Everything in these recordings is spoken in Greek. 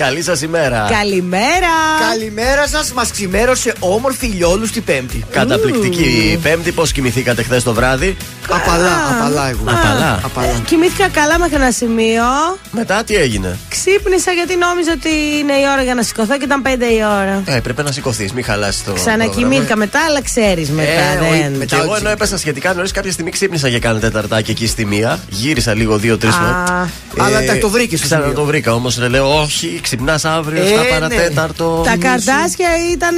Καλή σας ημέρα. Καλημέρα. Καλημέρα σας. Μας ξημέρωσε όμορφη ηλιόλουστη Πέμπτη. Καταπληκτική Πέμπτη. Πώς κοιμηθήκατε χθες το βράδυ; Απαλά, απαλά εγώ. Απαλά. Απαλά. Ε, κοιμήθηκα καλά μέχρι ένα σημείο. Μετά τι έγινε; Ξύπνησα γιατί νόμιζα ότι είναι η ώρα για να σηκωθώ και ήταν 5 η ώρα. Ε, πρέπει να σηκωθείς, μην χαλάσει το. Ξανακοιμήθηκα μετά, αλλά ξέρεις μετά. Ε, δεν. όχι, και εγώ ενώ έπεσα σχετικά νωρίς, κάποια στιγμή ξύπνησα για κάνα τεταρτάκι εκεί στη μία. Γύρισα λίγο δύο-τρει Α. φορέ. Αλλά τα το βρήκες στο Ξανά σημείο. το βρήκα όμως. Λέω, όχι, ξυπνάς αύριο Ε, στα ναι. παρατέταρτο. Τα Μισή. καρτάσια ήταν,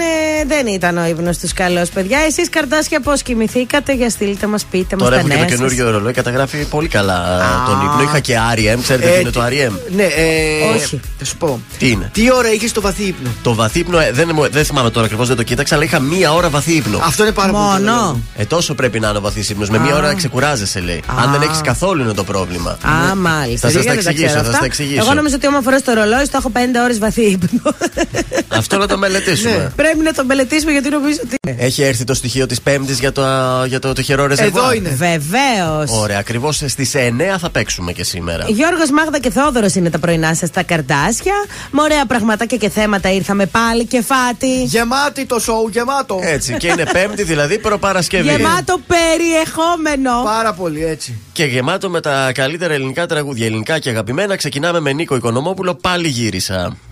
δεν ήταν ο ύπνο τους καλό, παιδιά. Εσείς καρτάσια πώς κοιμηθήκατε, για στείλτε μας, πείτε μας Τώρα τα έχω και νέα το σας. καινούριο ρολόι, καταγράφει πολύ καλά τον ύπνο. Είχα και REM, ξέρετε τι Ε, είναι το REM. Ναι, ε, Όχι. Θα σου πω. Τι είναι; Τι ώρα είχες το βαθύ ύπνο; Το βαθύ ύπνο, ε, δεν, μου- δεν θυμάμαι τώρα ακριβώς, δεν το κοίταξα, αλλά είχα μία ώρα βαθύ ύπνο. Αυτό είναι πάρα πολύ. Μόνο; καλό. Ε, τόσο πρέπει να είναι ο βαθύς ύπνος. Με μία ώρα ξεκουράζεσαι, λέει. Αν δεν έχεις καθόλου είναι το πρόβλημα. Α, μάλιστα. Θα σας τα Δεν εξηγήσω, ξέρω θα σας αυτά. τα εξηγήσω. Εγώ νομίζω ότι άμα φοράς το ρολόι, στο έχω 5 ώρες βαθύ ύπνο. Αυτό να το μελετήσουμε. Ναι. Πρέπει να το μελετήσουμε γιατί νομίζω ότι. Έχει έρθει το στοιχείο της Πέμπτης για το, για το τυχερό ρεζερβουάρ. Εδώ είναι. Βεβαίως. Ωραία, ακριβώς στις 9 θα παίξουμε και σήμερα. Γιώργος Μάγδα και Θόδωρο είναι τα πρωινά σας τα καρτάσια. Με ωραία πραγματάκια και θέματα ήρθαμε πάλι και φάτι. Γεμάτη το σοου, γεμάτο. Έτσι, και είναι Πέμπτη, δηλαδή προπαρασκευή. Γεμάτο περιεχόμενο. Πάρα πολύ έτσι. Και γεμάτο με τα καλύτερα ελληνικά τραγούδια. Ελληνικά και αγαπημένα. Ξεκινάμε με Νίκο Οικονομόπουλο. Πάλι γύρισα. Τι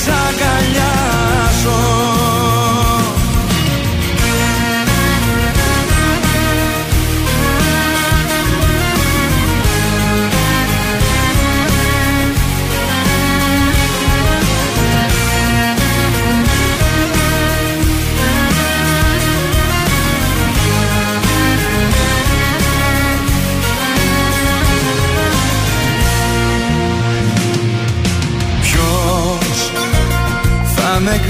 σ' αγκαλιάζω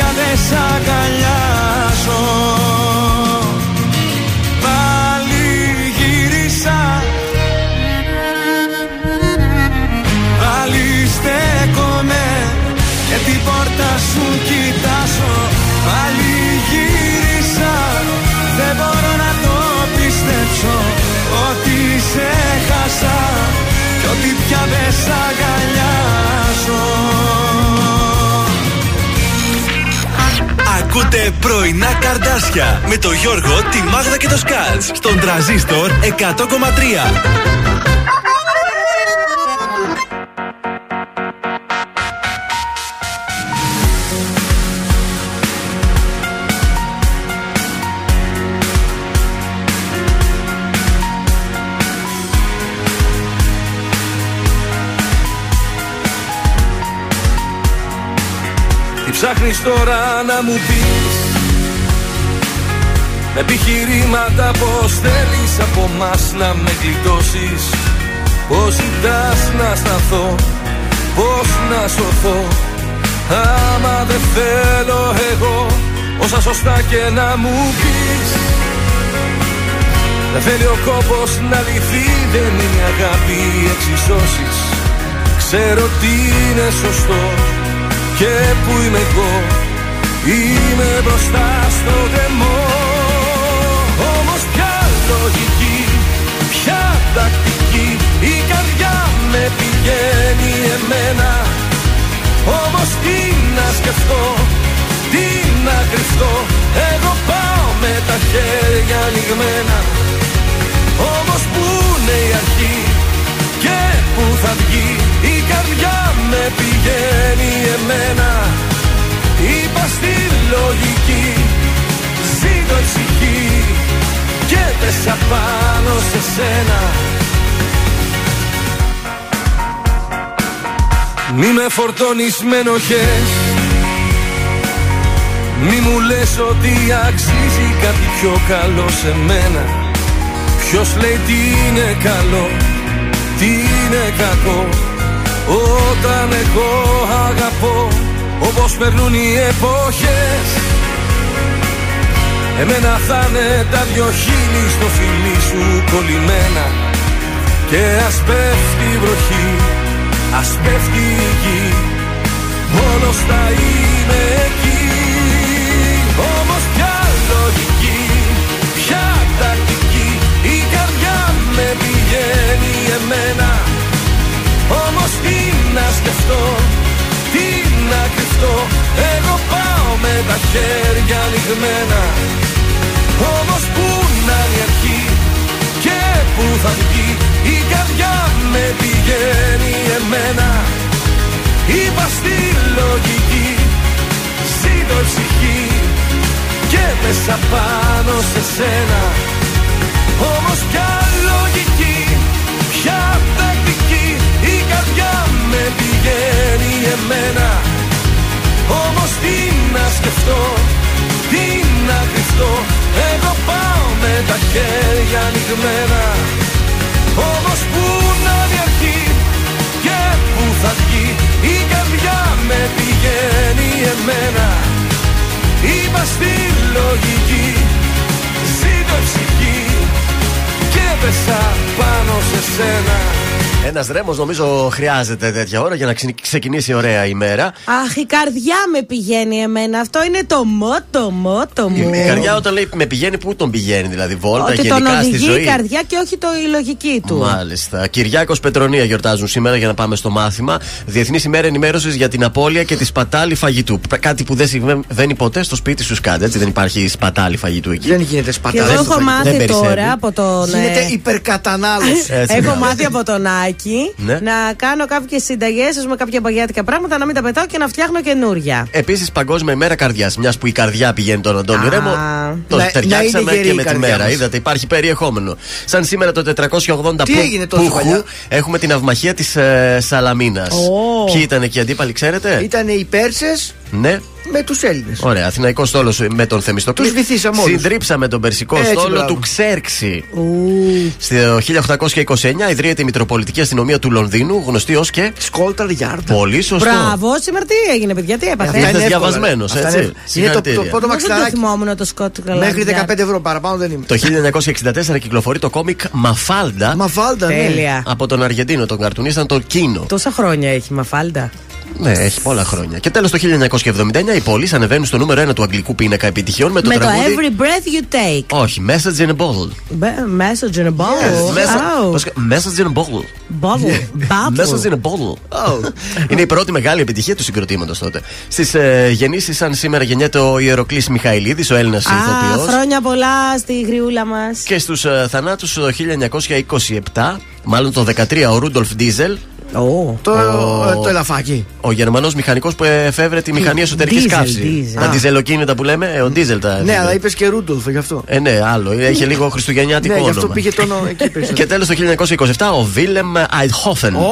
κι σ' αγκαλιά. Πρωινά καρδάσια με το Γιώργο, τη Μάγδα και το Σκάτς στον τραζίστορ 100,3. Ψάχνεις τώρα να μου πεις Με επιχειρήματα πως θέλεις από μας να με γλιτώσεις Πως ζητάς να σταθώ Πως να σωθώ. Άμα δεν θέλω εγώ Όσα σωστά και να μου πεις Δεν θέλει ο κόπος να λυθεί Δεν είναι αγάπη εξισώσεις. Ξέρω τι είναι σωστό και που είμαι εγώ Είμαι μπροστά στο δεμό Όμως ποια λογική, ποια τακτική Η καρδιά με πηγαίνει εμένα. Όμως τι να σκεφτώ, τι να κρυφτώ Εγώ πάω με τα χέρια ανοιγμένα Όμως που είναι η αρχή και που θα βγει η καρδιά με πηγαίνει εμένα. Είπα στη λογική Ζήτω ησυχή. Και πέσα πάνω σε σένα. Μη με φορτώνεις με ενοχές. Μη μου λες ότι αξίζει κάτι πιο καλό σε μένα. Ποιος λέει τι είναι καλό, τι είναι κακό όταν εγώ αγαπώ όπως περνούν οι εποχές. Εμένα θα είναι τα δυο χείλη στο φιλί σου κολλημένα. Και ας πέφτει η βροχή, ας πέφτει η γη. Μόνος θα είμαι εκεί με πηγαίνει εμένα. Όμως τι να σκεφτώ, τι να κρυφτώ. Εγώ πάω με τα χέρια ανοιγμένα. Όμως πού να είναι η αρχή και πού θα βγει Η καρδιά με πηγαίνει εμένα. Είπα στη λογική, ζήτω ψυχή Και μέσα πάνω σε σένα Όμως πια λογική, πια καρδιά με πηγαίνει εμένα. Όμως τι να σκεφτώ, τι να κρυφτώ Εγώ πάω με τα χέρια ανοιγμένα. Όμως που να διαρκεί και που θα βγει Η καρδιά με πηγαίνει εμένα. Είπα στη λογική, ζήτω ψυχή Και πέσα πάνω σε σένα ένας ρέμο νομίζω χρειάζεται τέτοια ώρα για να ξεκινήσει ωραία ημέρα. Αχ, η καρδιά με πηγαίνει εμένα. Αυτό είναι το μότο, μότο μου. Η, καρδιά όταν λέει με πηγαίνει, πού τον πηγαίνει, δηλαδή βόλτα Ότι γενικά τον στη ζωή. η καρδιά και όχι το, η λογική του. Μάλιστα. Κυριάκος Πετρονία γιορτάζουν σήμερα για να πάμε στο μάθημα. Διεθνή ημέρα ενημέρωσης για την απώλεια και τη σπατάλη φαγητού. Κάτι που δεν συμβαίνει ποτέ στο σπίτι σου σκάτε, έτσι δεν υπάρχει σπατάλη φαγητού εκεί. Δεν γίνεται σπατάλη. Και εγώ έχω μάθει τώρα από τον. Γίνεται υπερκατανάλωση. Έχω μάθει από τον ναι. να κάνω κάποιες συνταγές, ας πούμε κάποια παγιάτικα πράγματα, να μην τα πετάω και να φτιάχνω καινούρια. Επίσης, Παγκόσμια ημέρα καρδιάς. Μιας που η καρδιά πηγαίνει τον Αντώνη Ρέμο, το να, ταιριάξαμε και με τη μέρα. Μας. Είδατε, υπάρχει περιεχόμενο. Σαν σήμερα το 480 Τι έγινε τόσο παλιά; έχουμε την αυμαχία της ε, Σαλαμίνας. Oh. Ποιοι ήταν εκεί οι αντίπαλοι, ξέρετε; Ήταν οι Πέρσες. Ναι με τους Έλληνες. Ωραία. Αθηναϊκός στόλος με τον Θεμιστοκλής. Τους βυθίσαμε όλους. Συντρίψαμε τον Περσικό Έτσι, στόλο μπράβο. του Ξέρξη. Στο 1829 ιδρύεται η Μητροπολιτική Αστυνομία του Λονδίνου, γνωστή ως και. Σκόλταρ Yard. Πολύ σωστό. Μπράβο, σήμερα τι έγινε, παιδιά, τι έπαθε; Είστε διαβασμένος, έτσι. Είναι το, το πρώτο μαξιλάρι. Δεν το θυμόμουν το Σκόλταρ Μέχρι 15 ευρώ παραπάνω δεν είμαι. Το 1964 κυκλοφορεί το κόμικ Μαφάλντα. Μαφάλντα, ναι. Τέλεια. Από τον Αργεντίνο, τον καρτουνίσταν το Κίνο. Τόσα χρόνια έχει Μαφάλντα. Ναι, έχει πολλά χρόνια. Και τέλος το 1979 οι πόλει ανεβαίνουν στο νούμερο 1 του αγγλικού πίνακα επιτυχιών με το Με το τραγούδι. Every Breath You Take. Όχι, Message in a Bottle. Be- Message in a bottle. Yes, messa- Oh. πώς κα- Message in a Bottle. Bottle. Message in Bottle. a Bottle. Είναι η πρώτη μεγάλη επιτυχία του συγκροτήματος τότε. Στις ε, γεννήσεις, σαν σήμερα γεννιέται ο Ιεροκλής Μιχαηλίδης, ο Έλληνας Α, ηθοποιός. χρόνια πολλά στη γριούλα μας. Και στους ε, θανάτους το 1927, μάλλον το 13, ο Ρούντολφ Ντίζελ, Το, Ο- ε, το ελαφάκι. ο Γερμανός μηχανικός που εφεύρε τη μηχανή εσωτερικής Diesel, καύσης. diesel. Τα Α. διζελοκίνητα που λέμε, ε, ο Ντίζελ τα. Ναι, έφερε. αλλά είπες και Ρούντολφ γι' αυτό. Ε, ναι, άλλο. Είχε λίγο χριστουγεννιάτικο Ναι, γι' όνομα. αυτό πήγε το όνομα εκεί πίσω. Και τέλος το 1927 ο Βίλεμ Αιτχόφεν. Ω, ο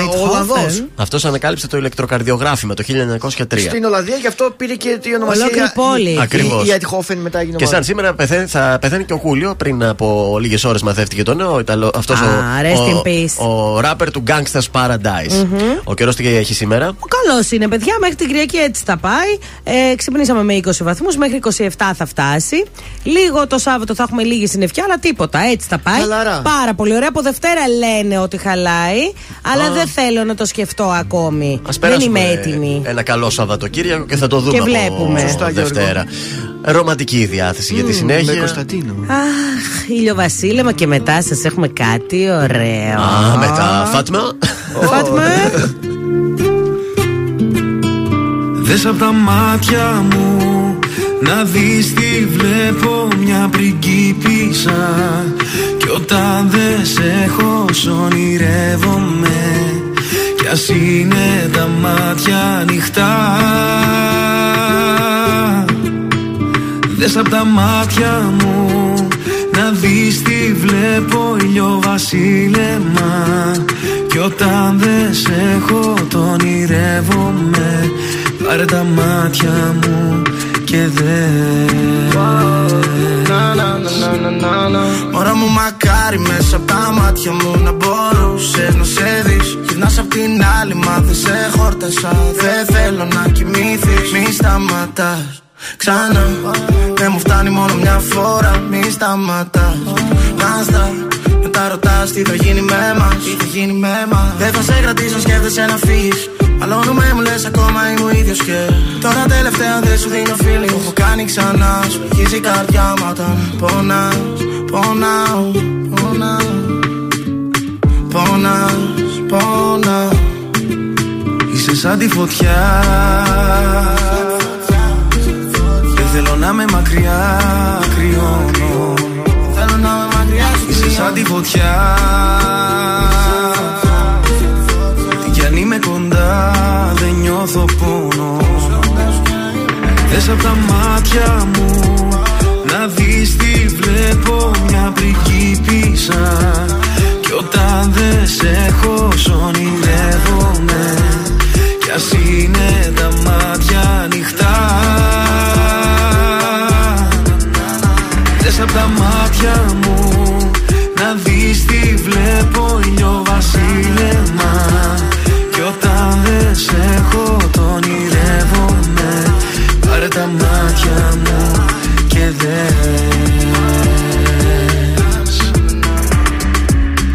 Eindhoven. Ολλανδός. Αυτός ανακάλυψε το ηλεκτροκαρδιογράφημα το 1903. Στην Ολλανδία γι' αυτό πήρε και τη ονομασία. Ολόκληρη πόλη. Ακριβώς. Η, η Αιτχόφεν μετά έγινε Και σαν ομάδας. σήμερα πεθαίνει, θα πεθαίνει και ο Κούλιο. Πριν από λίγες ώρες μαθεύτηκε το νέο. Αυτός Α, ο, rest in ο, peace. ο ράπερ του Gangsta's Paradise. Ο καιρός τι έχει σήμερα; Καλός είναι, παιδιά. Μέχρι την Κυριακή έτσι θα πάει. Ε, ξυπνήσαμε με 20 βαθμούς. Μέχρι 27 θα φτάσει. Λίγο το Σάββατο θα έχουμε λίγη συννεφιά, αλλά τίποτα. Έτσι θα πάει. Χαλαρά. Πάρα πολύ ωραία. Από Δευτέρα λένε ότι χαλάει. Αλλά δεν θέλω να το σκεφτώ ακόμη. Ας δεν περάσουμε είμαι έτοιμη. Ένα καλό Σαββατοκύριακο και θα το δούμε Και από βλέπουμε. Σωστά, Γιώργο. Δευτέρα. Ρομαντική η διάθεση για τη Με συνέχεια. Κωνσταντίνο. Αχ, ήλιο και μετά σας έχουμε κάτι ωραίο. Α, μετά. Φάτμα. Φάτμα. Δες απ' τα μάτια μου να δεις τι βλέπω μια πριγκίπισσα Κι όταν δεν σε έχω σ' ονειρεύομαι Κι ας είναι τα μάτια ανοιχτά Δες απ' τα μάτια μου να δεις τι βλέπω ηλιοβασίλεμα Κι όταν δεν σε έχω τον ονειρεύομαι Πάρε τα μάτια μου και δες. Μωρά μου μακάρι μέσα από τα μάτια μου να μπορούσες να σε δεις. Γυρνάς απ' την άλλη μα δεν σε χόρτασα. Δεν θέλω να κοιμήθεις Μη σταματάς ξανά Δεν μου φτάνει μόνο μια φορά Μη σταματάς. Να στα μετά ρωτάς τι θα γίνει με μας Τι θα γίνει με μας. Δεν θα σε κρατήσω σκέφτεσαι να φύγεις. Μαλώνουμε μου λες ακόμα είμαι ο ίδιος και Τώρα τελευταία δεν σου δίνω feeling. Το έχω κάνει ξανά Σου αγγίζει η καρδιά μου όταν πονάς. Πονάω, πονάω Πονάς, πονάω. Είσαι σαν τη φωτιά. Δεν θέλω να με μακριά κρυώνω. Θέλω να με μακριά σου Είσαι σαν τη φωτιά. Τι κι αν είμαι κοντά δεν νιώθω πόνο. Δες απ' τα μάτια μου Να δεις τι βλέπω μια πριγκίπισσα Κι όταν δεν σε έχω σ' ονειρεύομαι. Κι ας είναι τα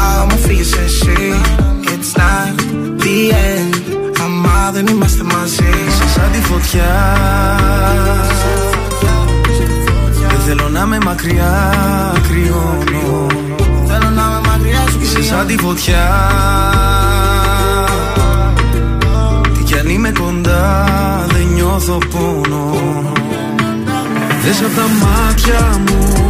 Που πάω μα φύγεις εσύ It's not the end. Άμα δεν είμαστε μαζί Είσαι σαν τη φωτιά. Δεν θέλω να με μακριά κρυώνω. Θέλω να με μακριά σου Είσαι σαν τη φωτιά. Τι κι αν είμαι κοντά δεν νιώθω πόνο. Δες απ' τα μάτια μου. Να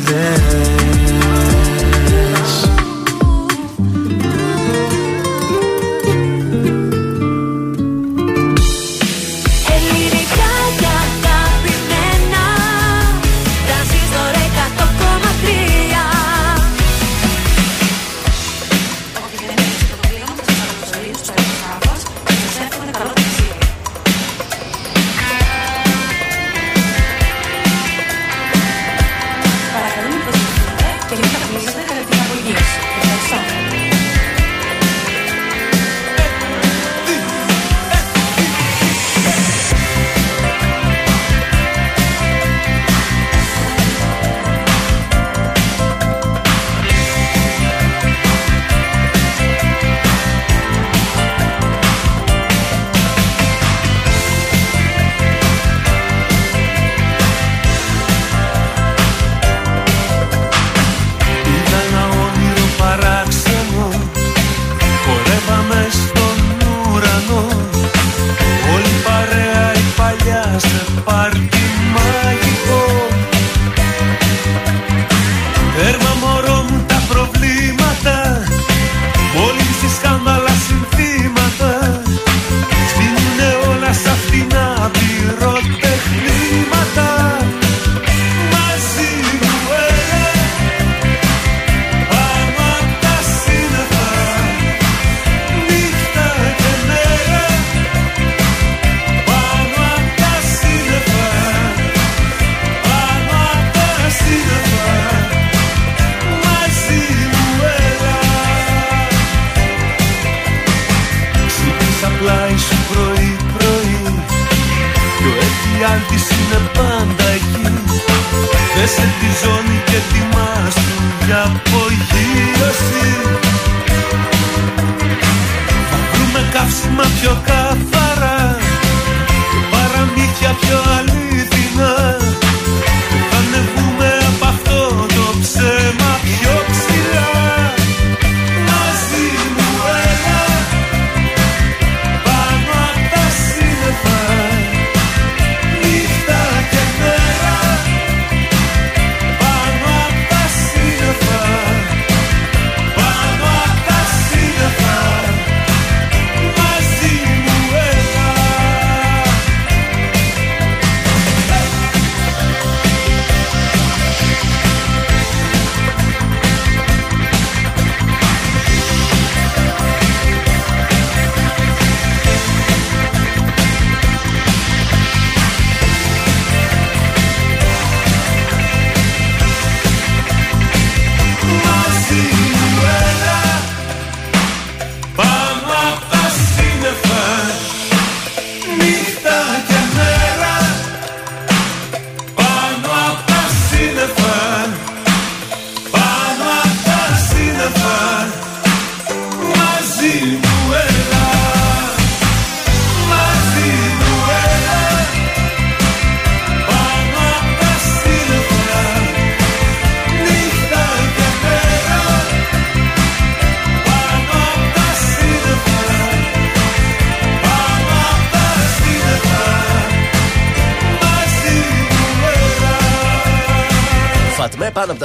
There.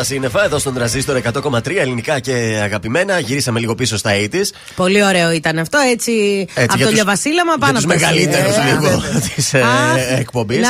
Σύννεφα εδώ στον τραζίστορ 100,3 ελληνικά και αγαπημένα. Γυρίσαμε λίγο πίσω στα 80s. Πολύ ωραίο ήταν αυτό, έτσι. από για το τους- λιαβασίλαμα πάνω για τους από τα μεγαλύτερους σύννεφα. λίγο Ε, της, ε, Αχ, εκπομπής. Να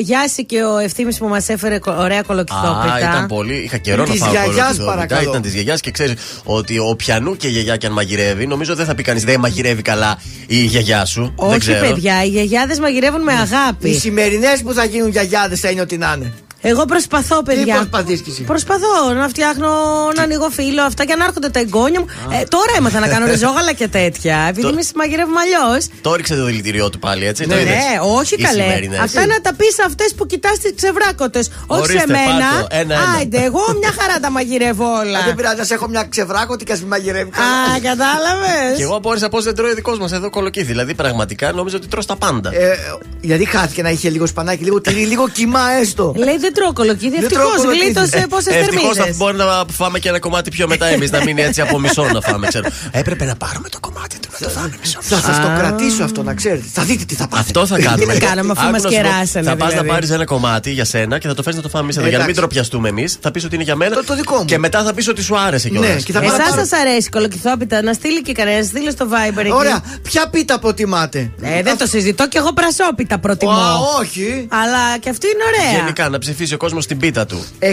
γιάσει και ο ευθύνη που μας έφερε κο- ωραία κολοκυθόπιτα. Α, ήταν πολύ. Είχα καιρό να Της φάω γιαγιάς, κολοκυθόπιτα. παρακαλώ. Ήταν της γιαγιάς και ξέρεις ότι ο πιανού και η γιαγιά και αν μαγειρεύει, νομίζω δεν θα πει κανείς δεν μαγειρεύει καλά η γιαγιά σου. δεν Όχι, ξέρω. παιδιά, οι γιαγιάδες μαγειρεύουν με Οι αγάπη. σημερινές που θα γίνουν γιαγιάδες θα είναι ό,τι να είναι. Εγώ προσπαθώ, παιδιά. προσπαθείς κι εσύ; Προσπαθώ να φτιάχνω, να ανοίγω φίλο αυτά και να έρχονται τα εγγόνια μου. Ε, τώρα έμαθα να κάνω ριζόγαλα και τέτοια. Επειδή Το- εμεί μαγειρεύουμε αλλιώ. Το ρίξε το δηλητηριό του πάλι, έτσι. το Ναι, είδες; ναι, όχι Οι καλέ. σημερινές. Αυτά να τα πεις σε αυτές που κοιτάς τις ξεβράκωτες. Όχι Ορίστε, σε μένα. πάρ' το. Ένα-ένα. Άιντε, εγώ μια χαρά τα μαγειρεύω όλα. Αν δεν πειράζει, να σε έχω μια ξεβράκωτη και ας μην μαγειρεύει. Α, κατάλαβες. Και εγώ απόρρισα πώ δεν τρώει ο δικός μας εδώ κολοκύθι. Δηλαδή πραγματικά νόμιζα ότι τρως τα πάντα. Ε, γιατί χάθηκε να είχε λίγο σπανάκι, λίγο τυρί, λίγο κοιμά έστω. Λέει δεν τρώω κολοκύθι. Δεν τρώω Ευτυχώ κολοκύθι. γλίτωσε πόσες Ευτυχώς θα θερμίδες. μπορεί να φάμε και ένα κομμάτι πιο μετά εμείς, να μείνει έτσι από μισό να φάμε. Ξέρω. Έπρεπε να πάρουμε το κομμάτι του να το φάμε μισό. Θα σας το κρατήσω αυτό να ξέρετε. Θα δείτε τι θα πάθετε. Αυτό θα κάνουμε. Τι να κάνουμε, αφού Άκου μας να σου πω, κεράσανε, Θα πας να δηλαδή. πάρεις ένα κομμάτι για σένα και θα το φέρεις να το φάμε εμεί εδώ. Για να μην Εντάξει. τροπιαστούμε εμείς, θα πεις ότι είναι για μένα. Το- το δικό μου. Και μετά θα πεις ότι σου άρεσε κιόλας. Ναι, και θα πάω να Εσά πάρω- σας αρέσει η κολοκυθόπιτα, να στείλει και κανένας, στείλει στο Viber εκεί. Ωραία, ποια πίτα προτιμάτε; Ε, δεν το συζητώ και εγώ πρασόπιτα προτιμώ. Α, όχι. Αλλά και αυτή είναι ωραία. Γενικά να ψηφίσει ο κόσμος την πίτα του. 69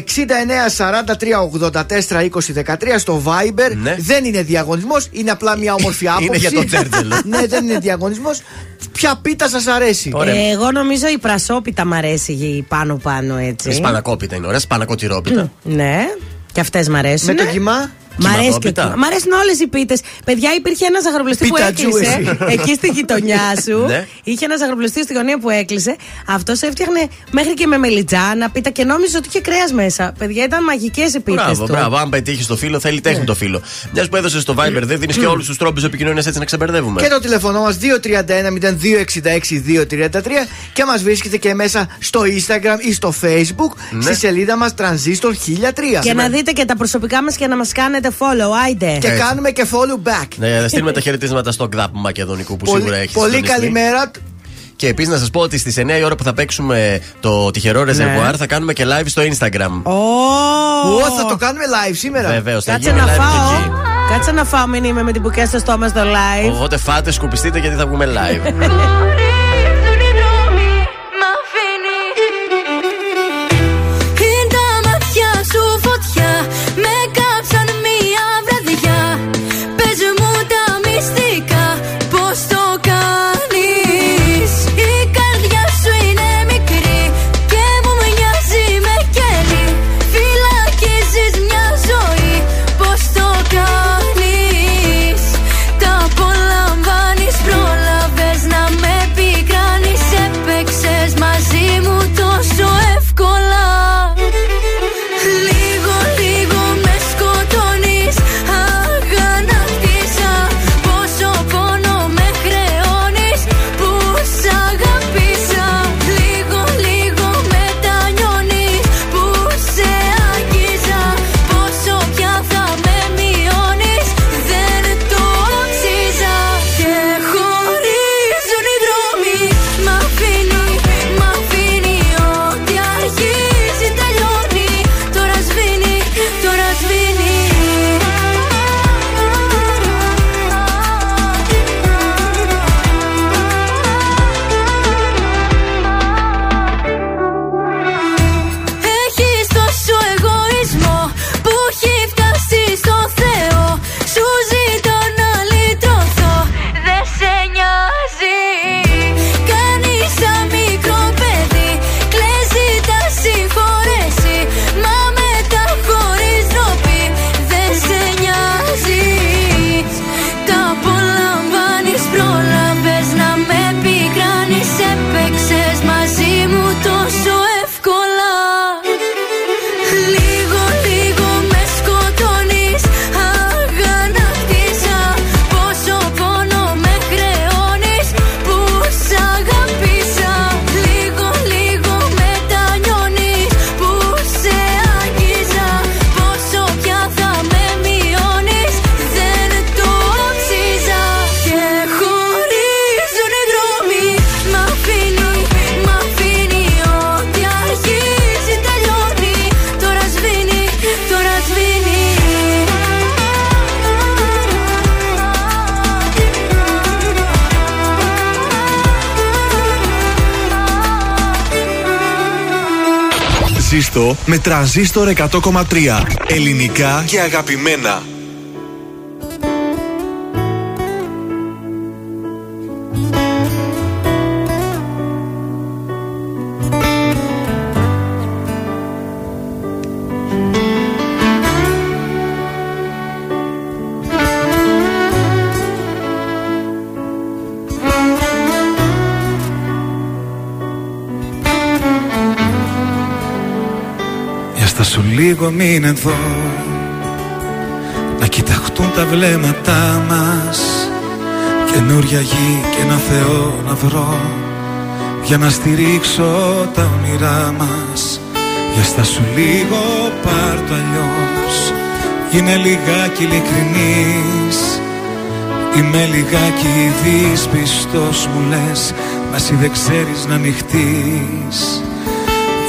43 84 20 13 στο Viber. Ναι. Δεν είναι διαγωνισμός, είναι απλά μια όμορφη άποψη. Είναι για το τζέρτζελο. ναι, δεν είναι διαγωνισμός. Ποια πίτα σας αρέσει; Ωραία. Ε, εγώ νομίζω η πρασόπιτα μ' αρέσει η πάνω-πάνω έτσι. Η σπανακόπιτα είναι ωραία, σπανακοτηρόπιτα. Ναι, και αυτές μ' αρέσουν. Με το κοιμά. Μ' αρέσει και Κυμαδόπιτα. το- Μ' αρέσουν όλες οι πίτες. Παιδιά, υπήρχε ένας ζαχαροπλαστή που Πίτα έκλεισε τζου, εσύ. εκεί στη γειτονιά σου. Ναι. Είχε ένας ζαχαροπλαστή στη γωνία που έκλεισε. Αυτός έφτιαχνε μέχρι και με μελιτζάνα πίτα και νόμιζε ότι είχε κρέας μέσα. Παιδιά, ήταν μαγικές οι πίτες Μπράβο, του. μπράβο. Αν πετύχεις το φίλο, θέλει τέχνη το φίλο. Μιας που έδωσες στο Viber, δεν δίνεις και όλους τους τρόπους επικοινωνίας έτσι να ξεμπερδεύουμε. Και το τηλεφωνό μας 231-0266-233 και μας βρίσκεται και μέσα στο Instagram ή στο Facebook Ναι. στη σελίδα μας Transistor 1003. Και να δείτε και τα προσωπικά μας και να μας κάνετε follow. Άιντε. Και κάνουμε και follow back. Ναι, θα στείλουμε τα χαιρετίσματα στο γκδάπ μακεδονικού που σίγουρα έχεις. πολύ συντονιστεί. καλημέρα. Και επίσης να σας πω ότι στις 9 η ώρα που θα παίξουμε το τυχερό ρεζερβουάρ θα κάνουμε και live στο Instagram. Ω, Ω, θα το κάνουμε live σήμερα. Βεβαίως, θα Κάτσε γίνει να live φάω. και εκεί. Κάτσε να φάω, μην είμαι με την πουκιά στο στόμα στο live. Οπότε φάτε, σκουπιστείτε γιατί θα βγούμε live. με τρανζίστορ 100,3. Ελληνικά και αγαπημένα. Λίγο μην εδώ Να κοιταχτούν τα βλέμματά μας. Καινούρια γη και ένα Θεό να βρω. Για να στηρίξω τα όνειρά μας. Για στα σου λίγο πάρ' το αλλιώς. Είναι λιγάκι ειλικρινής. Είμαι λιγάκι δυσπιστός μου λες. Μα εσύ δεν ξέρεις να ανοιχτείς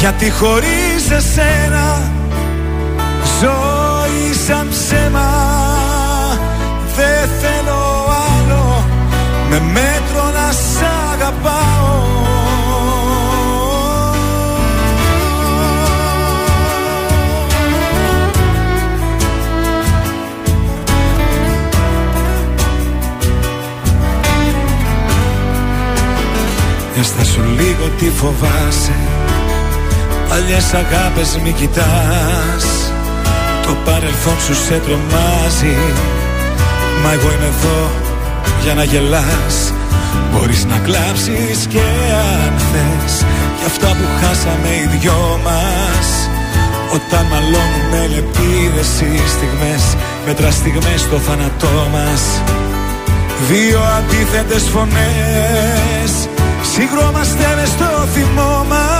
γιατί χωρίς εσένα ζωή σαν ψέμα Δεν θέλω άλλο. Με μέτρο να σ' αγαπάω. Για στα σου λίγο τι φοβάσαι Παλιές αγάπες μη κοιτάς. Το παρελθόν σου σε τρομάζει. Μα εγώ είμαι εδώ για να γελάς. Μπορείς να κλάψεις και αν θες. Για αυτά που χάσαμε οι δυο μας. Όταν μαλώνουμε λεπίδες οι στιγμές Μέτρα στιγμές στο θάνατό μας. Δύο αντίθετες φωνές. Συγκρόμαστε μες στο θυμό μας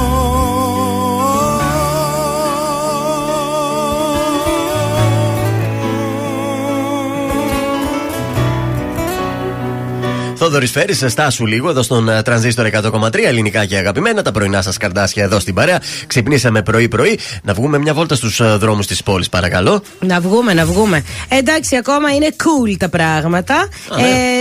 Θόδωρης Φέρη, στάσου λίγο εδώ στον ε, τρανζίστορ 100,3 ελληνικά και αγαπημένα. Τα πρωινά σας καρδάσια εδώ στην παρέα. Ξυπνήσαμε πρωί-πρωί. Να βγούμε μια βόλτα στους δρόμους της πόλης, παρακαλώ. Να βγούμε, να βγούμε. Εντάξει, ακόμα είναι cool τα πράγματα.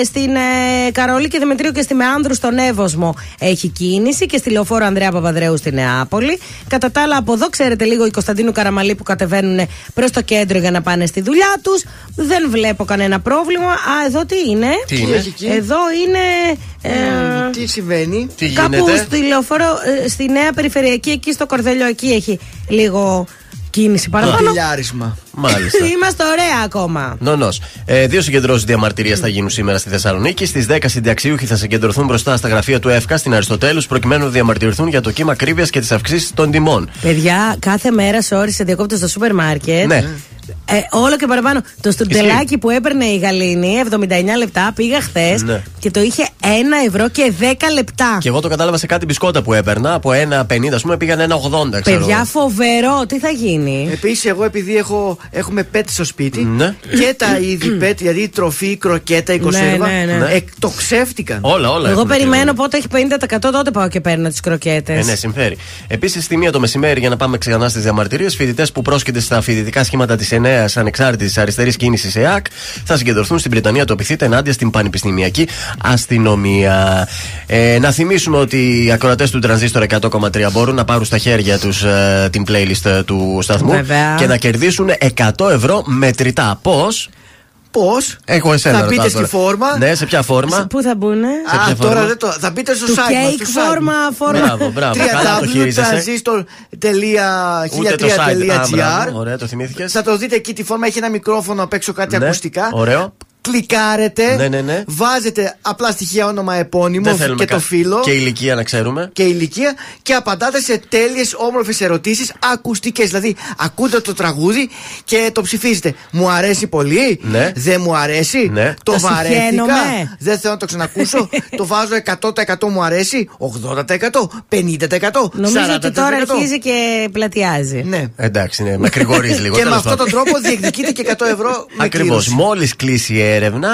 ε, στην ε, Καρολή και Δημητρίου και στη Μεάνδρου στον Εύωσμο έχει κίνηση και στη λεωφόρο Ανδρέα Παπαδρέου στη Νεάπολη. Κατά τα άλλα, από εδώ ξέρετε λίγο οι Κωνσταντίνου Καραμαλή που κατεβαίνουν προς το κέντρο για να πάνε στη δουλειά τους. Δεν βλέπω κανένα πρόβλημα. Α, εδώ τι είναι; Τι είναι; έχει εκεί; Εδώ είναι. ε, Τι συμβαίνει; Τι Κάπου γίνεται; στη λεωφόρο, ε, στη νέα περιφερειακή, εκεί στο Κορδέλιο, εκεί έχει λίγο κίνηση παραπάνω. Τηλιάρισμα. Μάλιστα. Είμαστε ωραία ακόμα. Νονός. Ε, δύο συγκεντρώσεις διαμαρτυρίας θα γίνουν σήμερα στη Θεσσαλονίκη. Στις 10 συνταξιούχοι θα συγκεντρωθούν μπροστά στα γραφεία του ΕΦΚΑ στην Αριστοτέλους προκειμένου να διαμαρτυρηθούν για το κύμα ακρίβειας και τις αυξήσεις των τιμών. Παιδιά, κάθε μέρα σε ώρες σε διακόπτω στο σούπερ μάρκετ. Ναι. Ε, όλο και παραπάνω. Το στουρτελάκι που έπαιρνε η Γαλήνη, 79 λεπτά, πήγα χθες Ναι. και το είχε 1 ευρώ και 10 λεπτά. Και εγώ το κατάλαβα σε κάτι μπισκότα που έπαιρνα. Από 1,50 ας πούμε πήγαν 1,80. Ξέρω. Παιδιά, φοβερό, τι θα γίνει; Επίσης, εγώ επειδή έχω, έχουμε πέτ στο σπίτι Ναι. και τα είδη πέτ, δηλαδή τροφή, κροκέτα, οικοσέρβα, Ναι, ναι, ναι. εκτοξεύτηκαν. Όλα, όλα. Εγώ έχουμε περιμένω και- πότε έχει 50% τότε πάω και παίρνω τις κροκέτες. Ε, ναι, συμφέρει. Επίσης, στη μία το μεσημέρι, για να πάμε ξανά στις διαμαρτυρίες, φοιτητές που πρόσκειται στα φοιτητικά σχήματα της νέα ανεξάρτητης αριστερής κίνησης ΕΑΚ θα συγκεντρωθούν στην Βρυτανία το επιθύτε ενάντια στην πανεπιστημιακή αστυνομία. Ε, να θυμίσουμε ότι οι ακροατές του Τρανζίστορ 100,3 μπορούν να πάρουν στα χέρια τους την playlist ε, του σταθμού Βέβαια. και να κερδίσουν 100 ευρώ μετρητά. Πώς; Πώς; Έχω εσένα. Θα ρωτάω μπείτε στη τώρα. φόρμα. Ναι, σε ποια φόρμα; Πού θα μπουνε; Σε ποια Α, τώρα φόρμα; δεν το. Θα μπείτε στο Του site μας, cake στο site φόρμα, μας. φόρμα. Μπράβο, μπράβο. Καλά το χειρίζεσαι. Ούτε το site. Α, www.1003.gr μπράβο, Ωραία, το θυμήθηκες. Θα το δείτε εκεί τη φόρμα, έχει ένα μικρόφωνο απ' έξω κάτι Ναι, ακουστικά. Ωραίο. Κλικάρετε, Ναι, ναι, ναι. βάζετε απλά στοιχεία όνομα επώνυμο Δεν θέλουμε και το κα- φύλλο Και ηλικία να ξέρουμε. και ηλικία και απαντάτε σε τέλειες όμορφες ερωτήσεις ακουστικές. Δηλαδή, ακούτε το τραγούδι και το ψηφίζετε. Μου αρέσει πολύ, Ναι. δεν μου αρέσει, Ναι. το Το βαρέθηκα, συχαίνομαι. δεν θέλω να το ξανακούσω, το βάζω 100% μου αρέσει, 80%, 50%, 40%. Νομίζω ότι τώρα αρχίζει και πλατιάζει. Ναι. Εντάξει, ναι, με κρηγορίζει λίγο. Και με τέλος αυτόν πάντων. τον τρόπο διεκδικείτε και 100 ευρώ με Ακριβώς. κλήρωση. Μόλις κλείσει η έρευνα,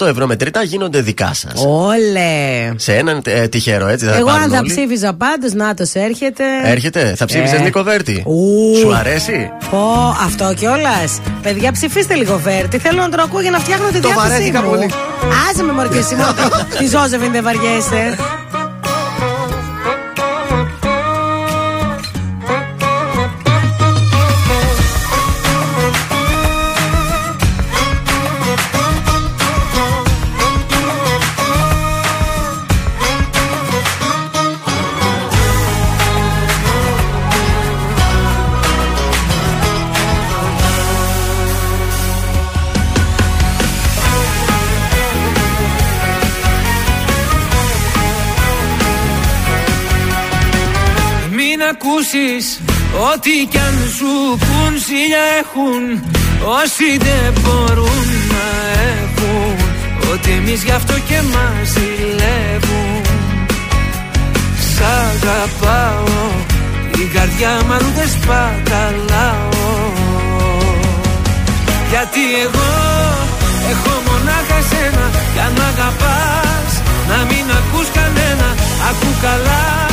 100 ευρώ μετρητά γίνονται δικά σας. Όλε. Σε έναν ε, τυχερό, έτσι. Θα Εγώ πάρουν αν θα όλοι. ψήφιζα πάντως, να το έρχεται. Έρχεται, θα ψήφισες Ε. Νίκο Βέρτη; Ου. Σου αρέσει; Πω, αυτό κιόλας. Παιδιά, ψηφίστε λίγο Βέρτη. Θέλω να τον ακούω για να φτιάχνω τη Το διάθεσή βαρέθηκα μου. πολύ. Άσε με μωρκέ εσύ μόνο. Τη Ζώζεφιν δεν βαριέσαι. Ακούσεις ό,τι κι αν σου πουν Σίλια έχουν όσοι δεν μπορούν να έχουν Ότι εμείς γι' αυτό και μας ζηλεύουν. Σ' αγαπάω η καρδιά μου αλλού δεν σπαταλάω. Γιατί εγώ έχω μονάχα σένα Κι αν μ' αγαπάς να μην ακούς κανένα Ακού καλά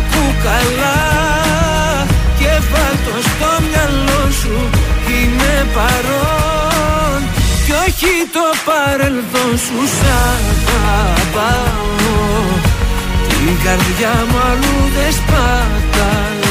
Ακού καλά Και βάλ' στο μυαλό σου Είμαι παρόν. Κι όχι το παρελθόν σου Σ' αγαπάω. Την καρδιά μου αλλού δεν σπαταλάω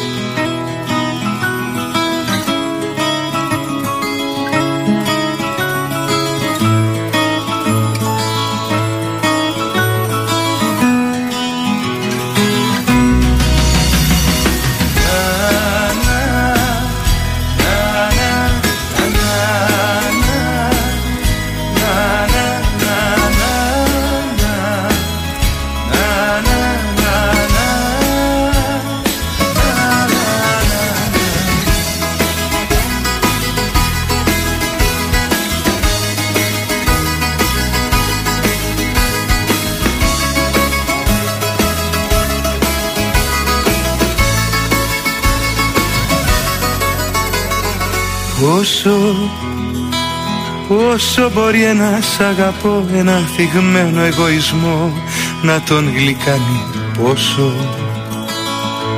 Πόσο μπορεί ένας αγαπώ ένα θυγμένο εγωισμό να τον γλυκάνει πόσο.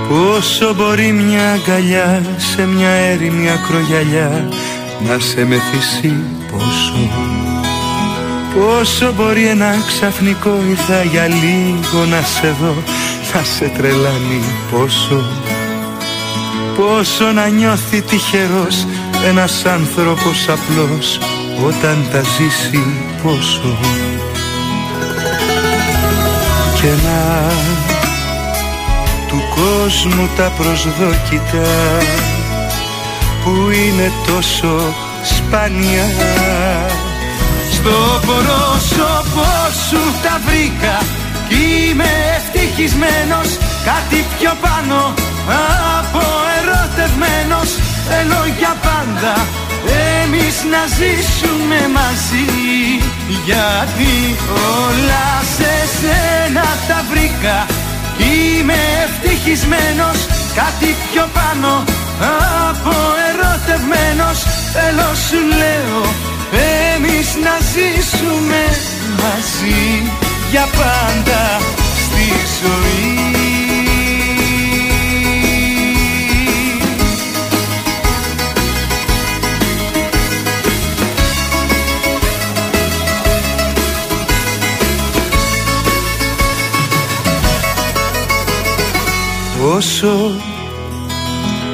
Πόσο μπορεί μια αγκαλιά σε μια έρημη ακρογιαλιά να σε μεθύσει πόσο. Πόσο μπορεί ένα ξαφνικό ήρθα για λίγο να σε δω να σε τρελάνει πόσο. Πόσο να νιώθει τυχερός ένας άνθρωπος απλός όταν τα ζήσει πόσο. Και να του κόσμου τα προσδόκητα που είναι τόσο σπάνια. Στο πρόσωπό σου τα βρήκα κι είμαι ευτυχισμένος. Κάτι πιο πάνω από ερωτευμένος. Θέλω για πάντα εμείς να ζήσουμε μαζί Γιατί όλα σε σένα τα βρήκα. Είμαι ευτυχισμένος κάτι πιο πάνω από ερωτευμένος. Θέλω σου λέω εμείς να ζήσουμε μαζί για πάντα στη ζωή Πόσο,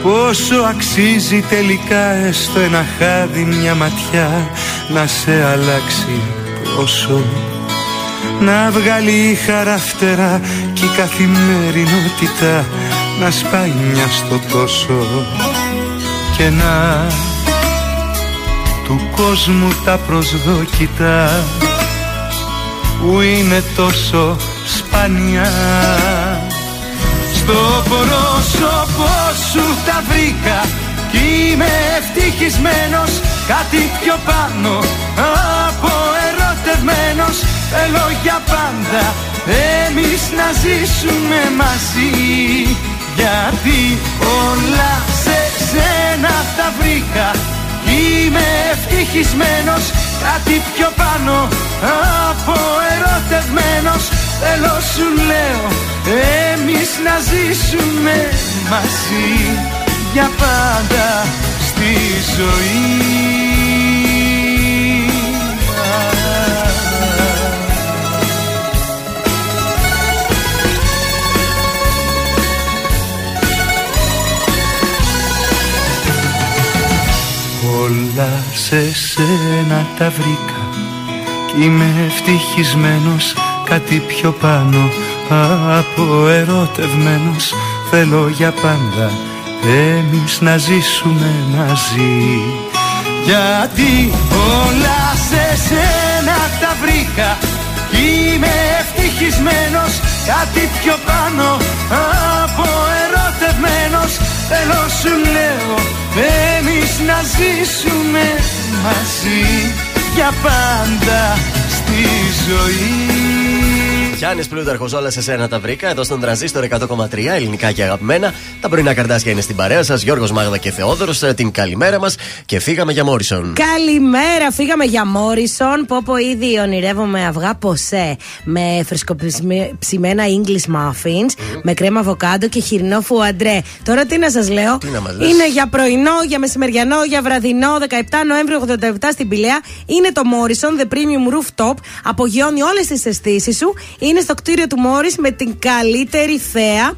πόσο αξίζει τελικά έστω ένα χάδι μια ματιά να σε αλλάξει Πόσο. Να βγάλει χαραφτερά και η καθημερινότητα να σπάει μια στο τόσο. Και να του κόσμου τα προσδόκητα που είναι τόσο σπάνια στο πρόσωπό σου τα βρήκα Κι είμαι ευτυχισμένος Κάτι πιο πάνω από ερωτευμένος. Θέλω για πάντα εμείς να ζήσουμε μαζί Γιατί όλα σε σένα τα βρήκα Είμαι ευτυχισμένος Κάτι πιο πάνω από ερωτευμένος Θέλω σου λέω εμείς να ζήσουμε μαζί για πάντα στη ζωή. Όλα σε σένα τα βρήκα Κι είμαι ευτυχισμένος κάτι πιο πάνω από ερωτευμένος θέλω για πάντα εμείς να ζήσουμε μαζί. Γιατί όλα σε σένα τα βρήκα είμαι ευτυχισμένος. Κάτι πιο πάνω από ερωτευμένος. Θέλω σου λέω Εμείς να ζήσουμε μαζί Για πάντα στη ζωή Γιάννης Πλούταρχος, όλα σε σένα τα βρήκα. Εδώ στον τραζίστορ 100,3 ελληνικά και αγαπημένα. Τα πρωινά καρτάσια είναι στην παρέα σας. Γιώργος Μάγδα και Θεόδωρος. Την καλημέρα μας και φύγαμε για Μόρισον. Καλημέρα, φύγαμε για Μόρισον. Πω πω ήδη ονειρεύομαι αυγά ποσέ με φρεσκοψημένα English muffins, με κρέμα αβοκάντο και χοιρινό φουαντρέ. Τώρα τι να σας λέω, Τι να μας λες; είναι για πρωινό, για μεσημεριανό, για βραδινό. 17 Νοέμβριο 87 στην Πηλαία. Είναι το Morrison, The Premium Rooftop. Απογειώνει όλες τις αισθήσεις σου. Είναι στο κτίριο του Μόρις με την καλύτερη θέα.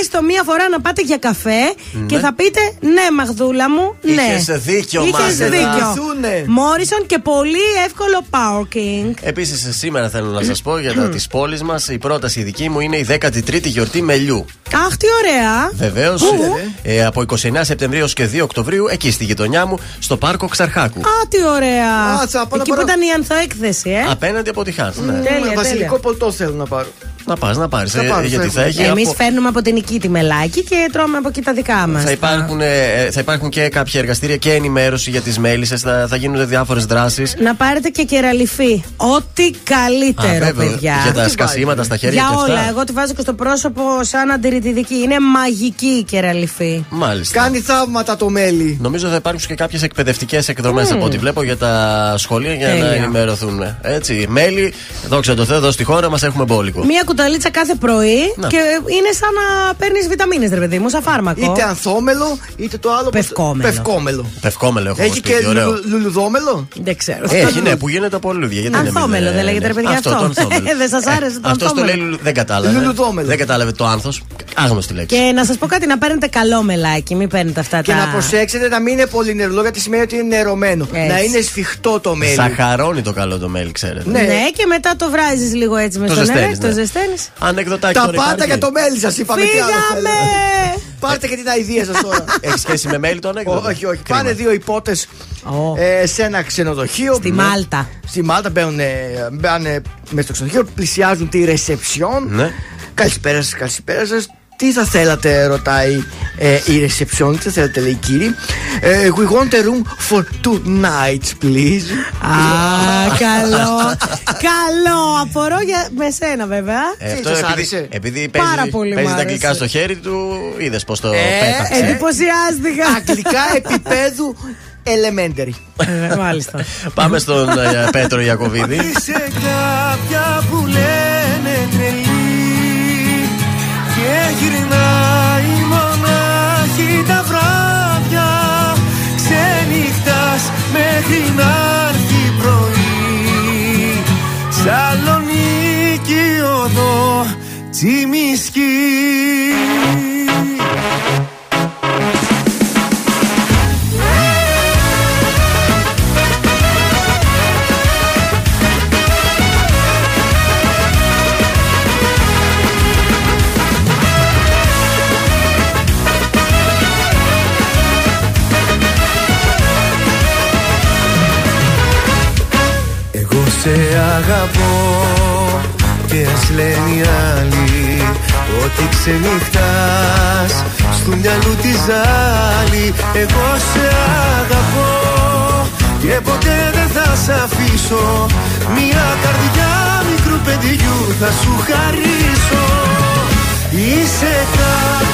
Έστω μία φορά να πάτε για καφέ και θα πείτε ναι, Μαγδούλα μου, ναι. Είχες δίκιο, Είχες Μάγδα. δίκιο. Αθούνε. Μόρισον και πολύ εύκολο parking. Επίσης, σήμερα θέλω να σας πω για τα της πόλης μας. Η πρόταση δική μου είναι η 13η γιορτή μελιού. Αχ, τι ωραία. Βεβαίως, Πού; ε, από 29 Σεπτεμβρίου και 2 Οκτωβρίου, εκεί στη γειτονιά μου, στο πάρκο Ξαρχάκου. Α, τι ωραία. Α, θα πάω να Εκεί που πάρω- ήταν η ανθοέκθεση, ε. Απέναντι από τη Χάνθ. Ναι. Τέλεια, Βασιλικό τέλεια. ποτό θέλω να πάρω. Να πας, να πάρεις. Θα πάρω, γιατί θα θα έχω. έχει. Εμείς από- φέρνουμε από την Νικήτη μελάκι και τρώμε από εκεί τα δικά μας. Θα υπάρχουν, ε, θα υπάρχουν και κάποια εργαστήρια και ενημέρωση για τις μέλισσες. Θα, θα γίνονται διάφορες δράσεις. Να πάρετε και κεραλιφή. Ό,τι καλύτερο, παιδιά. Για τα Τι σκασίματα βάζει, στα χέρια Για και αυτά. όλα. Εγώ τη βάζω και στο πρόσωπο σαν αντιρρητιδική. Είναι μαγική η κεραλιφή. Μάλιστα. Κάνει θαύματα το μέλι. Νομίζω θα υπάρξουν και κάποιες εκπαιδευτικές εκδρομές από ό,τι βλέπω για τα σχολεία για να Τέλεια. ενημερωθούν. Έτσι, μέλη, δόξα τω Θεώ, εδώ στη χώρα μας έχουμε μπόλικο. Μία κουταλίτσα κάθε πρωί Να. και είναι σαν να παίρνεις βιταμίνες, ρε παιδί μου, σαν φάρμακο. Είτε ανθόμελο, είτε το άλλο. πώς- Πευκόμελο. Πευκόμελο. Πευκόμελο έχω Έχει σπίτι, και ωραίο. λου- λουλουδόμελο; Δεν ξέρω. Έχει, ναι, που γίνεται από λουλούδια. Γιατί να μην Ανθόμελο, είναι- δεν λέγεται, ρε παιδιά, Αυτό, αυτό. το ανθόμελο. Δεν σας άρεσε το Αυτός το ανθόμελο. λέει, λου- δεν κατάλαβε. Λουλουδόμελο. Δεν κατάλαβε το άνθος. Άγνωστη λέξη. Και να σας πω κάτι, να παίρνετε καλό μελάκι, μην παίρνετε αυτά Και τα. να προσέξετε να μην είναι πολύ νερολό γιατί σημαίνει ότι είναι νερωμένο. Έτσι. Να είναι σφιχτό το μέλι. Σαχαρώνει το καλό το μέλι, ξέρετε. Ναι. Ναι, και μετά το βράζεις λίγο έτσι με Το στο νερό, ζεσταίνεις, το ναι. Ζεσταίνει. Ανεκδοτάκι Τα τώρα πάντα υπάρχει. για το μέλι σας είπαμε τι άλλο Φύγαμε! θέλετε. Πάρτε και την αηδία σας τώρα. Έχεις σχέση με μέλι το ανέκδοτο; όχι, όχι. Κρίμα. Πάνε δύο υπότες Ω. ε, σε ένα ξενοδοχείο. Στη Ναι. Μάλτα. Στη Μάλτα μπαίνουν, ε, μπαίνουν μέσα στο ξενοδοχείο, πλησιάζουν τη reception. Ναι. Καλησπέρα σας, καλησπέρα σας. Τι θα θέλατε, ρωτάει ε, η reception. Τι θα θέλατε, λέει η κύριε. Ε, we want a room for two nights, please. Α, καλό. καλό. Απορώ για με σένα, βέβαια. Ε, Τι, αυτό σας επειδή, άρεσε; επειδή Πάρα παίζει, πολύ παίζει μ' τα άρεσε. αγγλικά στο χέρι του, είδες πώς το Ε, πέταξε. Εντυπωσιάστηκα. Αγγλικά επίπεδου elementary. Ε, Μάλιστα. Πάμε στον ε, Πέτρο Ιακοβίδη. Είσαι κάποια που λένε τσιμισκή Εγώ σε αγαπώ και ας λένε οι άλλοι Ότι ξενυχτάς. Στου μυαλού τη ζάλη Εγώ σε αγαπώ. Και ποτέ δεν θα σ' αφήσω. Μια καρδιά μικρού παιδιού θα σου χαρίσω. Είσαι κάποια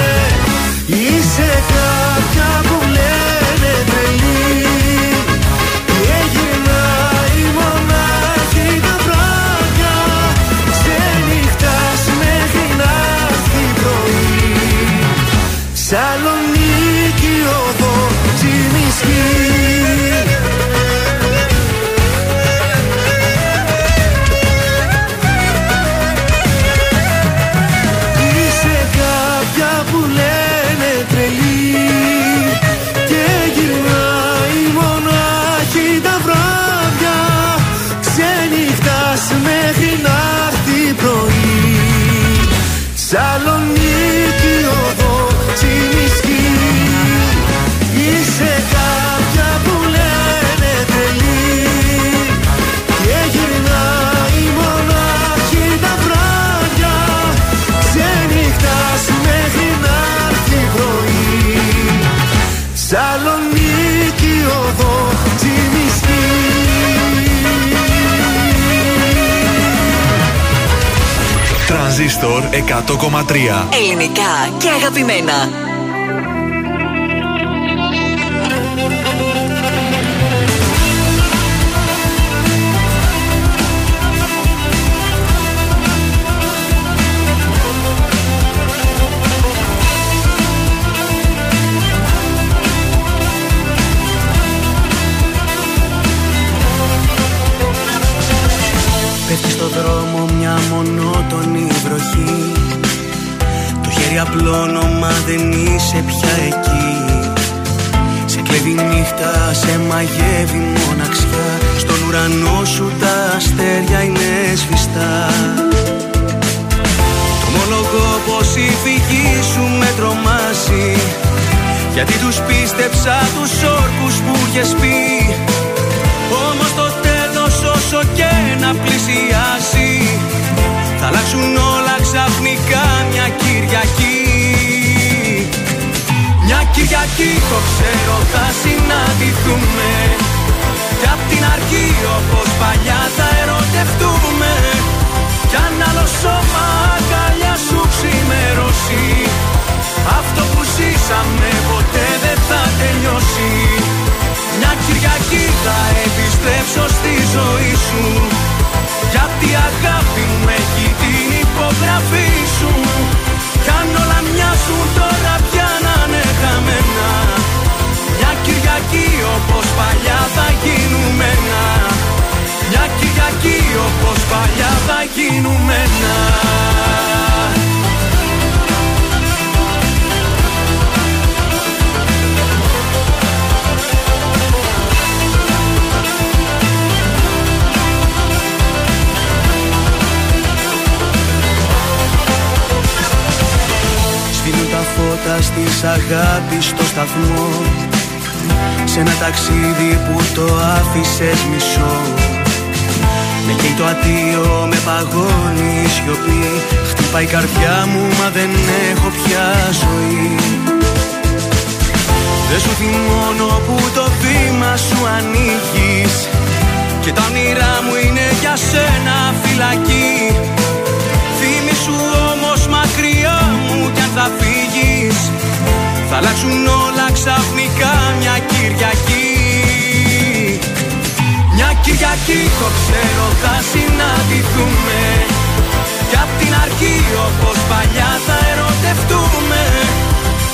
Τρανζίστορ 100,3 Ελληνικά και αγαπημένα. Πέφτει στο δρόμο μια μονότονη βροχή Το χέρι απλώνω μα δεν είσαι πια εκεί. Σε κλέβει η νύχτα, σε μαγεύει μοναξιά. Στον ουρανό σου τα αστέρια είναι σβηστά. Το ομολογώ πως η φυγή σου με τρομάζει. Γιατί τους πίστεψα τους όρκους που είχες πει. Όμως το τέλος όσο και να πλησιάσει. Θα αλλάξουν όλα ξαφνικά. μια Κυριακή. Μια Κυριακή το ξέρω θα συναντηθούμε. Κι απ' την αρχή όπως παλιά θα ερωτευτούμε. Κι αν άλλο σώμα αγκαλιά σου ξημερώσει Αυτό που ζήσαμε ποτέ δεν θα τελειώσει. Μια Κυριακή θα επιστρέψω στη ζωή σου. Γιατί η αγάπη μου έχει την υπογραφή σου Κι αν όλα μοιάζουν τώρα πια να είναι χαμένα. Μια Κυριακή όπως παλιά θα γίνουμε ένα. Μια Κυριακή όπως παλιά θα γίνουμε ένα τα φώτα της αγάπης στο σταθμό. Σε ένα ταξίδι που το άφησες μισό. Με καίει το αντίο, με παγώνει η σιωπή. Χτυπάει η καρδιά μου μα δεν έχω πια ζωή. Δεν σου θυμώνω που το βήμα σου ανοίγεις. Και τα όνειρά μου είναι για σένα φυλακή. Θυμήσου όμως θα φύγεις. Θα αλλάξουν όλα ξαφνικά μια Κυριακή. Μια Κυριακή το ξέρω θα συναντηθούμε. Κι απ' την αρχή όπως παλιά θα ερωτευτούμε.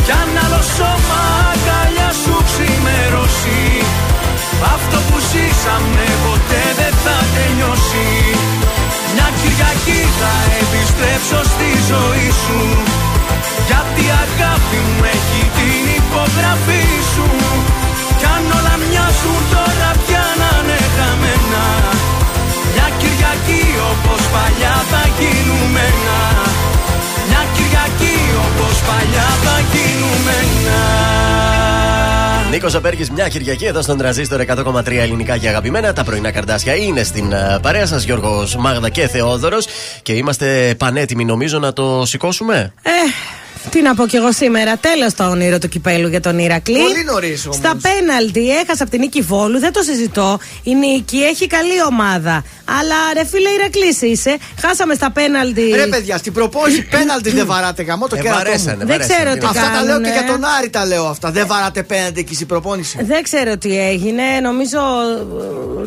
Κι αν άλλο σώμα αγκαλιά σου ξημερώσει Αυτό που ζήσαμε ποτέ δεν θα τελειώσει. Μια Κυριακή θα επιστρέψω στη ζωή σου Γιατί η αγάπη μου έχει την υπογραφή σου Κι αν όλα μοιάζουν τώρα πια να είναι χαμένα Μια Κυριακή όπως παλιά θα γίνουμε ένα Μια Κυριακή όπως παλιά θα γίνουμε ένα Νίκος Απέργης, μια Κυριακή εδώ στον Τραζίστορ 100,3 ελληνικά και αγαπημένα. Τα πρωινά καρτάσια είναι στην ε, παρέα σας, Γιώργος Μάγδα και Θεόδωρος. Και είμαστε πανέτοιμοι, νομίζω, να το σηκώσουμε; Ε, τι να πω κι εγώ σήμερα. Τέλος το όνειρο του κυπέλου για τον Ηρακλή. Πολύ νωρίς όμως. Στα πέναλτι έχασα από την νίκη Βόλου. Δεν το συζητώ. Η νίκη έχει καλή ομάδα. Αλλά ρε φίλε, Ηρακλή είσαι. Χάσαμε στα πέναλτι. Ρε παιδιά, στην προπόνηση πέναλτι δεν βαράτε γαμό το Ε, κέρατό βαρέσανε, μου. Δεν βαρέσανε. ξέρω τι Αυτά τα λέω και κάνουνε. για τον Άρη τα λέω αυτά. Δεν βαράτε πέναλτι εκεί στην προπόνηση. Δεν ξέρω τι έγινε. Νομίζω.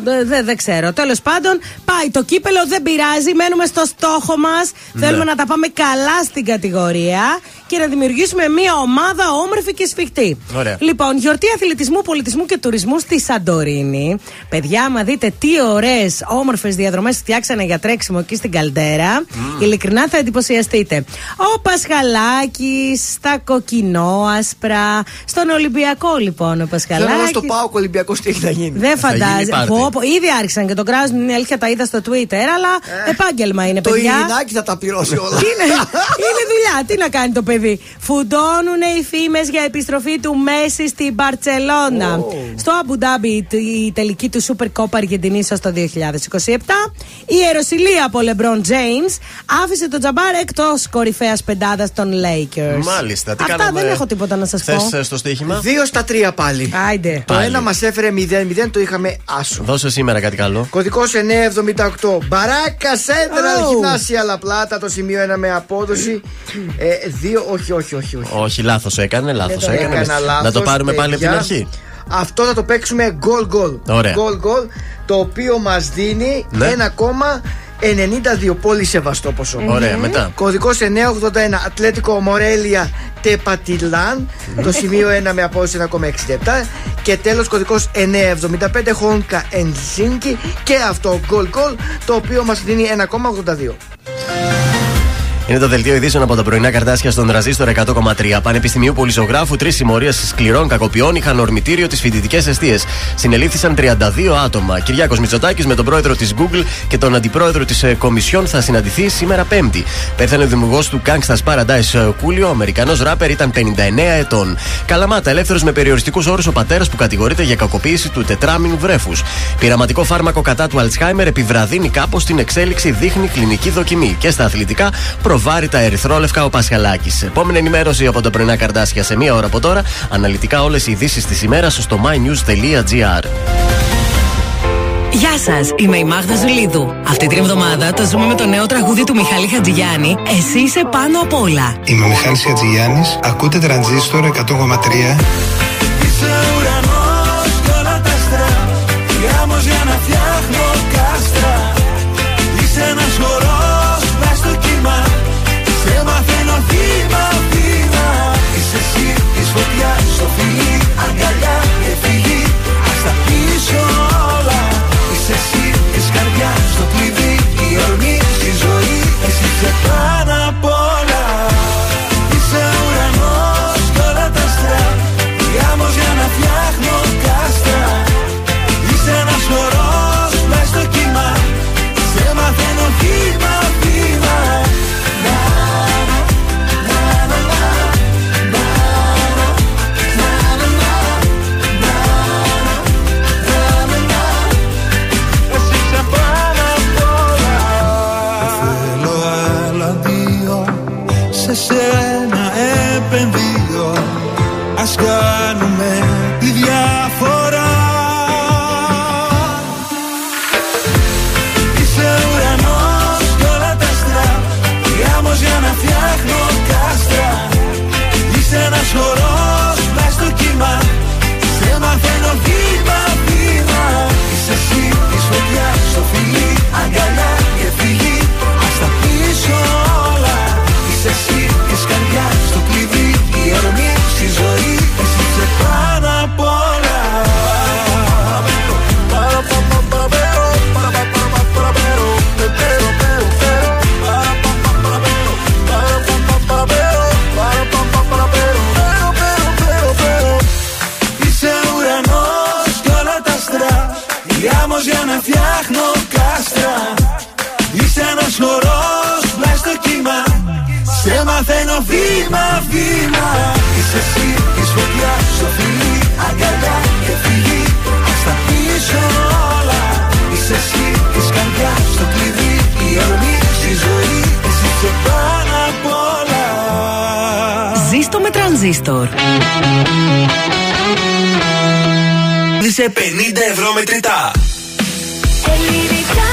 Δεν δε, δεν ξέρω. Τέλος πάντων, πάει το κύπελο, δεν πειράζει. Μένουμε στο στόχο μας. Ναι. Θέλουμε να τα πάμε καλά στην κατηγορία και να δημιουργήσουμε μια ομάδα όμορφη και σφιχτή. Ωραία. Λοιπόν, γιορτή αθλητισμού, πολιτισμού και τουρισμού στη Σαντορίνη. Παιδιά, άμα δείτε τι ωραίες, όμορφες διαδρομές φτιάξανε για τρέξιμο εκεί στην Καλτέρα, ειλικρινά θα εντυπωσιαστείτε. Ο Πασχαλάκης, στα κοκκινόασπρα, στον Ολυμπιακό λοιπόν ο Θέλω να δω στο Πασχαλάκης. Πάο Ολυμπιακός τι έχει να γίνει. Δεν Θα γίνει φαντάζει. πάρτι. Πω, πω, ήδη άρχισαν και το κράζουν. Είναι αλήθεια, τα είδα στο Twitter, αλλά επάγγελμα είναι, Το παιδιά. Ειρηνάκι θα τα πληρώσει όλα. είναι, είναι δουλειά. Τι να κάνει το παιδί. Παρασκευή. Φουντώνουν οι φήμες για επιστροφή του Μέση στην Μπαρσελόνα. Στο Αμπουντάμπι η τελική του Super Cup Αργεντινής το 2027. Η Ιεροσιλία από LeBron James άφησε τον Τζαμπάρ εκτός κορυφαίας πεντάδας των Lakers. Μάλιστα. Τι Αυτά κάναμε; δεν έχω τίποτα να σας πω. χθες στο στοίχημα; Δύο στα τρία πάλι. Άιντε. Το Πάλι. ένα μας έφερε 0-0, το είχαμε άσο. Δώσε σήμερα κάτι καλό. Κωδικός 978. Μπαράκα Σέντραλ, Oh. γυμνάσια Λαπλάτα. Το σημείο 1 με απόδοση. Ε, δύο, όχι, όχι, όχι. όχι. Όχι, λάθος έκανε, λάθος Δεν το έκανε. έκανα λάθος, Να το πάρουμε πάλι από την παιδιά. αρχή. Αυτό θα το παίξουμε goal goal. Ωραία. Goal goal, το οποίο μας δίνει Ναι. 1,92. Πολύ σεβαστό ποσό. Ωραία, μετά. Κωδικός 981. Ατλέτικο Μορέλια Τεπατιλάν. Το σημείο 1 με απόδοση 1,67. Και τέλος κωδικός 975. Χόνκα Ενσίνκι. Και αυτό goal goal, το οποίο μας δίνει 1,82. Είναι το δελτίο ειδήσεων από τα πρωινά καρτάσια στον Τραζίστορ 100,3. Πανεπιστημίου Πολυσογράφου, τρεις συμμορίες σκληρών κακοποιών είχαν ορμητήριο τις φοιτητικές αιστείες. Συνελήφθησαν 32 άτομα. Κυριάκος Μητσοτάκης με τον πρόεδρο της Google και τον αντιπρόεδρο της Κομισιόν θα συναντηθεί σήμερα Πέμπτη. Πέθανε ο δημιουργός του Gangsta's Paradise Κούλιο, ο Αμερικανός ράπερ, ήταν 59 ετών. Καλαμάτα, ελεύθερος με περιοριστικούς όρους ο πατέρας που κατηγορείται για κακοποίηση του τετράμινου βρέφους. Πειραματικό φάρμακο κατά του Αλτσχάιμερ επιβραδύνει κάπως την εξέλιξη, δείχνει κλινική δοκιμή. Και στα αθλητικά, προβάρει τα ερυθρόλευκα ο Πασχαλάκης. Επόμενη ενημέρωση από τα πρωινά καρτάσια σε μία ώρα από τώρα. Αναλυτικά όλες οι ειδήσεις της ημέρας στο mynews.gr. Γεια σας, είμαι η Μάγδα Ζουλίδου. Αυτή την εβδομάδα το ζούμε με το νέο τραγούδι του Μιχάλη Χατζηγιάννη. Εσύ είσαι πάνω απ' όλα. Είμαι ο Μιχάλης Ατζηγιάννης, ακούτε τρανζίστορ 100,3 βήμα βήμα Είσαι εσύ της φωτιάς στο φιλί Αγκαλιά και φιλί Ας τα πίσω όλα Είσαι εσύ της καρδιάς στο κλειδί Η ορμή στη ζωή Εσύ είσαι πάνω απ' όλα Ζήστο με τρανζίστορ. Είσαι 50 ευρώ μετρητά. Ελληνικά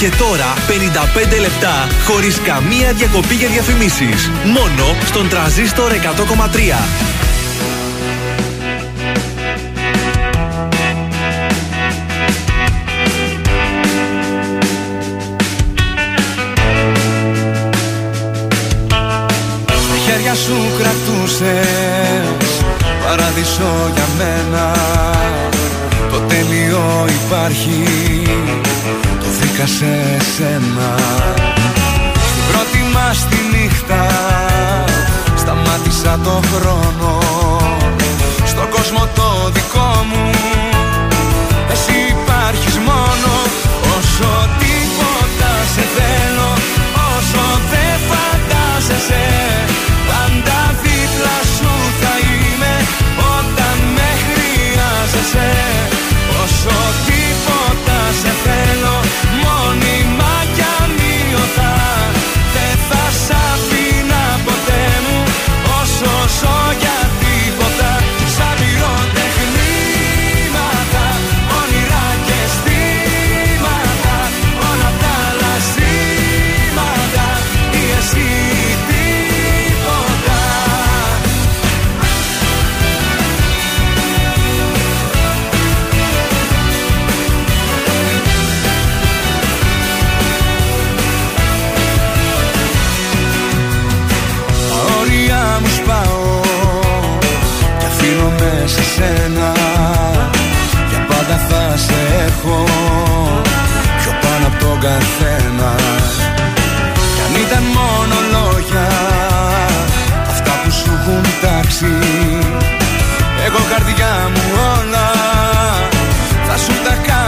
Και τώρα 55 λεπτά χωρίς καμία διακοπή για διαφημίσεις. Μόνο στον τραζίστορ 100,3. Στα χέρια σου κρατούσες Παράδεισο για μένα Το τέλειο υπάρχει Το βρήκα σε σένα Στην πρώτη μας τη νύχτα Σταμάτησα το χρόνο. Στον κόσμο το δικό μου Εσύ υπάρχεις μόνο. Όσο τίποτα σε θέλω Όσο δεν φαντάζεσαι Πάντα δίπλα σου θα είμαι Όταν με χρειάζεσαι. Έχω πιο πάνω από τον καθένα. Κι αν ήταν μόνο λόγια αυτά που σου έχουν τάξει. Εγώ καρδιά μου όλα θα σου τα κάνω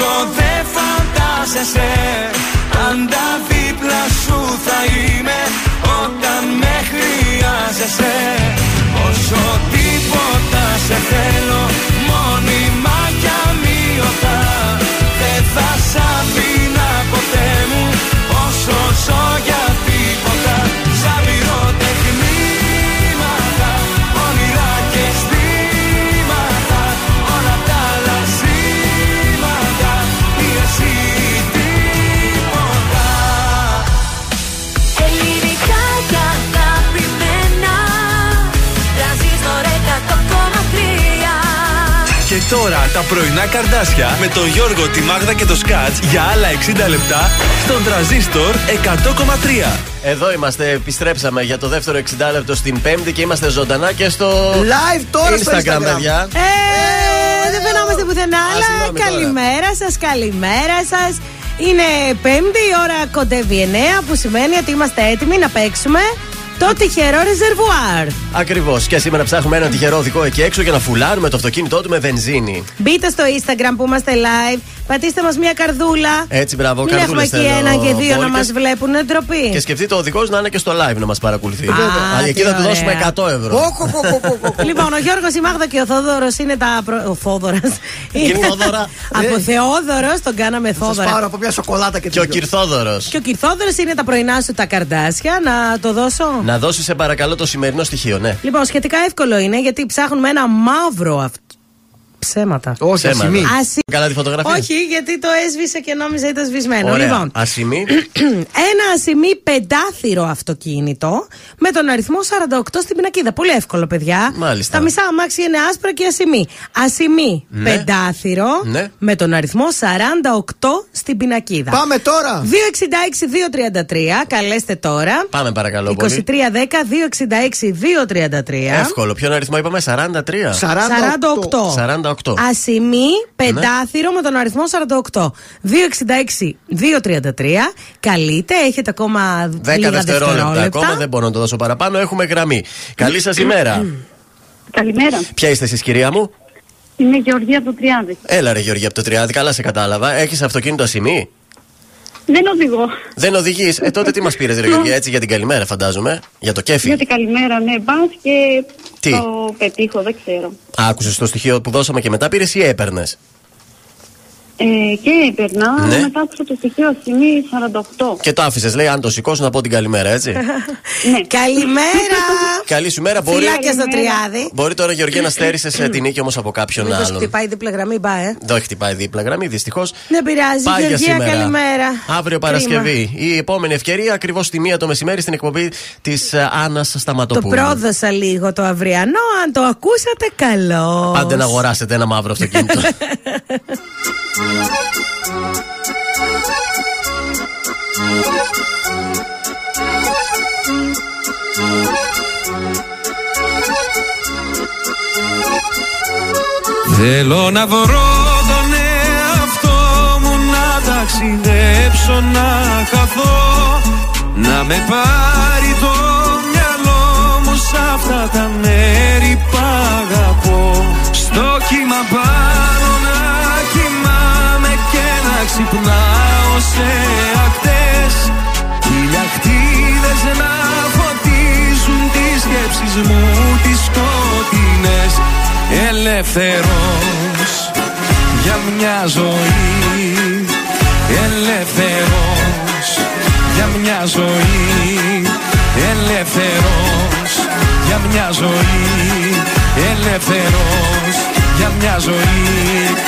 Όσο δεν φαντάζεσαι Πάντα δίπλα σου θα είμαι Όταν με χρειάζεσαι. Όσο τίποτα σε θέλω Μόνιμα κι αμύωτα Δεν θα σ' αφήνα τώρα τα πρωινά καρδάσια με τον Γιώργο, τη Μάγδα και το Σκάτς για άλλα 60 λεπτά στον τραζίστορ 100,3. Εδώ είμαστε, επιστρέψαμε για το δεύτερο 60 λεπτό στην Πέμπτη και είμαστε ζωντανά και στο. Live τώρα στο Instagram. παιδιά. Ε, δεν φαινόμαστε πουθενά, αλλά συγγνώμη τώρα. καλημέρα σας, καλημέρα σας. Είναι Πέμπτη, η ώρα κοντεύει 9, που σημαίνει ότι είμαστε έτοιμοι να παίξουμε το τυχερό ρεζερβουάρ. Ακριβώς. Και σήμερα ψάχνουμε ένα τυχερό οδικό εκεί έξω για να φουλάρουμε το αυτοκίνητό του με βενζίνη. Μπείτε στο Instagram που είμαστε live, πατήστε μας μια καρδούλα. Έτσι, μπράβο, Μην έχουμε καρδούλες εκεί θέλω, ένα και δύο να μπόλικες. μας βλέπουν, είναι ντροπή. Και σκεφτείτε ο οδηγός να είναι και στο live να μας παρακολουθεί. Α, Α, εκεί τι θα του ωραία. δώσουμε 100 ευρώ. Λοιπόν, ο Γιώργος, η Μάγδα και ο Θόδωρος είναι τα. Προ... Ο Θόδωρας. Κυρθόδωρα. από Ε. Θεόδωρος τον κάναμε Θα σας Θόδωρα. πάρω από μια σοκολάτα και Και ο τέτοιο. Κυρθόδωρος. Και ο Κυρθόδωρος είναι τα πρωινά σου τα καρδάσια. Να το δώσω. Να δώσει σε παρακαλώ το σημερινό στοιχείο, ναι. Λοιπόν, σχετικά εύκολο είναι γιατί ψάχνουμε ένα μαύρο αυτό. Ψέματα. Όχι, Ψέματα. ασημή. Ασυ- Καλά τη φωτογραφία. Όχι, γιατί το έσβησε και νόμιζα ήταν σβησμένο. Ωραία. Λοιπόν, Ασημή. ένα ασημή πεντάθυρο αυτοκίνητο με τον αριθμό 48 στην πινακίδα. Πολύ εύκολο, παιδιά. Μάλιστα. Τα μισά αμάξια είναι άσπρα και ασημή. Ασημή Ναι. πεντάθυρο Ναι. με τον αριθμό 48 στην πινακίδα. Πάμε τώρα. 266-233, καλέστε τώρα. Πάμε παρακαλώ 2310-266-233. πολύ. Εύκολο. Ποιον αριθμό είπαμε, 43. 48. 48. Ασημή, πεντάθυρο με τον αριθμό 48. 266-233. Καλείτε, έχετε ακόμα 10 λίγα δευτερόλεπτα ακόμα, δεν μπορώ να το δώσω παραπάνω. Έχουμε γραμμή. Καλή σας ημέρα. Καλημέρα. Ποια είστε εσείς, κυρία μου; Είμαι η Γεωργία από το Τριάδι. Έλα, ρε Γεωργία από το Τριάδι, καλά σε κατάλαβα. Έχεις αυτοκίνητο ασημή; Δεν οδηγώ. Δεν οδηγείς. Ε, τότε τι μας πήρες, ρε Γεωργία, έτσι για την καλημέρα, φαντάζομαι. Για το κέφι. Γιατί καλημέρα, ναι, μπας και Τι; το πετύχω, δεν ξέρω. Άκουσες το στοιχείο που δώσαμε και μετά πήρες ή έπαιρνες; Ε, και έπαιρνα, Ναι. μετά άκουσα το στοιχείο σημεί 48. Και το άφησες, λέει, αν το σηκώσω να πω την καλημέρα, έτσι. ναι. Καλημέρα! Καλή σου μέρα, μπορεί. Φιλάκια στο τριάδι. Μπορεί τώρα, Γεωργία, να στέρισες την νίκη όμως από κάποιον Μήπως άλλον. χτυπάει δίπλα γραμμή, μπα, ε. Δεν έχει χτυπάει δίπλα γραμμή, δυστυχώς. Δεν πειράζει, Πάει για Γεωργία, σήμερα. καλημέρα. Αύριο Κρίμα. Παρασκευή. Η επόμενη ευκαιρία ακριβώς στη μία το μεσημέρι στην εκπομπή της Άννας Το Σταματοπούλου. πρόδωσα λίγο το αυριανό. Αν το ακούσατε, καλό. Πάντε να αγοράσετε ένα μαύρο αυτοκίνητο. Θέλω να βρω τον εαυτό μου να ταξιδέψω να χαθώ Να με πάρει το μυαλό μου σ' αυτά τα μέρη που αγαπώ. Στο κύμα πάνω να κοιμάμαι ξυπνάω σε ακτές. Οι να φωτίζουν τις σκέψεις μου τις σκοτεινές. Ελεύθερος για μια ζωή. Ελεύθερος για μια ζωή. Ελεύθερος για μια ζωή. Ελεύθερος για μια ζωή.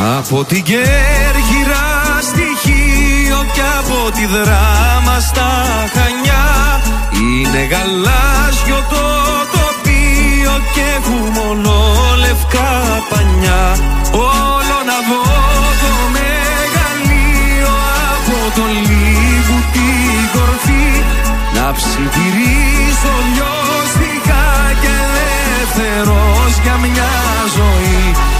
Από την Κέρκυρα στοιχείο και από τη δράμα στα Χανιά. Είναι γαλάζιο το τοπίο και έχουμε μόνο λευκά πανιά. Όλο να δω το μεγαλείο από το λίγο την κορφή. Να ψιθυρίσω λιώστικα και ελεύθερος για μια ζωή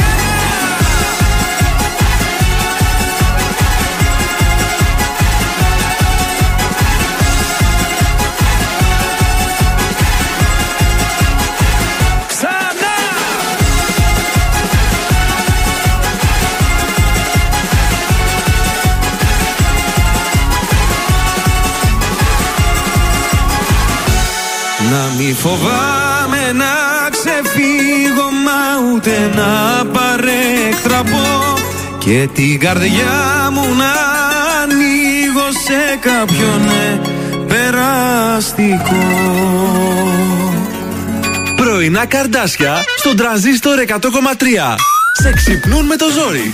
Να μη φοβάμαι να ξεφύγω μα ούτε να παρέκτραπω και την καρδιά μου να ανοίγω σε κάποιον ναι, περαστικό. Πρωινά καρδάσια στον τραζίστορ 100,3. Σε ξυπνούν με το ζόρι.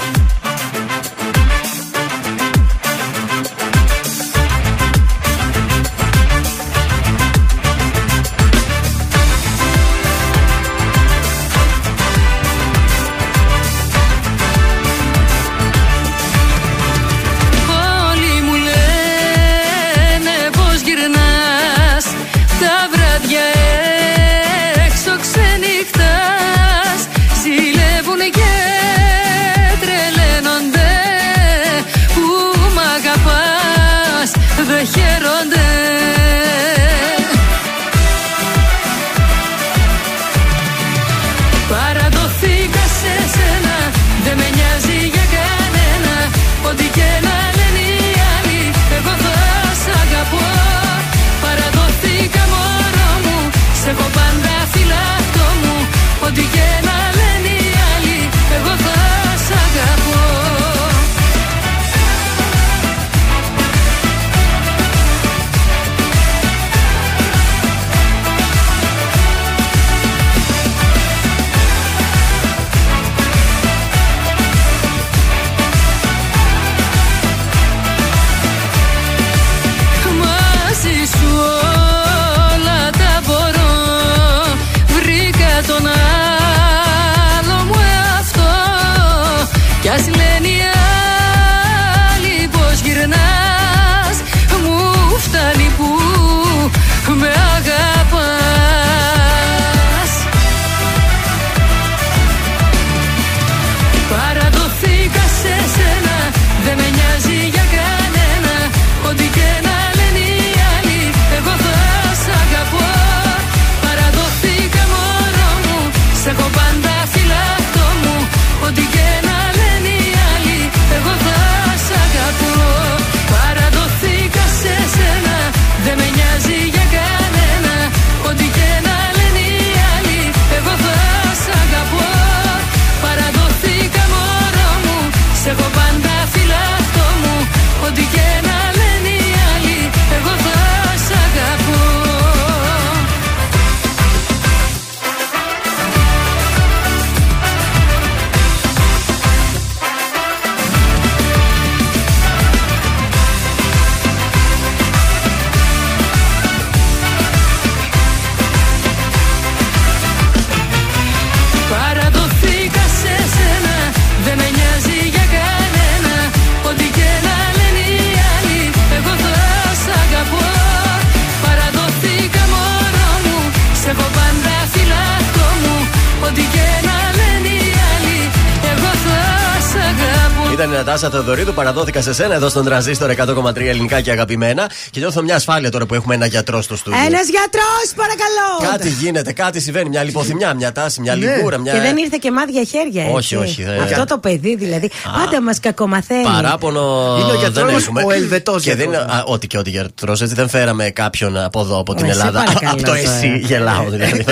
para παραδόθηκα σε σένα εδώ στον τραζίστορ 100,3 ελληνικά και αγαπημένα. Και νιώθω μια ασφάλεια τώρα που έχουμε ένα γιατρό στο στούντιο. Ένας γιατρός, παρακαλώ! Κάτι γίνεται, κάτι συμβαίνει. Μια λιποθυμιά, μια τάση, μια Ναι. λιγούρα. Μια... Και δεν ήρθε και μάδια χέρια, έτσι. Όχι, όχι, δεν- Αυτό το παιδί δηλαδή. Πάντα μας κακομαθαίνει. Παράπονο Είναι ο δεν γιατρός μας, έχουμε. ο Ελβετός Και δεν είναι γιατρός. α, ό,τι και ό,τι γιατρός. Έτσι δεν φέραμε κάποιον από εδώ, από την Μα, σε Ελλάδα. παρακαλώ Από το τώρα. εσύ γελάω δηλαδή.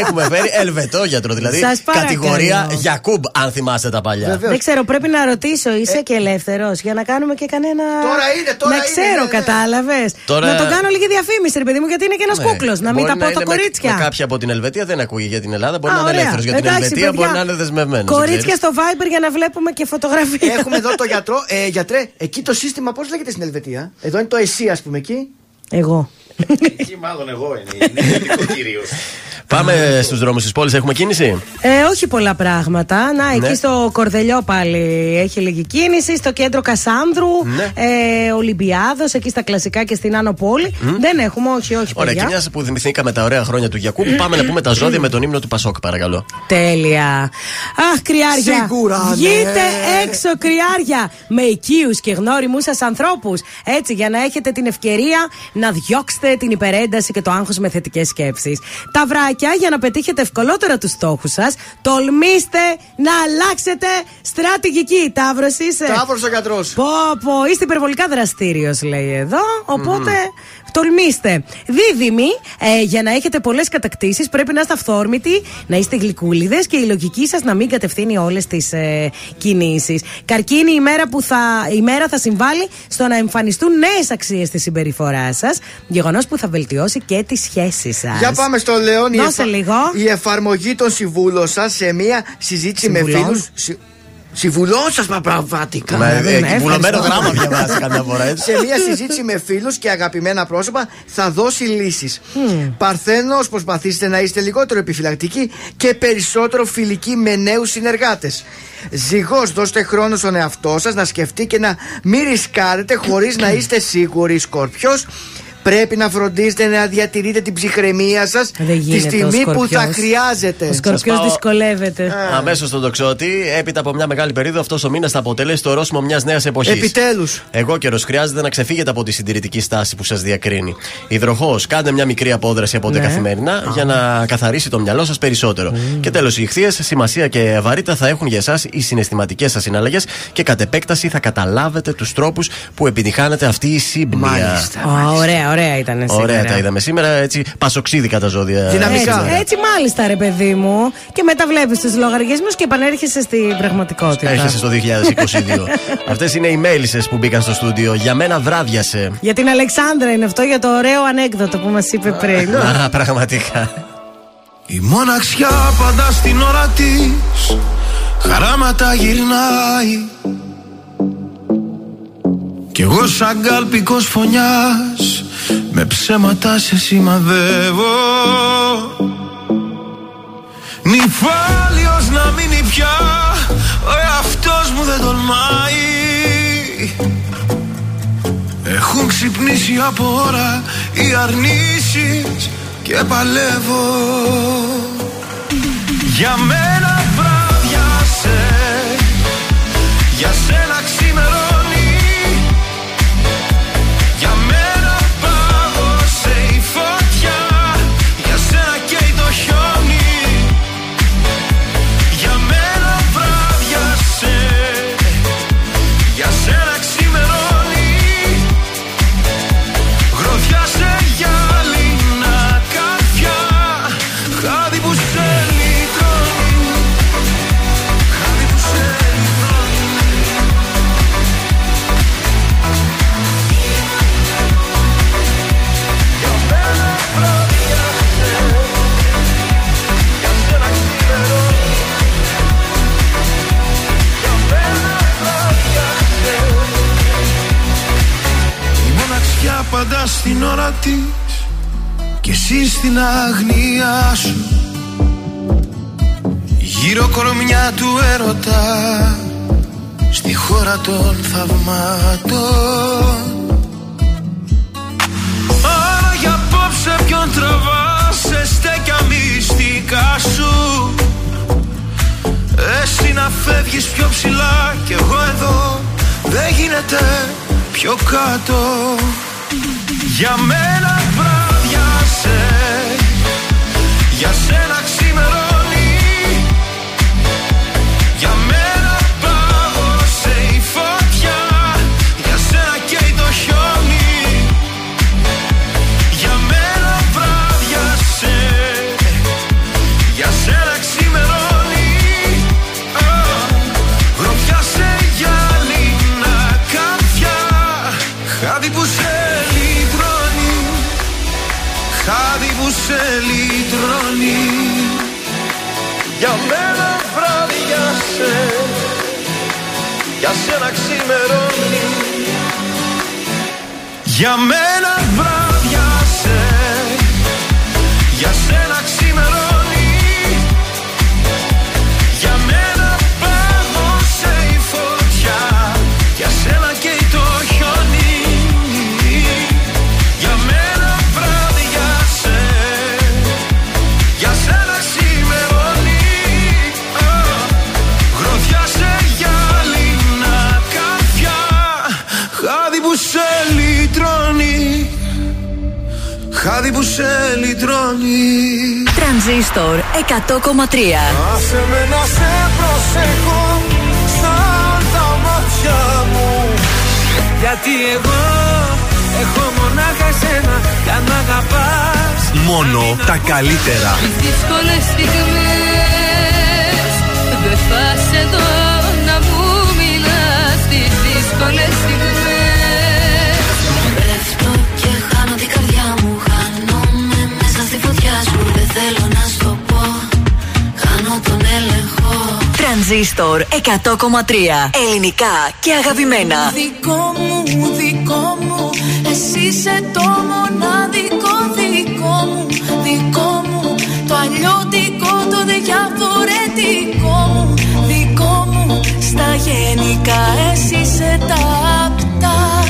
Έχουμε φέρει Ελβετό γιατρό. Δηλαδή Σας παρακαλώ. κατηγορία Γιακούμπ, αν θυμάστε τα παλιά. Βεβαίως. Δεν ξέρω, πρέπει να ρωτήσω, είσαι και ελεύθερος για να κάνουμε και κανένα. Ε. Τώρα είναι, τώρα Να είναι, ξέρω, ναι, ναι. κατάλαβες. Τώρα- Να το κάνω λίγη διαφήμιση, ρε παιδί μου, γιατί είναι και ένας Ναι. κούκλος. Να μην Μπορεί τα πω τα είναι με- κορίτσια. Με κάποια από την Ελβετία δεν ακούει για την Ελλάδα. Μπορεί Α, να είναι ωραία. ελεύθερος για την Εντάξει, Ελβετία, παιδιά. μπορεί να είναι δεσμευμένος. Κορίτσια στο Viber για να βλέπουμε και φωτογραφία. Έχουμε εδώ το γιατρό. Ε, γιατρέ, εκεί το σύστημα πώς λέγεται στην Ελβετία; Εδώ είναι το εσύ, ας πούμε, εκεί. Εγώ. Εκεί μάλλον εγώ είναι. Είναι ειδικό κυρίως. Πάμε στους δρόμους της πόλης, έχουμε κίνηση; Ε, όχι πολλά πράγματα. Να, εκεί Ναι. στο Κορδελιό πάλι έχει λίγη κίνηση. Στο κέντρο Κασάνδρου, Ναι. ε, Ολυμπιάδος, εκεί στα κλασικά και στην Άνω Πόλη. Δεν έχουμε, όχι, όχι. Ωραία, και παιδιά. μιας που θυμηθήκαμε τα ωραία χρόνια του Γιακούμπ, πάμε να πούμε τα ζώδια με τον ύμνο του Πασόκ, παρακαλώ. Τέλεια. Αχ, κρυάρια. Σίγουρα, ναι. Βγείτε έξω, κρυάρια. Με οικείους και γνώριμους σας ανθρώπους. Έτσι, για να έχετε την ευκαιρία να διώξετε την υπερένταση και το άγχος με θετικές σκέψεις. Τα βράκια, για να πετύχετε ευκολότερα τους στόχους σας, τολμήστε να αλλάξετε στρατηγική. Ταύρος είσαι. Ταύρος ο γιατρός. Πω, πω, είστε υπερβολικά δραστήριος, λέει εδώ. Οπότε, τολμήστε. Δίδυμοι, ε, για να έχετε πολλές κατακτήσεις, πρέπει να είστε αυθόρμητοι, να είστε γλυκούλιδες και η λογική σας να μην κατευθύνει όλες τις ε, κινήσεις. Καρκίνη, η μέρα, που θα, η μέρα θα συμβάλλει στο να εμφανιστούν νέες αξίες στη συμπεριφορά σας. Γεγονός που θα βελτιώσει και τις σχέσεις σας. Για πάμε στο Λέον. Η, Δώσε λίγο. η εφαρμογή των συμβούλων σας σε μία συζήτηση με Συμβουλών. φίλου. Συμβουλών σας, μα πραγματικά. Να, ε, ναι, ε, Βουλωμένο ευχαριστώ. γράμμα διαβάσει καμιά φορά, έτσι. σε μία συζήτηση με φίλους και αγαπημένα πρόσωπα θα δώσει λύσεις. Παρθένος, προσπαθήστε να είστε λιγότερο επιφυλακτικοί και περισσότερο φιλικοί με νέους συνεργάτες. Ζυγός, δώστε χρόνο στον εαυτό σας να σκεφτεί και να μην ρισκάρετε χωρίς να είστε σίγουροι. Σκορπιό, πρέπει να φροντίσετε να διατηρείτε την ψυχραιμία σας Δεν τη γίνεται ο στιγμή που Σκορπιός. θα χρειάζεται. Ο Σκορπιός πάω- δυσκολεύεται. Αμέσως στον τοξότη, έπειτα από μια μεγάλη περίοδο, αυτός ο μήνας θα αποτελέσει το ορόσημο μιας νέας εποχής. Επιτέλους. Εγώ καιρός χρειάζεται να ξεφύγετε από τη συντηρητική στάση που σας διακρίνει. Υδροχό, κάντε μια μικρή απόδραση από Ναι. ναι. καθημερινά για να καθαρίσει το μυαλό σας περισσότερο. Και τέλος, οι ηχθείες, σημασία και βαρύτητα θα έχουν για εσάς οι συναισθηματικές σας συναλλαγές και κατ' επέκταση θα καταλάβετε τους τρόπους που επιτυχάνετε αυτή η σύμπνοια. Μάλιστα. Ω, ωραία, ωραία ήταν σήμερα. Ωραία τα είδαμε σήμερα, έτσι πασοξίδικα τα ζώδια. Δυναμικά. σήμερα. Έτσι, έτσι μάλιστα, ρε παιδί μου. Και μετά βλέπεις τους λογαριασμούς και επανέρχεσαι στην πραγματικότητα. Έρχεσαι στο 2022. Αυτές είναι οι μέλισσε που μπήκαν στο στούντιο. Για μένα βράδιασε. Για την Αλεξάνδρα είναι αυτό, για το ωραίο ανέκδοτο που μας είπε πριν. Α, πραγματικά. Η μοναξιά πάντα στην ώρα της χαράματα γυρνάει Κι εγώ σαν κάλπικος φωνιάς με ψέματα σε σημαδεύω. Νυφάλιος να μείνει πια ο εαυτός μου δεν τολμάει. Έχουν ξυπνήσει από ώρα οι αρνήσεις και παλεύω. Για μένα βράδιασε Για στην ώρα τη και εσύ στην αγνία σου. Γύρω κορμιά του έρωτα στη χώρα των θαυμάτων. Άρα για απόψε ποιον τραβάς σε στέκια μυστικά σου. Εσύ να να φεύγεις πιο ψηλά Κι εγώ εδώ δεν γίνεται πιο κάτω Για μένα βράδιασε Για σένα ξημερώνει Για μένα Τρανζίστορ 100,3 Άσε με να σε προσέχω σαν τα μάτια μου. Γιατί εγώ έχω μονάχα εσένα κι αν αγαπάς Μόνο τα καλύτερα. Τις δύσκολες στιγμές Δεν φας εδώ να μου μιλάς. Τις δύσκολες στιγμές Τρανζίστορ 100,3 Ελληνικά και αγαπημένα. Δικό μου, δικό μου Εσύ είσαι το μοναδικό δικό μου Δικό μου Το αλλιώτικο, το διαφορετικό μου Δικό μου Στα γενικά εσύ είσαι τα απτά Στο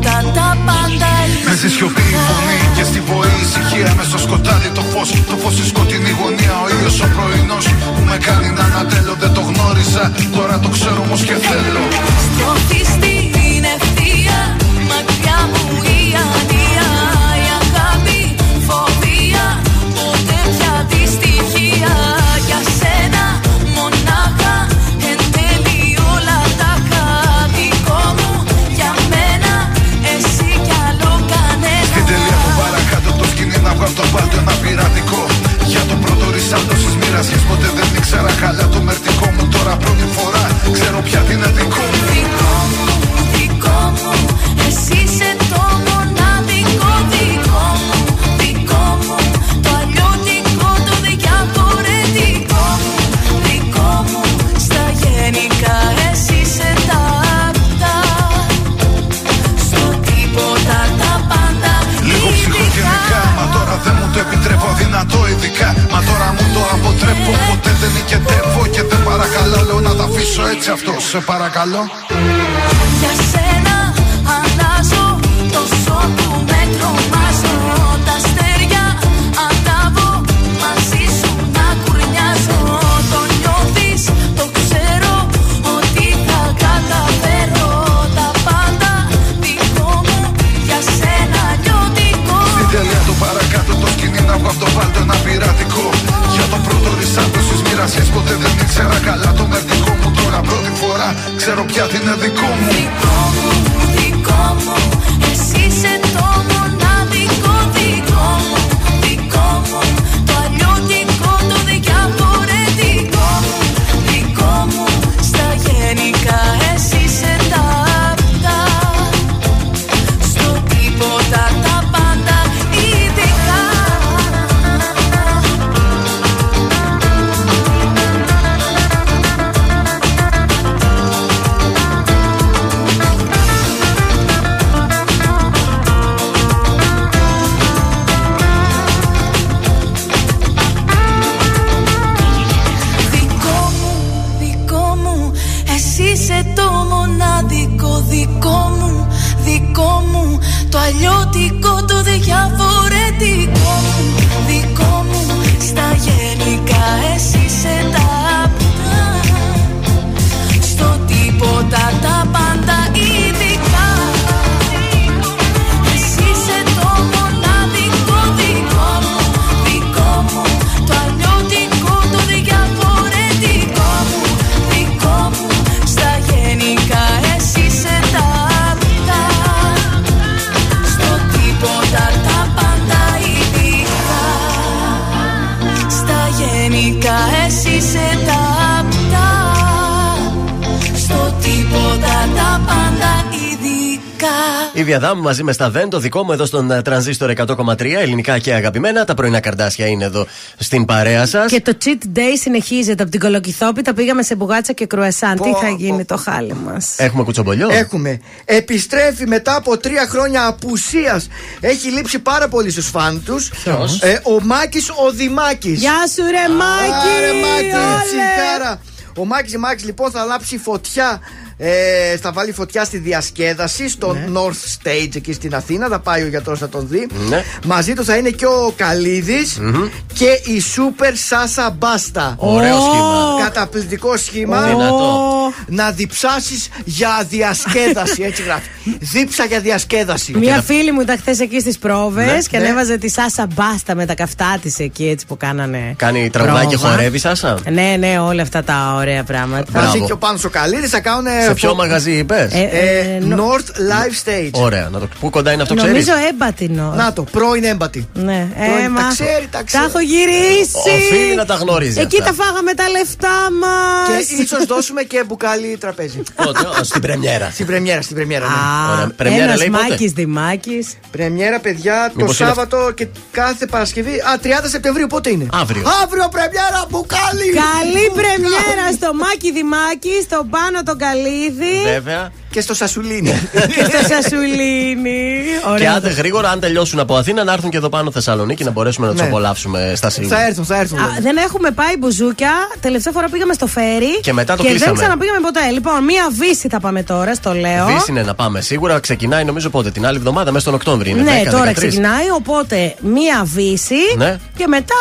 τίποτα τα πάντα Με στη σιωπή η φωνή και στη βοή η ησυχία Με στο σκοτάδι το φως, το φως στη σκοτεινή γωνία Ο ήλιος ο πρωινός που με κάνει να ανατέλω Δεν το γνώρισα, τώρα το ξέρω όμως και θέλω. Στροφή στην ρισάλτο στις μοιρασιές ποτέ δεν ήξερα καλά το μερτικό μου Τώρα πρώτη φορά. Ξέρω πια τι είναι δικό μου αφήσω έτσι αυτός, σε παρακαλώ. Για σένα αλλάζω τόσο που με τρομάζω. Τα αστέρια αντάβω μαζί σου να κουρνιάζω. Το νιώθεις, το ξέρω ότι θα καταφέρω. Τα πάντα δικό μου για σένα λιώτικο Στην τελεία του παρακάτω το σκηνή να βγω από το βάλτο ένα πειρατικό. Για το πρώτο ρισάλτο στις μοιρασιές ποτέ δεν ήξερα καλά το μερτικό. μου Τώρα πρώτη φορά ξέρω πια τι είναι δικό μου. Δικό μου, δικό μου Εσύ είσαι το μοναδικό Η Διαδάμου μαζί με στα Βεν, το δικό μου εδώ στον ε, τρανζίστορ 100,3 ελληνικά και αγαπημένα. Τα πρωινά καρδάσια είναι εδώ στην παρέα σας. Και το cheat day συνεχίζεται από την Κολοκυθόπιτα. Πήγαμε σε μπουγάτσα και κρουασάν. Τι Πω, θα πω. γίνει το χάλι μας; Έχουμε κουτσομπολιό; Έχουμε. Επιστρέφει μετά από τρία χρόνια απουσίας. Έχει λείψει πάρα πολύ στους φαν τους. Ε, ο Μάκης ο Δημάκη. Γεια σου, ρε Μάκη! Άρε Μάκη, Όλε! ψυχάρα. Ο Μάκης Μάκης λοιπόν θα λάψει φωτιά ε, θα βάλει φωτιά στη διασκέδαση στο North Stage εκεί στην Αθήνα. Θα πάει ο γιατρός να τον δει. Ναι. Μαζί του θα είναι και ο καλιδης και η Super Sasa Basta. Ωραίο σχήμα. Καταπληκτικό σχήμα. Δυνατό. Να διψάσεις για διασκέδαση. Έτσι γράφει. Δίψα για διασκέδαση. Μία φίλη μου ήταν χθες εκεί στις πρόβες Ναι. και Ναι. ανέβαζε τη Σάσα Μπάστα με τα καυτά της εκεί έτσι που κάνανε. Κάνει τραγουδάκι και πρόβα. χορεύει, Σάσα. Ναι, ναι, όλα αυτά τα ωραία πράγματα. Μπράβο. Μαζί και ο Πάνος ο Καλίδης θα κάνουν. Σε ποιο μαγαζί είπες; Ε, Ε, ε, νο- North Live Stage. Ωραία. Να το... Πού κοντά είναι αυτό, ξέρεις; Νομίζω έμπατινο. Να το, πρώην έμπατη. Ναι, Πρώην, έμα. τα ξέρει, τα ξέρει. έχω γυρίσει. Οφείλει να τα γνωρίζει Εκεί αυτά. τα φάγαμε τα λεφτά μας. Και ίσως δώσουμε και μπουκάλι τραπέζι. Πότε, ω, στην πρεμιέρα. Στην πρεμιέρα, στην πρεμιέρα. Ναι. Ωραία. Πρεμιέρα Ένας λέει πότε; Μάκης Δημάκης. Πρεμιέρα, παιδιά, Μήπως το είναι- Σάββατο και κάθε Παρασκευή. Α, 30 Σεπτεμβρίου πότε είναι; Αύριο. Αύριο πρεμιέρα, μπουκάλι. Καλή πρεμιέρα στο Μάκη Δημάκη, στον Πάνο τον Καλίδη Βέβαια. Και στο Σασουλίνι. και στο Σασουλίνη. Και Ωραία. άντε γρήγορα, αν τελειώσουν από Αθήνα, να έρθουν και εδώ πάνω Θεσσαλονίκη να μπορέσουμε να τους Ναι. απολαύσουμε στα σίγουρα. θα έρθουν, θα έρθουν. Α, δεν έχουμε πάει μπουζούκια. Τελευταία φορά πήγαμε στο φέρι. Και μετά το δεν κλείσαμε. ξαναπήγαμε ποτέ. Λοιπόν, μία βύση θα πάμε τώρα, στο λέω. Δύση είναι να πάμε σίγουρα. Ξεκινάει νομίζω πότε, την άλλη εβδομάδα, μέσα στον Οκτώβριο. Είναι ναι, 10, τώρα 13. ξεκινάει. Οπότε μία βύση Ναι. και μετά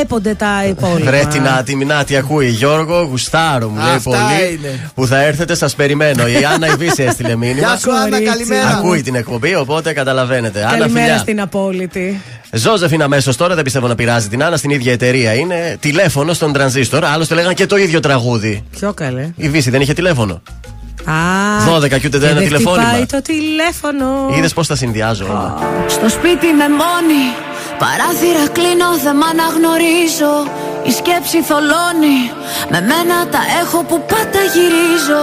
έπονται τα υπόλοιπα. Ρε την άτιμη, να τι ακούει. Γιώργο, γουστάρω μου λέει Αυτά πολύ. είναι. Που θα έρθετε, σας περιμένω. Η Άννα Ιβύση έστειλε μήνυμα. Γεια σου, Άννα, κορίτσι. καλημέρα. Ακούει την εκπομπή, οπότε καταλαβαίνετε. Άννα, Καλημέρα φιλιά. στην απόλυτη. Ζώζεφιν αμέσως τώρα, δεν πιστεύω να πειράζει την Άννα, στην ίδια εταιρεία είναι. Τηλέφωνο στον τρανζίστορ. Άλλωστε λέγανε και το ίδιο τραγούδι. Πιο καλέ. Η Βύση δεν είχε τηλέφωνο. Α, 12 και ούτε δεν ένα δεν τηλεφώνημα. χτυπάει το τηλέφωνο. Είδες πώς τα συνδυάζω όλα. Στο σπίτι με μόνη Παράθυρα κλείνω δεν μ' αναγνωρίζω Η σκέψη θολώνει Με μένα τα έχω που πάντα γυρίζω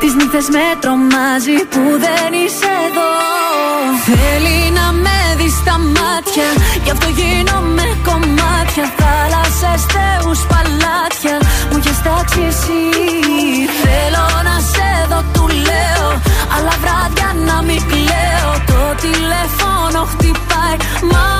Τις νύχτες με τρομάζει Που δεν είσαι εδώ. Θέλει να με δεις στα μάτια Γι' αυτό γίνομαι κομμάτια. Θάλασσες, θεούς, παλάτια Μου έχεις τάξει εσύ. Θέλω να σε δω, του λέω Αλλά βράδια να μην κλαίω. Το τηλέφωνο χτυπάει Μα, μα, μα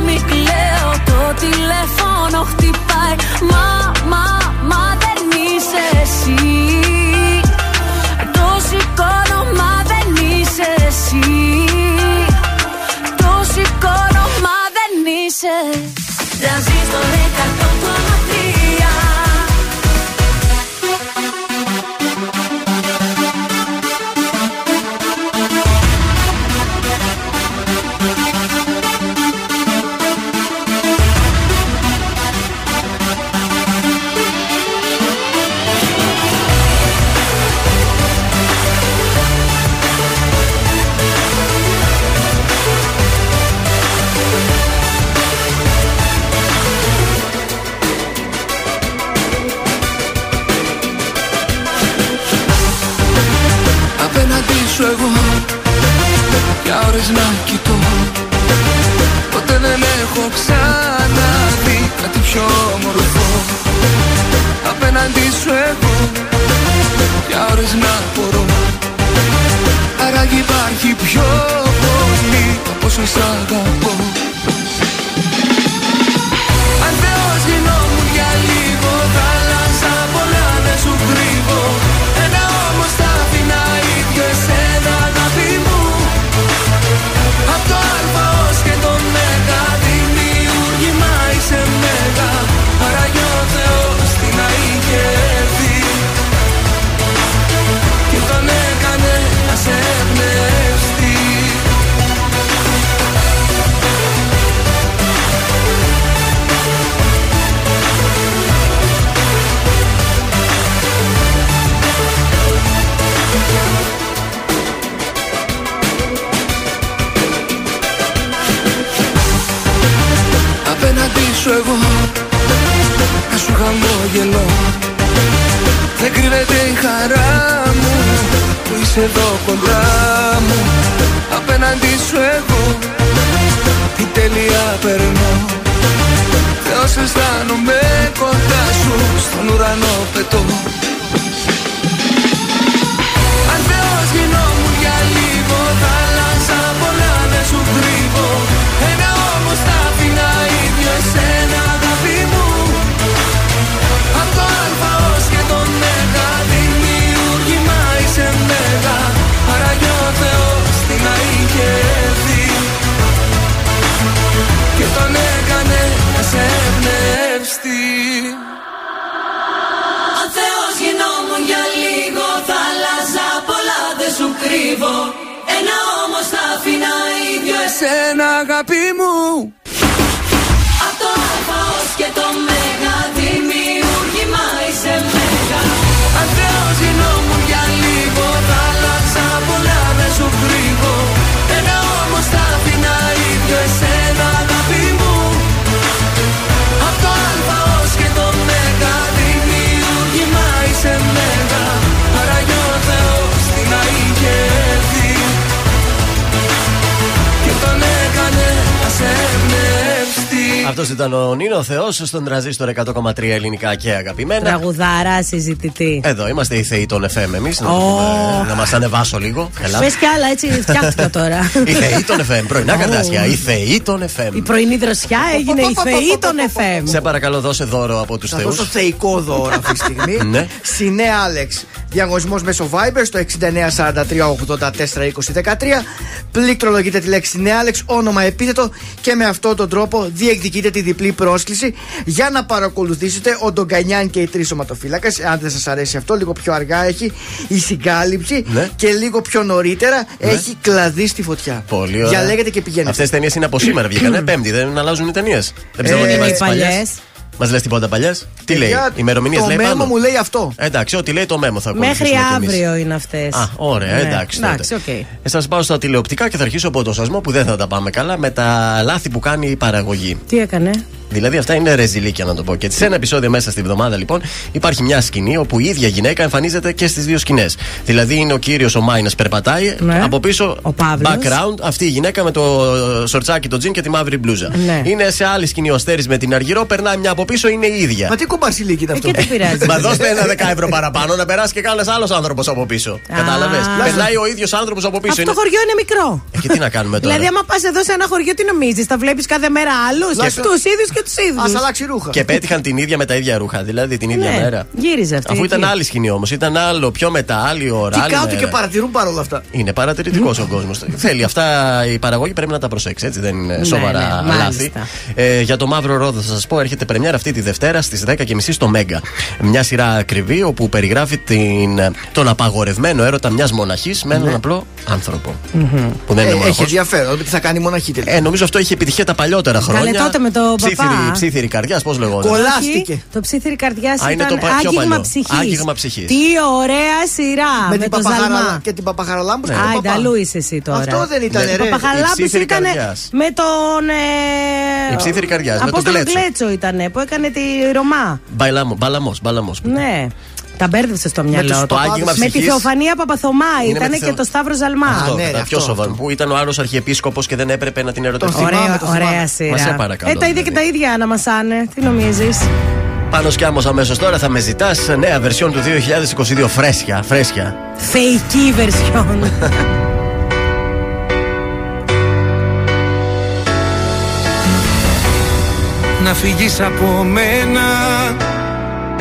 μην κλαίω Το τηλέφωνο χτυπάει. Μα, μα, Απέναντι σου εγώ Για ώρες να μπορώ. Άραγε υπάρχει πιο πολύ Από όσο σ' αγαπώ είσαι εδώ κοντά μου Απέναντι σου εγώ. Τι τέλεια περνώ. Θεός αισθάνομαι κοντά σου Στον ουρανό πετώ κρύβω Ένα όμως θα άφηνα ίδιο Εσένα αγάπη μου Αυτό ήταν ο Νίνο Θεός στον τραζίστορ 100,3 ελληνικά και αγαπημένα. Τραγουδάρα, συζητητή. Εδώ είμαστε οι θεοί των FM εμείς. Να, Ω. το πούμε, να μας ανεβάσω λίγο. Έλα. Πες κι άλλα, έτσι φτιάχτηκα τώρα. Οι θεοί των FM. Πρωινά Ω. καρτάσια. Οι θεοί των FM. Η πρωινή δροσιά έγινε η θεή των FM. Σε παρακαλώ, δώσε δώρο από τους Θα θεούς. δώσω θεϊκό δώρο αυτή τη στιγμή. Ναι. Συνέ Άλεξ. Διαγωνισμός μέσω Viber στο 6943842013. Πληκτρολογείτε τη λέξη Συνέ Άλεξ, όνομα επίθετο και με αυτόν τον τρόπο διεκδικείτε τη διπλή πρόσκληση για να παρακολουθήσετε ο Ντογκανιάν και οι τρεις σωματοφύλακες. Αν δεν σας αρέσει αυτό, λίγο πιο αργά έχει η συγκάλυψη Ναι. και λίγο πιο νωρίτερα έχει κλαδί στη φωτιά. Πολύ ωραία. Διαλέγετε και πηγαίνετε. Αυτές τι ταινίες είναι από σήμερα. Βγήκανε Πέμπτη, δεν αλλάζουν οι ταινίες. Δεν ξέρω Ε, τι οι βάζει τι παλιές. Παλιές. Μας λες τίποτα παλιέ. Τι λέει, Παιδιά, ημερομηνίες το λέει μέμο πάνω; μου λέει αυτό. Εντάξει, ό,τι λέει το μέμο θα ακολουθήσουμε. Μέχρι κι εμείς. αύριο είναι αυτές. Α, ωραία, εντάξει. τότε. Εντάξει, οκ. Ε, σας πάω στα τηλεοπτικά και θα αρχίσω από το Σασμό που δεν θα τα πάμε καλά με τα λάθη που κάνει η παραγωγή. Τι έκανε; Δηλαδή αυτά είναι ρεζιλίκια να το πω. Και σε ένα επεισόδιο μέσα στη βδομάδα λοιπόν υπάρχει μια σκηνή όπου η ίδια γυναίκα εμφανίζεται και στις δύο σκηνές. Δηλαδή είναι ο κύριος ο Μάινας περπατάει, Ναι. από πίσω Ο Παύλος. background αυτή η γυναίκα με το σορτσάκι, το τζιν και τη μαύρη μπλούζα. Ναι. Είναι σε άλλη σκηνή ο Αστέρης με την Αργυρό, περνάει μια από πίσω, είναι η ίδια. Μα τι κομπασιλίκι είναι αυτό; Ε, Και τι πειράζει. Μα δώστε ένα 10 ευρώ παραπάνω να περάσει και κανένα άλλος άνθρωπος από πίσω. Κατάλαβες; Περνάει ο ίδιος άνθρωπος από πίσω. Αυτό Είναι- το χωριό είναι μικρό. Ε, και τι να κάνουμε τώρα; Δηλαδή, άμα πας εδώ σε ένα χωριό, τι νομίζεις, θα βλέπεις κάθε μέρα άλλους. Λάσο- Τους ίδιους και τους ίδιους. Α αλλάξει ρούχα. Και πέτυχαν την ίδια με τα ίδια ρούχα, δηλαδή την ίδια Ναι, μέρα. γύριζε αυτή. Αφού ήταν εκεί. άλλη σκηνή όμως. Ήταν άλλο πιο μετά, άλλη ώρα. Τι άλλη κάτω μέρα. και παρατηρούν παρόλα αυτά. Είναι παρατηρητικός ο κόσμος. Θέλει αυτά η παραγωγή πρέπει να τα προσέξει, έτσι δεν είναι Ναι, σοβαρά ναι, λάθη. μάλιστα. Ε, για το Μαύρο Ρόδο θα σας πω, έρχεται πρεμιέρα αυτή τη Δευτέρα στις 10.30 στο Μέγκα. Μια σειρά ακριβή όπου περιγράφει την, τον απαγορευμένο έρωτα μιας μοναχής με έναν απλό άνθρωπο. Που δεν είναι Ε, έχει μοναχός. ενδιαφέρον. Τι θα κάνει η μοναχή τελικά. Ε, νομίζω αυτό είχε επιτυχία τα παλιότερα Καλέ, χρόνια. τότε με το ψήθυρη, παπά. Ψήθυρη καρδιάς, πώς λεγόταν; Κολλά- Όχι, Κολλάστηκε. Το ψήθυρη καρδιάς Α, είναι ήταν το πα- πιο άγγιγμα παλιό. ψυχής. Άγγιγμα ψυχής. Τι ωραία σειρά. Με, Με την το Παπαχαρα- Ζαλμά. και την Παπαχαραλάμπους και Α, τον παπά. ενταλού είσαι εσύ τώρα. Αυτό δεν ήταν Ναι. ρε. Ο Παπαχαλάμπους Η ψήθυρη ήταν καρδιάς. με τον. Ε, Η ψήθυρη καρδιάς, με τον Απόστολο Κλέτσο. Κλέτσο ήταν που έκανε τη Ρωμά. Μπαλαμό, μπαλαμό. Ναι. Τα μπέρδεψε στο μυαλό τους- του. το άγγιγμα Με τη ψυχής. Θεοφανία Παπαθωμά Είναι με ήταν τη και Θεο- το Σταύρος Ζαλμά. Αυτό, ναι, τα ρε, πιο αυτό, σοβαρό. αυτό. Που ήταν ο άλλος αρχιεπίσκοπος και δεν έπρεπε να την ερωτευτεί. θυμάμαι, Ωραία, το θυμάμαι. ωραία σειρά. Μα σε παρακαλώ, Ε, τα ίδια και τα δηλαδή. ίδια αναμασάνε. Τι νομίζεις; Πάνω σκιάμος αμέσως τώρα θα με ζητάς νέα βερσιόν του 2022. Φρέσια, φρέσια. Φεϊκή version. Να φύγεις από μένα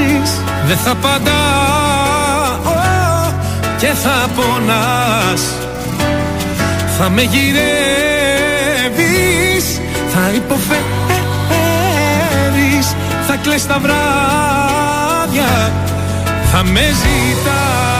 φωνάζεις Δεν θα απαντάω Και θα πονάς. Θα με γυρεύεις Θα υποφέρεις Θα κλαις τα βράδια Θα με ζητάς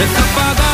φωνάζεις Δεν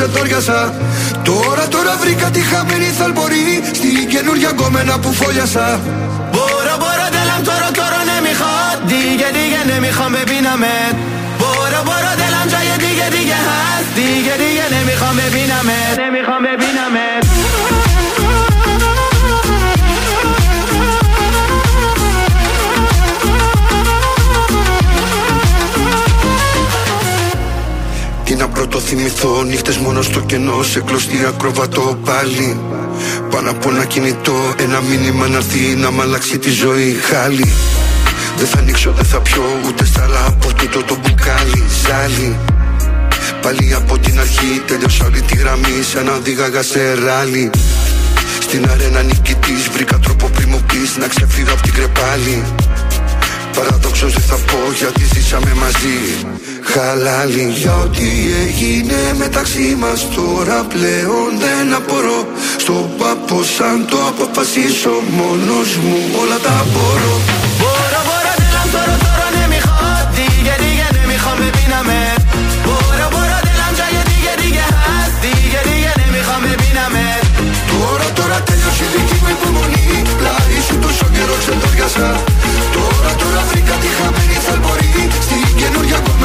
ξετόριασα Τώρα, τώρα βρήκα τη χαμένη θαλπορή Στην καινούργια γκόμενα που φόλιασα κλωστή ακροβατό πάλι. Πάνω από ένα κινητό Ένα μήνυμα να έρθει να μ' αλλάξει τη ζωή. Χάλι. Δεν θα ανοίξω, δεν θα πιω Ούτε στάλα από τούτο το μπουκάλι. Ζάλι. Πάλι από την αρχή τέλειωσα όλη τη γραμμή Σαν να οδήγαγα σε ράλι. Στην αρένα νικητής Βρήκα τρόπο πριν μου πεις Να ξεφύγω από την κρεπάλη. Παραδόξως δεν θα πω γιατί ζήσαμε μαζί Χαλά λίγα, ό,τι έγινε μεταξύ μας Τώρα πλέον δεν απορώ. Στον πάππο, σαν το αποφασίσω Μόνος μου, όλα τα μπορώ. Μπορώ, μπορώ, δεν λάμτωρο, τώρα ναι, ναι μηχάω, τι γιατί γενεμιχά με πίναμε. Μπορώ, μπορώ, ναι, δεν λάμτωρο, γιατί γενεμιχά με πίναμε. Τώρα τώρα τέλειωσε η δική μου υπομονή. Βλάζει του, τόσο καιρό, ξεπέρασα Τώρα, τώρα βρήκα τη χαμένη, θαλπορή. Στην καινούργια κομμάτια Κομμάτια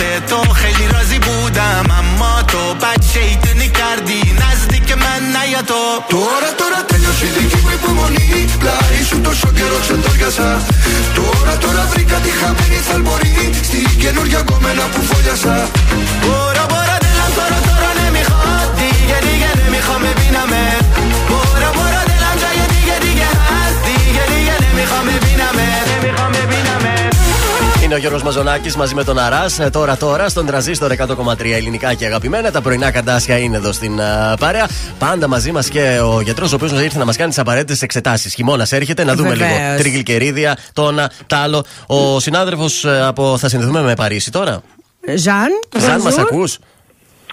وقت تو خیلی راضی بودم اما تو بد شیطنی کردی نزدیک من نیا تو. تو را تو آره را تنیا که می پومونی لاری تو شو گرو چند درگسا تو را تو را بریکا دی خمینی سلموری سی که نور یا گومنا پو فویاسا بورا بورا دلم تو را تو را نمی‌خواد. دیگه دیگه نمی‌خوام ببینم Είναι ο Γιώργος Μαζονάκης μαζί με τον Αράς. Τώρα, τώρα, στον τραζίστορ 100,3 ελληνικά και αγαπημένα. Τα πρωινά καρτάσια είναι εδώ στην α, παρέα. Πάντα μαζί μας και ο γιατρός, ο οποίος μα ήρθε να μας κάνει τις απαραίτητες εξετάσεις. Χειμώνας έρχεται, να δούμε Βεβαίως. λίγο τριγλικερίδια, τόνα, τ' άλλο. Ο συνάδελφος από. Θα συνδεθούμε με Παρίσι τώρα; Ζαν, Ζαν, μας ακούς;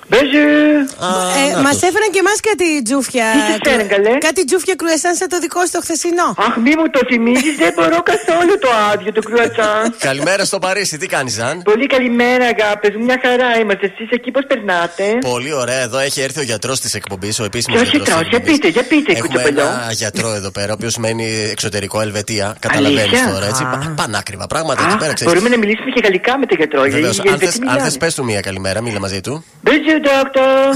Ε, να Μας τους. έφεραν και εμάς κάτι τζούφια. Τι σας φέραν, καλέ; Κάτι τζούφια κρουεσάν σαν το δικό σου το χθεσινό. Αχ, μη μου το θυμίζεις, δεν μπορώ καθόλου το άδειο του κρουατσάν. Καλημέρα στο Παρίσι, τι κάνεις, Ζαν; Πολύ καλημέρα, αγάπη μου, μια χαρά είμαστε. Εσείς εκεί πώς περνάτε; Πολύ ωραία, εδώ έχει έρθει ο γιατρός της εκπομπής, ο επίσημος Ποιος γιατρός; Για πείτε, για πείτε, Έχουμε κουτσοπελιό. ένα γιατρό εδώ πέρα, ο οποίος μένει εξωτερικό Ελβετία. Καταλαβαίνεις Αλήθεια; τώρα, έτσι. Α. πα- Πανάκριβα πράγματα εκεί Α, πέρα, ξέρεις. μπορούμε να μιλήσουμε και γαλλικά με τον γιατρό. Βεβαίως, γιατί αν δεν θες- αν μιλάμε. θες, πες του μία καλημέρα, μίλα μαζί του. Bonjour, doctor.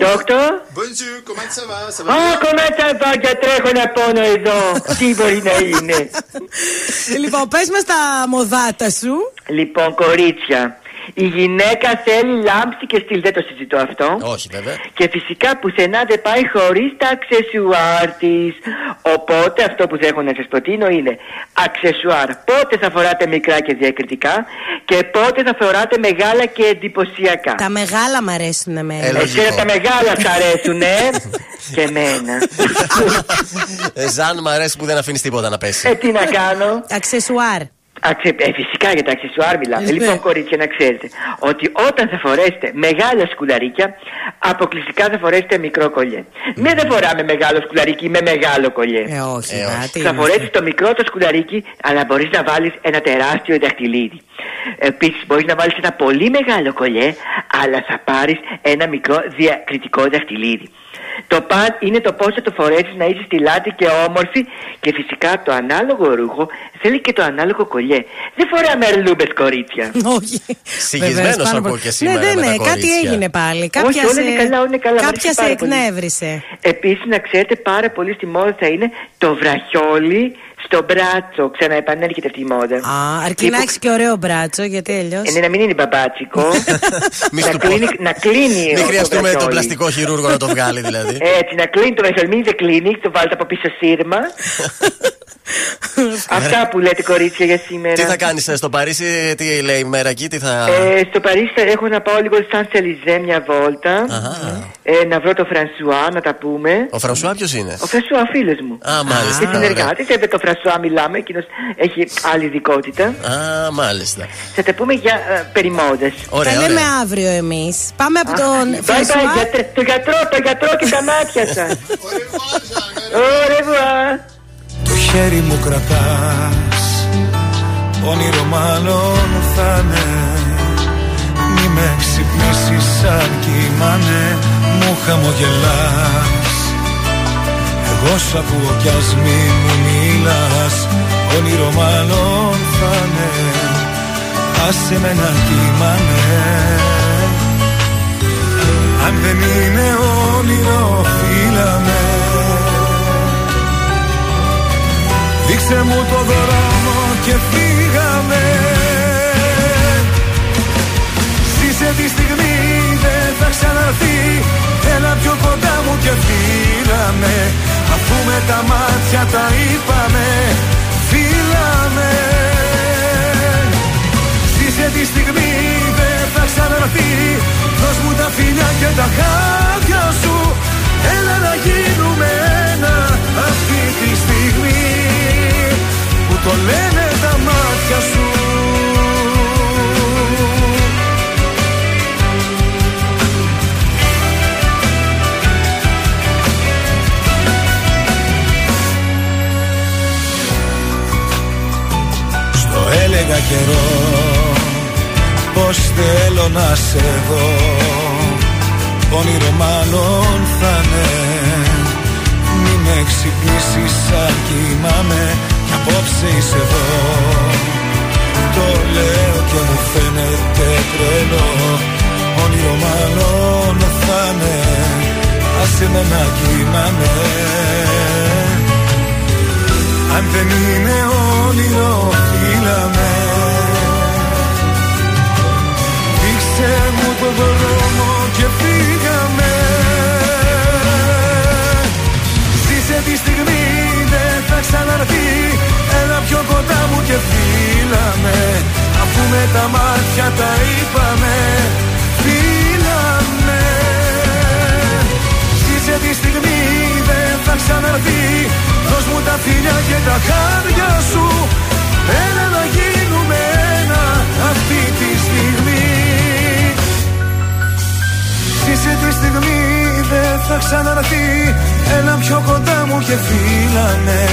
doctor. Bonjour, comment ça va; Ça Α, κομμάτσα βάγια, τρέχω να πόνο εδώ. Τι μπορεί να είναι. λοιπόν, πε μα τα μοδάτα σου. Λοιπόν, κορίτσια. Η γυναίκα θέλει λάμψη και στυλ, δεν το συζητώ αυτό. Όχι, βέβαια. Και φυσικά πουθενά δεν πάει χωρίς τα αξεσουάρ της. Οπότε αυτό που θα έχω να σας προτείνω είναι αξεσουάρ. Πότε θα φοράτε μικρά και διακριτικά και πότε θα φοράτε μεγάλα και εντυπωσιακά. Τα μεγάλα μ' αρέσουν εμένα. Εσένα τα μεγάλα σ' αρέσουν, ε! και εμένα. Ε, Ζαν, μ' αρέσει που δεν αφήνεις τίποτα να πέσει. ε, τι να κάνω. Αξεσουάρ. Αξε... Ε, φυσικά για τα αξεσουάρ μιλάμε. Ε, λοιπόν, ναι. κορίτσια, να ξέρετε ότι όταν θα φορέσετε μεγάλα σκουλαρίκια, αποκλειστικά θα φορέσετε μικρό κολλιέ. Μην δεν φοράμε μεγάλο σκουλαρίκι με μεγάλο κολλιέ. Ε, όχι, Ε, να, όχι. τι Θα είμαστε. φορέσεις το μικρό το σκουλαρίκι, αλλά μπορείς να βάλεις ένα τεράστιο δαχτυλίδι. Επίσης, μπορείς να βάλεις ένα πολύ μεγάλο κολλιέ, αλλά θα πάρεις ένα μικρό διακριτικό δαχτυλίδι. Το παν είναι το πώ θα το φορέσει να είσαι στυλάτη και όμορφη και φυσικά το ανάλογο ρούχο θέλει και το ανάλογο κολλιέ. Δεν φοράμε αρλούμπες κορίτσια. Όχι. Συγχυσμένος Βεβαίως, πάνω ακούω από- και σήμερα Ναι, με δεν τα είναι, κάτι κορίτσια. έγινε πάλι. Όχι, Κάποια όλα σε- είναι καλά, όλα είναι καλά. Μ' Κάποια αρέσει σε πάρα πολύ. εκνεύρισε. Επίσης, να ξέρετε πάρα πολύ στη μόδα θα είναι το βραχιόλι στο μπράτσο. Ξαναεπανέρχεται αυτή η μόδα. Α, αρκεί να έχεις και ωραίο μπράτσο, γιατί αλλιώ. Ε, ναι, να μην είναι μπαμπάτσικο. Μη να, σου πω. κλείνει, να κλείνει Μην ο- χρειαστούμε βραχιόλι. τον πλαστικό χειρούργο να το βγάλει δηλαδή. Έτσι, να κλείνει το βραχιόλι. Μην δεν κλείνει, το βάλετε από πίσω σύρμα. Αυτά που λέτε κορίτσια για σήμερα. Τι θα κάνεις στο Παρίσι, τι λέει η μέρα εκεί, τι θα. Ε, στο Παρίσι θα έχω να πάω λίγο σαν Σελιζέ μια βόλτα. Αχα. Ε, να βρω το Φρανσουά, να τα πούμε. Ο Φρανσουά ποιος είναι; Ο Φρανσουά, φίλος μου. Α, μάλιστα. Και συνεργάτη, δεν με το Φρανσουά μιλάμε, εκείνος έχει άλλη ειδικότητα. Α, μάλιστα. Θα τα πούμε για ε, περιμόδε. Θα Ωραία, λέμε ωραία. αύριο εμείς. Πάμε από τον Bye bye, Φρανσουά. γιατρέ- το γιατρό, το γιατρό και τα μάτια σας. Au revoir. Το χέρι μου κρατάς Όνειρο μάλλον θα είναι Μη με ξυπνήσεις σαν κοιμάνε Μου χαμογελάς Εγώ σ' ακούω κι ας μη μου μιλάς Όνειρο μάλλον θα είναι Άσε με να κοιμάνε. Αν δεν είναι όνειρο φύλαμε Δείξε μου το δρόμο και φύγαμε. Ζήσε τη στιγμή δεν θα ξαναρθεί. Έλα πιο κοντά μου και φύλαμε Αφού με τα μάτια τα είπαμε Φύλαμε Ζήσε τη στιγμή δεν θα ξαναρθεί Δώσ' μου τα φιλιά και τα χάδια σου. Έλα να γίνουμε ένα αυτή τη στιγμή. Που το λένε τα μάτια σου έλεγα καιρό. Πως θέλω να σε δω. Όνειρο μάλλον θα είναι. Μη με ξυπνήσεις σαν κοιμάμαι Κι απόψε είσαι εδώ. Το λέω και μου φαίνεται τρελό. Όνειρο μάλλον θα είναι. Άσε με να κοιμάμαι αν δεν είναι όνειρο τα μάτια τα είπαμε Φύλαμε Ζήσε τη στιγμή δεν θα ξαναρθεί. Δώσ' μου τα φιλιά και τα χάρια σου. Έλα να γίνουμε ένα αυτή τη στιγμή. Ζήσε τη στιγμή δεν θα ξαναρθεί. Έλα πιο κοντά μου και φύλαμε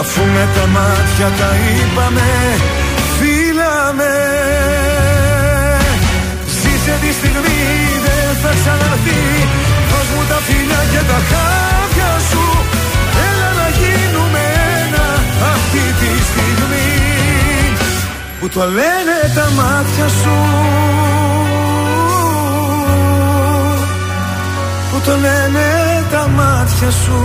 Αφού με τα μάτια τα είπαμε Φύλαμε Ζήσε τη στιγμή δεν θα ξαναρθεί. Δώσ' μου τα φιλιά και τα χάδια σου. Έλα να γίνουμε ένα αυτή τη στιγμή. Που το λένε τα μάτια σου. Που το λένε τα μάτια σου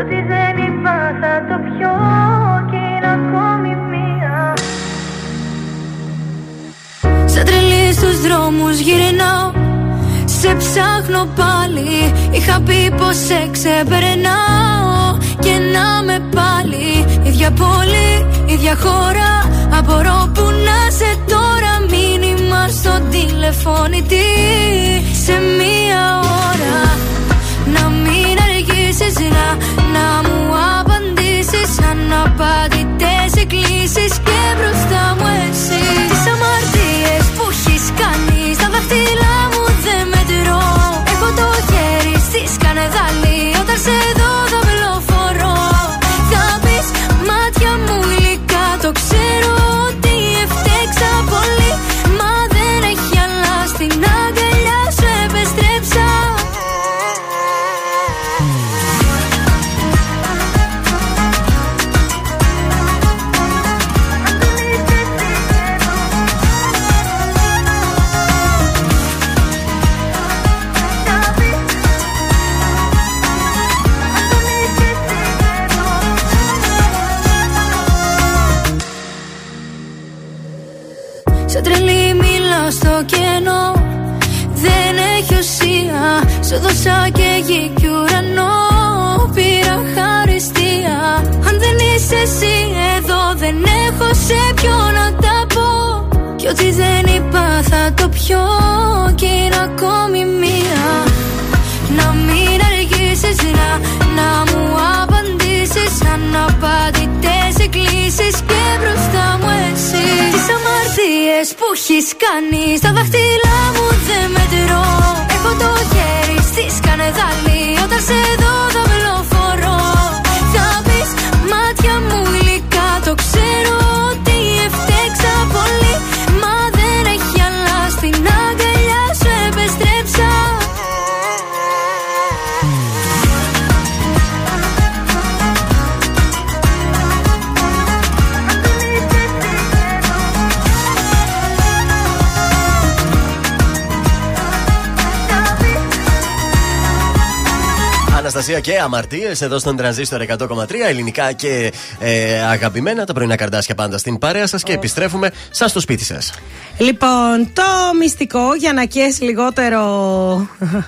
ό,τι δεν είπα θα το πιω κι είναι ακόμη μία. Σαν τρελή στους δρόμους γυρνάω Σε ψάχνω πάλι. Είχα πει πως σε ξεπερνάω Και να με πάλι. Ίδια πόλη, ίδια χώρα Απορώ που να σε τώρα. Μήνυμα στο τηλεφώνητη Σε μία ώρα Να μην αργήσεις να, να μου απαντήσεις Αναπαντητές εκκλήσεις. Και μπροστά μου εσύ Τις αμαρτίες που έχεις κάνει Στα δάχτυλά Σου δώσα και γη κι ουρανό. Πήρα χαριστία. Αν δεν είσαι εσύ εδώ Δεν έχω σε ποιο να τα πω. Κι ό,τι δεν είπα θα το πιω. Κι είναι ακόμη μία. Να μην αργήσεις να, να μου απαντήσεις. Αναπαντητές εκκλήσεις Και μπροστά μου εσύ. Τις αμαρτίες που έχεις κάνει Στα δάχτυλά μου Αναστασία και αμαρτίε εδώ στον τρανζίστορ 100,3 ελληνικά και ε, αγαπημένα. Τα πρωινά καρδάσια πάντα στην παρέα σα και επιστρέφουμε σα στο σπίτι σα. Λοιπόν, το μυστικό για να κες λιγότερο.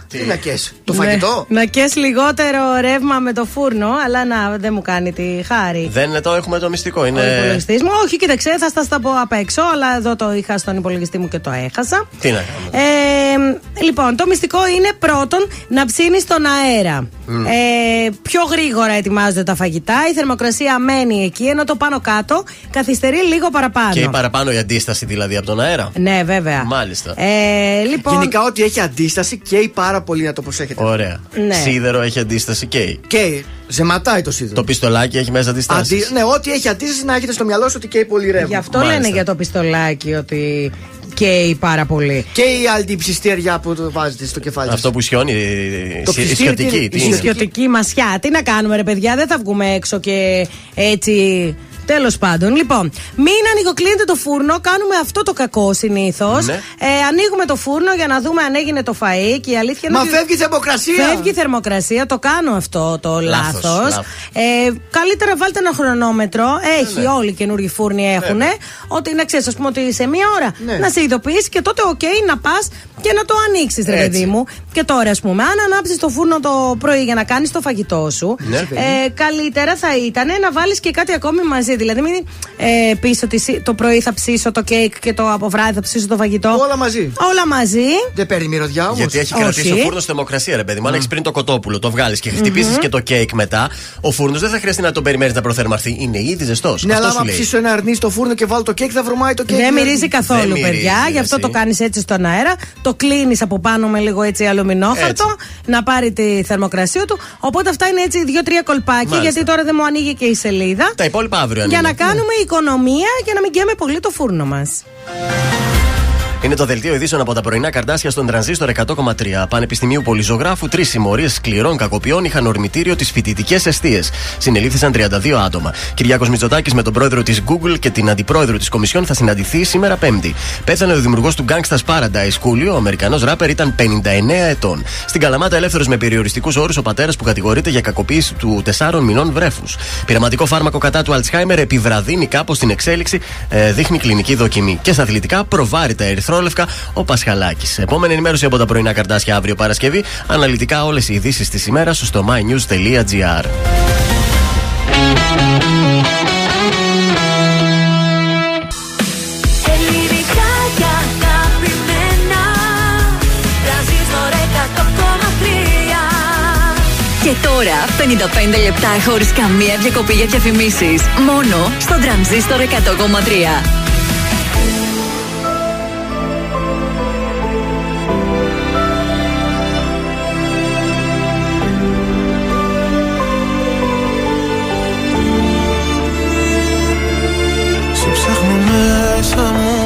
Τι να κες, το Ναι, φαγητό. να κες λιγότερο ρεύμα με το φούρνο, αλλά να δεν μου κάνει τη χάρη. Δεν είναι το έχουμε το μυστικό. Ο Είναι. υπολογιστή μου. Όχι, κοίταξε, θα στα τα πω απ' έξω, αλλά εδώ το είχα στον υπολογιστή μου και το έχασα. Τι να κάνουμε. Ε, λοιπόν, το μυστικό είναι πρώτον να ψήνει τον αέρα. Μμ. Ε, πιο γρήγορα ετοιμάζονται τα φαγητά, η θερμοκρασία μένει εκεί, ενώ το πάνω κάτω καθυστερεί λίγο παραπάνω. Και η παραπάνω η αντίσταση δηλαδή από τον αέρα. Ναι, βέβαια. Μάλιστα. Ε, λοιπόν, Γενικά, ό,τι έχει αντίσταση καίει πάρα πολύ να το προσέχετε. Ωραία. Ναι. Σίδερο έχει αντίσταση και. Και ζεματάει το σίδερο. Το πιστολάκι έχει μέσα αντιστάσεις. Αντί, ναι, ό,τι έχει αντίσταση να έχετε στο μυαλό σου ότι καίει πολύ ρεύμα. γι' αυτό λένε για το πιστολάκι ότι καίει πάρα πολύ. Και η αντιψυστήρια που το βάζετε στο κεφάλι σας. Αυτό που σιώνει. ε, Το σι- ψιστήρι ισιωτική. τι- τι Η είναι; ισιωτική μασιά. Τι να κάνουμε, ρε παιδιά, δεν θα βγούμε έξω και έτσι Τέλος πάντων, λοιπόν, μην ανοιγοκλείνετε το φούρνο. Κάνουμε αυτό το κακό συνήθως. Ναι. Ε, ανοίγουμε το φούρνο για να δούμε αν έγινε το φαΐ και η αλήθεια είναι Μα ότι- φεύγει η θερμοκρασία. Φεύγει η θερμοκρασία, το κάνω αυτό το Λάθος, λάθος. λάθος. Ε, καλύτερα βάλτε ένα χρονόμετρο. Έχει, ναι. όλοι οι καινούργιοι φούρνοι έχουν. Ότι να ξέρεις, ας πούμε, ότι σε μία ώρα Ναι. να σε ειδοποιήσει και τότε, οκ, να πας και να το ανοίξεις, ρε Έτσι. παιδί μου. Και τώρα, ας πούμε, αν ανάψεις το φούρνο το πρωί για να κάνεις το φαγητό σου, Ναι. ε, καλύτερα θα ήταν να βάλεις και κάτι ακόμη μαζί. Δηλαδή, μην ε, πεις ότι σι- το πρωί θα ψήσω το κέικ και το από βράδυ θα ψήσω το φαγητό. Όλα μαζί. Όλα μαζί. Δεν παίρνει μυρωδιά όμως. Γιατί έχει Όχι. κρατήσει ο φούρνος στη θερμοκρασία, ρε παιδί μου. Αν έχεις πριν το κοτόπουλο, το βγάλεις και χτυπήσεις και το κέικ μετά, ο φούρνος δεν θα χρειαστεί να τον περιμένεις να προθερμανθεί. Είναι ήδη ζεστός. Ναι, αλλά Αυτό σου άμα λέει. ψήσω ένα αρνί στο φούρνο και βάλω το κέικ, θα βρωμάει το κέικ. Δεν δηλαδή. μυρίζει καθόλου, Δεν μυρίζει, παιδιά. Γι' αυτό εσύ. το κάνεις έτσι στον αέρα. Το κλείνεις από πάνω με λίγο έτσι αλουμινόχαρτο να πάρει τη θερμοκρασία του. Οπότε αυτά είναι έτσι δύο-τρία κολπάκια, Μάλιστα. γιατί τώρα δεν μου ανοίγει και η σελίδα. Τα υπόλοιπα αύριο αν Για είναι. να κάνουμε οικονομία και να μην καίμε πολύ το φούρνο μας. Είναι το δελτίο ειδήσεων από τα πρωινά καρτάσια στον τρανζίστορ 100,3. Πανεπιστημίου Πολυζωγράφου, τρεις συμμορίες σκληρών κακοποιών είχαν ορμητήριο τις φοιτητικές αιστείες. Συνελήφθησαν 32 άτομα. Κυριάκος Μητσοτάκης με τον πρόεδρο της Google και την αντιπρόεδρο της Κομισιόν θα συναντηθεί σήμερα Πέμπτη. Πέθανε ο δημιουργός του Gangsta's Paradise Coolio, ο Αμερικανός ράπερ, ήταν 59 ετών. Στην Καλαμάτα, ελεύθερος με περιοριστικούς όρους, ο πατέρας που κατηγορείται για κακοποίηση του 4 μηνών βρέφους. Πειραματικό φάρμακο κατά του Αλτσχάιμερ επιβραδύνει κάπως την εξέλιξη, ε, δείχνει κλινική δοκιμή. Και στα αθλητικά προβάρει τα ερυθρόλευκα ο Πασχαλάκης. Επόμενη ενημέρωση από τα πρωινά καρτάσια αύριο Παρασκευή. Αναλυτικά όλες οι ειδήσεις της ημέρας στο mynews.gr. Ελληνικά και αγαπημένα Τρανζίστορ 100,3 Και τώρα 55 λεπτά χωρίς καμία διακοπή για διαφημίσεις. Μόνο στο τρανζίστορ 100,3.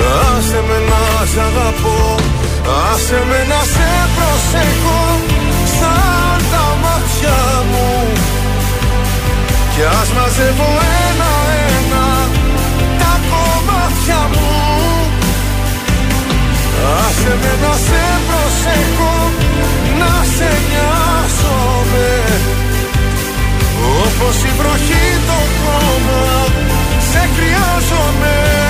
Άσε με να σ' αγαπώ Άσε με να σε προσέχω Σαν τα μάτια μου. Κι ας μαζεύω ένα-ένα Τα κομμάτια μου. Άσε με να σε προσέχω Να σε νοιάζομαι. Όπως η βροχή το χώμα Σε χρειάζομαι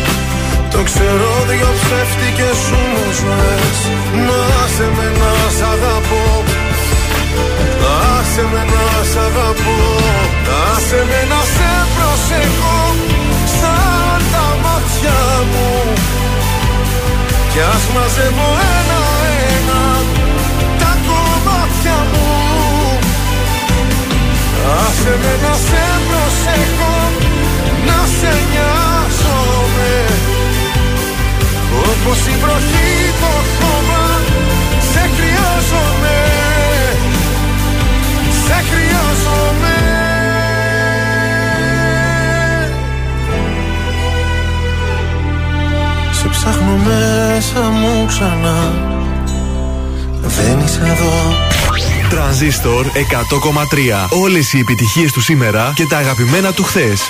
το ξέρω δυο ψεύτικες ομοσμές Να σε με να σ' αγαπώ. Να σε με να σ' αγαπώ. Να σε με να σε προσεχώ Σαν τα μάτια μου. Κι ας μαζεύω ένα-ένα Τα κομμάτια μου. Άσε με να σε προσεχώ Να σε νοιάζω. Όπως η βροχή το χώμα σε χρειάζομαι Σε χρειάζομαι Σε ψάχνω μέσα μου ξανά Δεν είσαι εδώ Τρανζίστορ 100,3. Όλες οι επιτυχίες του σήμερα και τα αγαπημένα του χθες.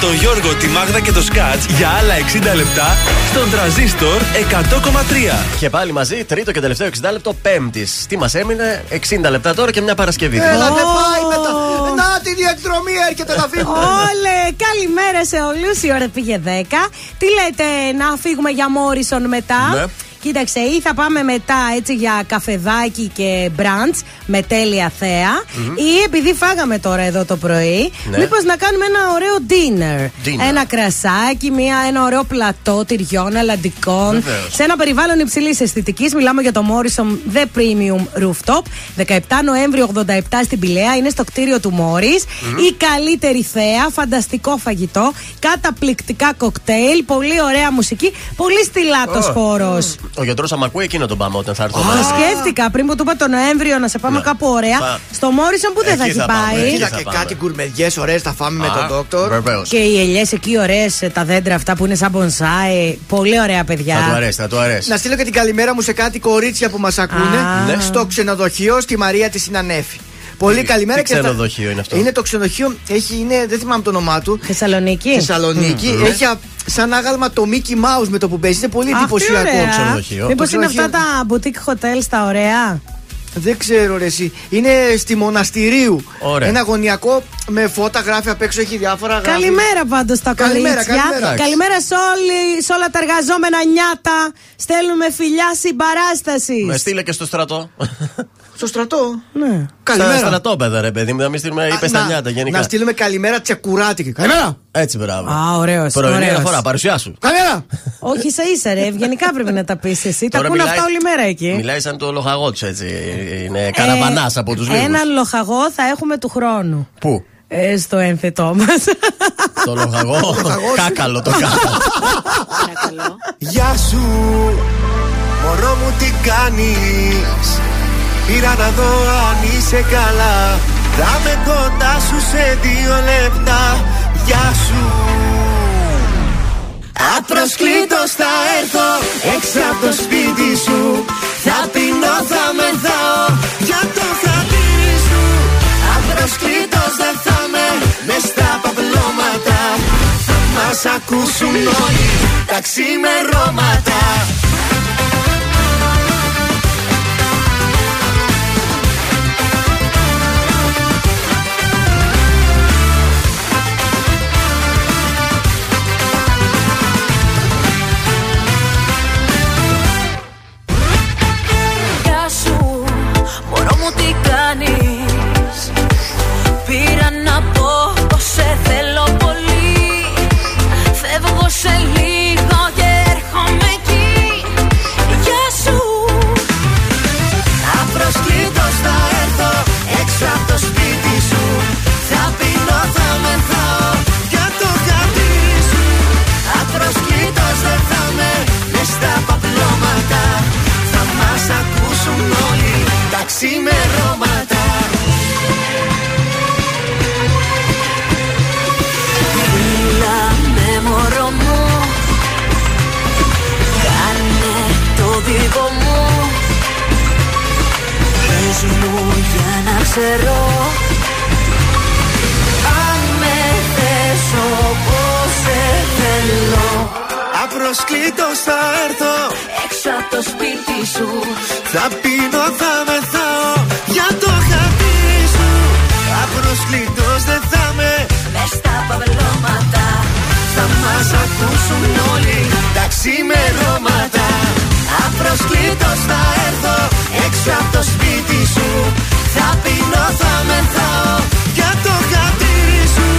Τον Γιώργο, τη Μάγδα και το Σκάτς για άλλα 60 λεπτά στον τραζίστορ 100,3. Και πάλι μαζί, τρίτο και τελευταίο 60 λεπτό πέμπτης. Τι μας έμεινε, 60 λεπτά τώρα και μια Παρασκευή. Έλα, δεν πάει μετά. Να τη διαδρομή έρχεται να φύγουμε. Όλε, καλημέρα σε όλους. Η ώρα πήγε 10. Τι λέτε, να φύγουμε για Μόρισον μετά; Ναι. Κοίταξε, ή θα πάμε μετά έτσι για καφεδάκι και μπραντς με τέλεια θέα, ή επειδή φάγαμε τώρα εδώ το πρωί, Ναι. μήπως να κάνουμε ένα ωραίο dinner. Dinner. Ένα κρασάκι, μια, ένα ωραίο πλατό τυριών, αλαντικών. Βεβαίως. Σε ένα περιβάλλον υψηλής αισθητικής. Μιλάμε για το Morrison The Premium Rooftop. 17 Νοέμβρη 87 στην Πηλαία. Είναι στο κτίριο του Μόρις. Η καλύτερη θέα, φανταστικό φαγητό, καταπληκτικά κοκτέιλ, πολύ ωραία μουσική, πολύ στυλάτο Ω. χώρος. Ο γιατρός, άμα ακούει, εκείνο τον πάμε όταν θα έρθω. Το σκέφτηκα πριν που του είπα το Νοέμβριο να σε πάμε κάπου ωραία. Θα- Στο Μόρισον που δεν θα Εκεί έχει θα πάμε, πάει. εκεί Κοίτα θα και πάμε. κάτι γκουρμεδιέ ωραίες θα φάμε με Α, τον δόκτωρ. Βεβαίως. Και οι ελιές εκεί ωραίες, τα δέντρα αυτά που είναι σαν bonsai. Πολύ ωραία παιδιά. Θα του αρέσει, θα του αρέσει. Να στείλω και την καλημέρα μου σε κάτι κορίτσια που μας ακούνε Α. Ναι. στο ξενοδοχείο στη Μαρία της Συνανέφη. Πολύ καλημέρα τι και θα- ξενοδοχείο είναι αυτό; Είναι το ξενοδοχείο, έχει, είναι, δεν θυμάμαι το όνομά του. Θεσσαλονίκη. Θεσσαλονίκη. Μμμ. Έχει α- σαν άγαλμα το Mickey Mouse με το που παίζει. Είναι πολύ Αυτή εντυπωσιακό. ωραία. ξενοδοχείο. Μήπως Το είναι ξενοδοχείο. αυτά τα boutique hotels τα ωραία; Δεν ξέρω ρε εσύ. Είναι στη Μοναστηρίου. Ωραία. Ένα γωνιακό με φώτα γράφει απ' έξω, έχει διάφορα γράφει. Καλημέρα πάντως στα Καλημέρα, κορίτσια. καλημέρα. Καλημέρα σε, όλοι, σε όλα τα εργαζόμενα νιάτα. Στέλνουμε φιλιά συμπαράστασης. Με στείλε και στο στρατό. Στο στρατό. Ναι. Καλημέρα. Στα στρατόπεδα, ρε παιδί μου, να μην στείλουμε. Είπε στα να- νιάτα γενικά. Να στείλουμε καλημέρα τσεκουράτικη. Καλημέρα. Έτσι, μπράβο. Α, ωραίος, Πρωινή ωραίος. αναφορά, παρουσιά σου. Καλημέρα. Όχι ίσα ίσα, ρε. Ευγενικά πρέπει να τα πεις εσύ. Τα Τώρα ακούνε μιλάει- αυτά όλη μέρα εκεί. Μιλάει σαν το λοχαγό του έτσι. Είναι καραβανάς από τους λίγους. Ε, Έναν λοχαγό θα έχουμε του χρόνου. Πού; Ε, στο ένθετό μας. Το λοχαγό; Κάκαλο το κάκαλο. Γεια σου, μωρό μου τι κάνεις; Πήρα να δω αν είσαι καλά. Θα με κοντά σου σε δύο λεπτά. Γεια σου. Απροσκλήτως θα έρθω έξω από το σπίτι σου. Θα πεινώ, θα μεθάω για το χατήρι σου. Απροσκλήτως δεν θα με μες στα παπλώματα. Θα μας ακούσουν όλοι τα ξημερώματα σε λίγο και έρχομαι εκεί. Γεια σου. Απροσκλήτως θα έρθω έξω από το σπίτι σου. Θα πεινώ, θα μεθάω για το χατήρι σου. Απροσκλήτως δεν θα με μες στα παπλώματα. Θα μας ακούσουν όλοι τα ξημερώματα το δικό μου. Πες μου για να ξέρω Αν με θες όπως σε θέλω. Απροσκλήτως θα έρθω. Έξω από το σπίτι σου. Θα πίνω, θα μεθάω για το χατήρι σου. Απροσκλήτως δεν θα με. Μες στα παυλώματα Θα μας ακούσουν όλοι τα ξημερώματα Απροσκλήτως θα έρθω έξω από το σπίτι σου Θα πεινώ, θα μεθάω για το χατήρι σου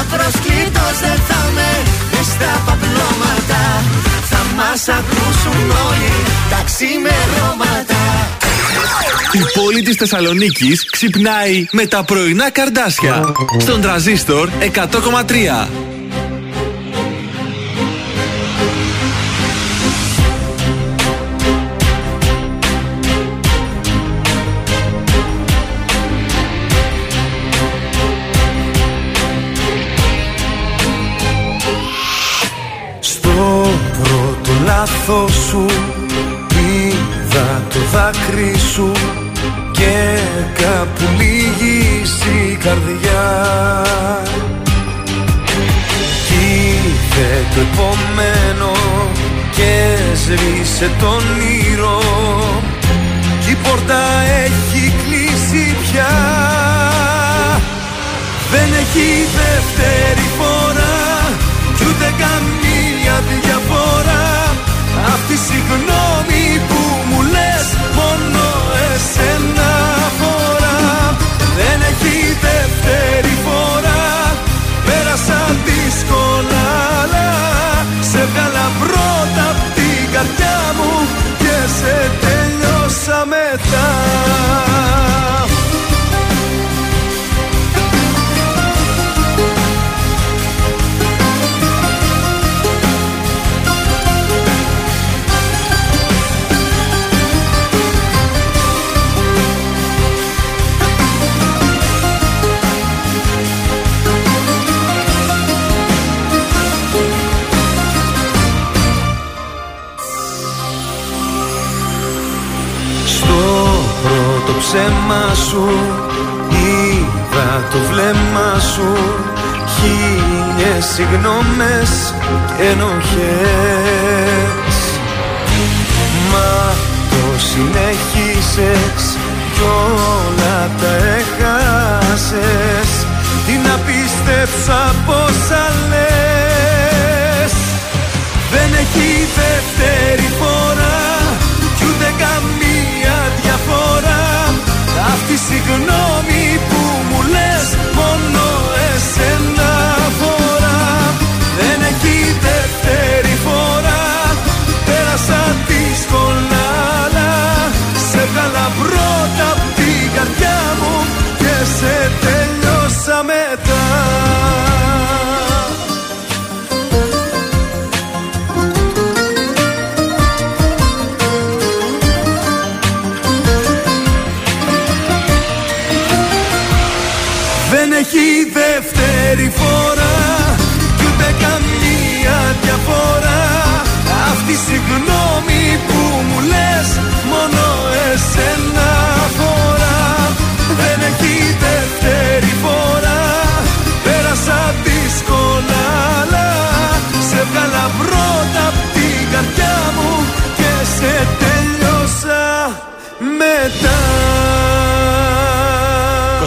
Απροσκλήτως δεν θα με μες στα παπλώματα Θα μας ακούσουν όλοι τα ξημερώματα Η πόλη της Θεσσαλονίκης ξυπνάει με τα πρωινά καρδάσια. Στον τραζίστορ 100,3. Λάθος σου είδα το δάκρυ σου και κάπου λύγει η καρδιά. Κι είδε το επόμενο και σβήσε τον ήρω κι η πόρτα έχει κλείσει πια. Δεν έχει δεύτερη ψέμα σου Είδα το βλέμμα σου Χίλιες συγγνώμες και ενοχές. Μα το συνέχισες κι όλα τα έχασες Τι να πίστεψα πόσα λες. Δεν έχει δεύτερη φορά συγγνώμη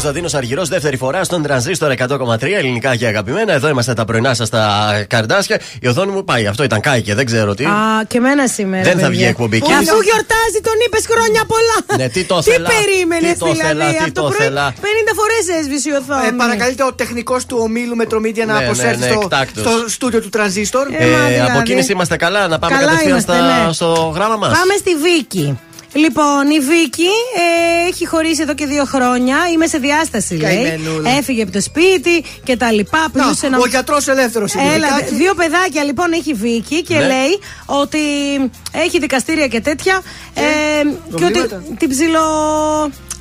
Κωνσταντίνος Αργυρός, δεύτερη φορά στον τρανζίστορ 100,3 ελληνικά και αγαπημένα. Εδώ είμαστε τα πρωινά σας στα καρδάσια. Η οθόνη μου πάει. Αυτό ήταν κάηκε, δεν ξέρω τι. Α, και μένα σήμερα. Δεν θα παιδιά. βγει εκπομπή. Και αφού γιορτάζει, τον είπες χρόνια πολλά. Ναι, τι το Τι θέλα, περίμενες τι το δηλαδή. θέλα, τι από το το πρωί θέλα. 50 φορές έσβησε η οθόνη. Ε, παρακαλείτε ο τεχνικός του ομίλου Μετρομίδια να Ναι, ναι, αποσέλθει ναι, στο, εκτάκτος. στο στούντιο του Τρανζίστορ. Ε, από κίνηση είμαστε καλά, να πάμε Καλά κατευθείαν είμαστε, στα- ναι. στο γράμμα μας. Πάμε στη Βίκη. Λοιπόν, η Βίκη ε, έχει χωρίσει εδώ και δύο χρόνια. Είμαι σε διάσταση, λέει. Καημενούλα. Έφυγε από το σπίτι και τα λοιπά. Να, Πλούσε ένα- ο γιατρός ελεύθερος είναι. Έλα, Βικάκη. δύο παιδάκια λοιπόν έχει η Βίκη και Ναι. λέει ότι έχει δικαστήρια και τέτοια ε, και ότι προβλήματα. την ψηλο.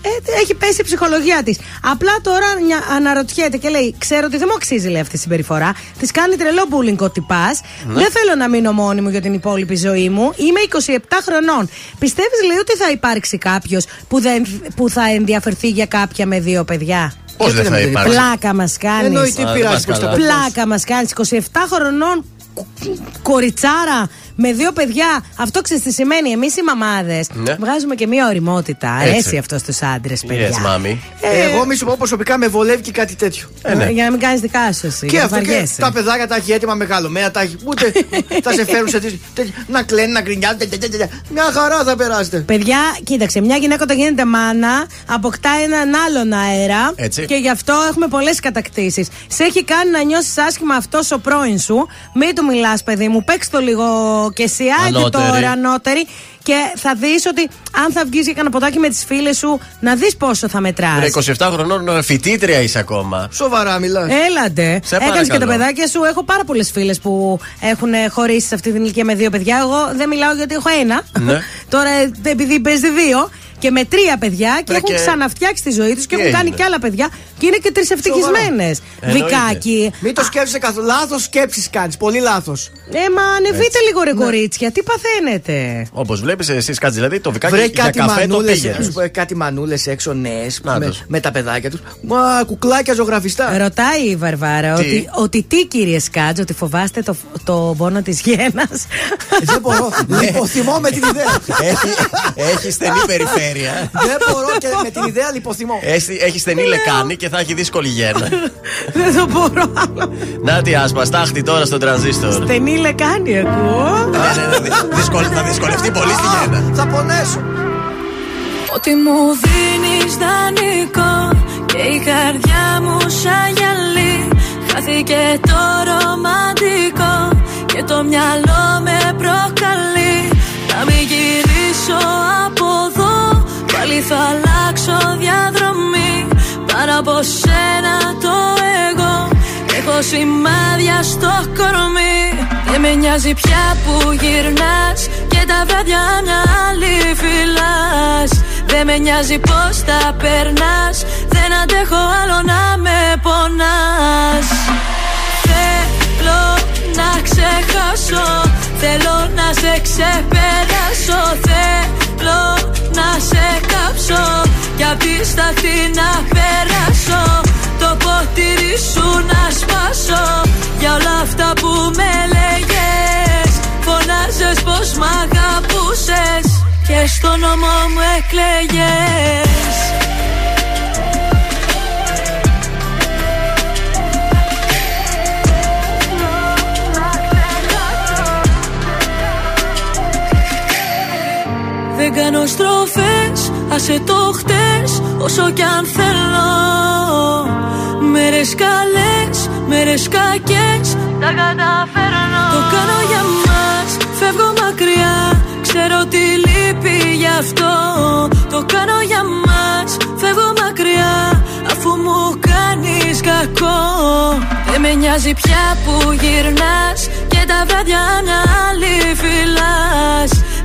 Ε, έχει πέσει η ψυχολογία της. Απλά τώρα νια- αναρωτιέται και λέει: Ξέρω ότι δεν μου αξίζει λέει, αυτή η συμπεριφορά. Της κάνει τρελό bullying ότι πα. Ναι. Δεν θέλω να μείνω μόνη μου για την υπόλοιπη ζωή μου. Είμαι 27 χρονών. Πιστεύεις, λέει, ότι θα υπάρξει κάποιος που, δεν- που θα ενδιαφερθεί για κάποια με δύο παιδιά; Πώς δεν θα υπάρξει; Πλάκα μας κάνεις. Εννοείται, τι πειράζει που στα παιδιά. Πλάκα μας κάνεις. 27 χρονών κοριτσάρα με δύο παιδιά. Αυτό ξέρεις τι σημαίνει. Εμείς οι μαμάδες Ναι. βγάζουμε και μία οριμότητα. Έτσι. Αρέσει αυτό στους άντρες, παιδιά. Yes, μάμι. Ε, Εγώ μη σου πω προσωπικά με βολεύει και κάτι τέτοιο. ναι. Για να μην κάνεις δικά σου εσύ. Και για να αυτό και βαριέσαι. τα παιδάκια τα έχει έτοιμα μεγαλωμένα, τα έχει. Ούτε θα σε φέρουν σε τέτοιο- τέτοιο- να κλαίνουν, να γκρινιάζουν. τε- τε- τε- τε- Μια χαρά θα περάσετε. Παιδιά, κοίταξε, μια γυναίκα όταν γίνεται μάνα αποκτά έναν άλλον αέρα Έτσι. και γι' αυτό έχουμε πολλές κατακτήσεις. Σε έχει κάνει να νιώσεις άσχημα αυτός ο πρώην σου. Μην του μιλάς, παιδί μου, παίξ το λίγο και εσύ, άντε Ανώτερη. τώρα ανώτερη. Και θα δεις ότι αν θα βγεις για κανένα ποτάκι με τις φίλες σου, να δεις πόσο θα μετράς. Ρε, 27 χρονών ε, φοιτήτρια είσαι ακόμα. Σοβαρά μιλά. Έλαντε. Σε Έκανες και τα παρακαλώ. παιδάκια σου. Έχω πάρα πολλές φίλες που έχουν χωρίσει σε αυτή την ηλικία με δύο παιδιά. Εγώ δεν μιλάω γιατί έχω ένα. Ναι. Τώρα ε, επειδή παίζει δύο. Και με τρία παιδιά και Ρε, έχουν και- ξαναφτιάξει τη ζωή τους και Τι έχουν κάνει έγινε; και άλλα παιδιά και είναι και τρεις ευτυχισμένες. Εννοείται. Δικάκι. Μην το σκέφτεσαι καθόλου. Λάθος σκέψει κάνεις. Πολύ λάθος. Ε, μα ανεβείτε λίγο ρε κορίτσια. Τι παθαίνετε; Όπως βλέπεις, εσύ κάτσε δηλαδή το βικάκι Βρε για κάτι καφέ το μανούλες πήγες. κάτι μανούλες έξω νέες Να με, τους. με τα παιδάκια τους. Μα κουκλάκια ζωγραφιστά. Ρωτάει η Βαρβάρα Τι; ότι, ότι τι κύριε Σκάτζ, ότι φοβάστε το, το πόνο της γέννα. Δεν μπορώ. Λιποθυμώ με την ιδέα. Έχει, έχει στενή περιφέρεια. Δεν μπορώ και με την ιδέα λιποθυμώ. Έχει, έχει στενή λεκάνη και θα έχει δύσκολη γέννα. Δεν το μπορώ άλλο. Να τι άσπα, στάχτη τώρα στον τρανζίστορ. Στενή λεκάνη ακούω. Ναι, ναι, ναι, δυ- δυσκολ- Θα δυσκολευτεί πολύ στη γέννα. Θα πονέσω. Ότι μου δίνεις δανεικό Και η καρδιά μου σαν γυαλί Χάθηκε το ρομαντικό Και το μυαλό με προκαλεί Να μην γυρίσω από εδώ Πάλι θα αλλάξω διαδρομή Πάρα από σένα το εγώ. Έχω σημάδια στο κορμί. Δεν με νοιάζει πια που γυρνάς. Και τα βράδια μια άλλη φυλάς. Δεν με νοιάζει πως τα περνάς. Δεν αντέχω άλλο να με πονάς. Θέλω να ξεχάσω. Θέλω να σε ξεπεράσω. Θέλω να σε κάψω Κι απ' τη σταχτή να περάσω Το ποτήρι σου να σπάσω. Για όλα αυτά που με λέγες Φωνάζες πως μ' αγαπούσες. Και στο νόμο μου εκλέγες. Δεν κάνω στροφές, άσε το χτες Όσο κι αν θέλω. Μέρες καλές, μέρες κακές Τα καταφέρνω. Το κάνω για μας, φεύγω μακριά Ξέρω τι λείπει γι' αυτό. Το κάνω για μας, φεύγω μακριά Αφού μου κάνεις κακό. Δεν με νοιάζει πια που γυρνάς Και τα βράδια να άλλη φυλάς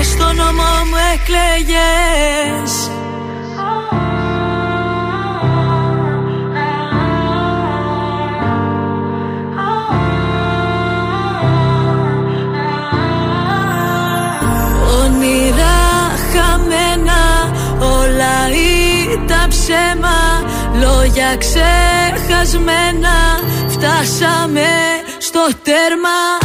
Και στο νόμο μου εκλέγες. Όνειρα χαμένα Όλα ήταν ψέμα. Λόγια ξεχασμένα Φτάσαμε στο τέρμα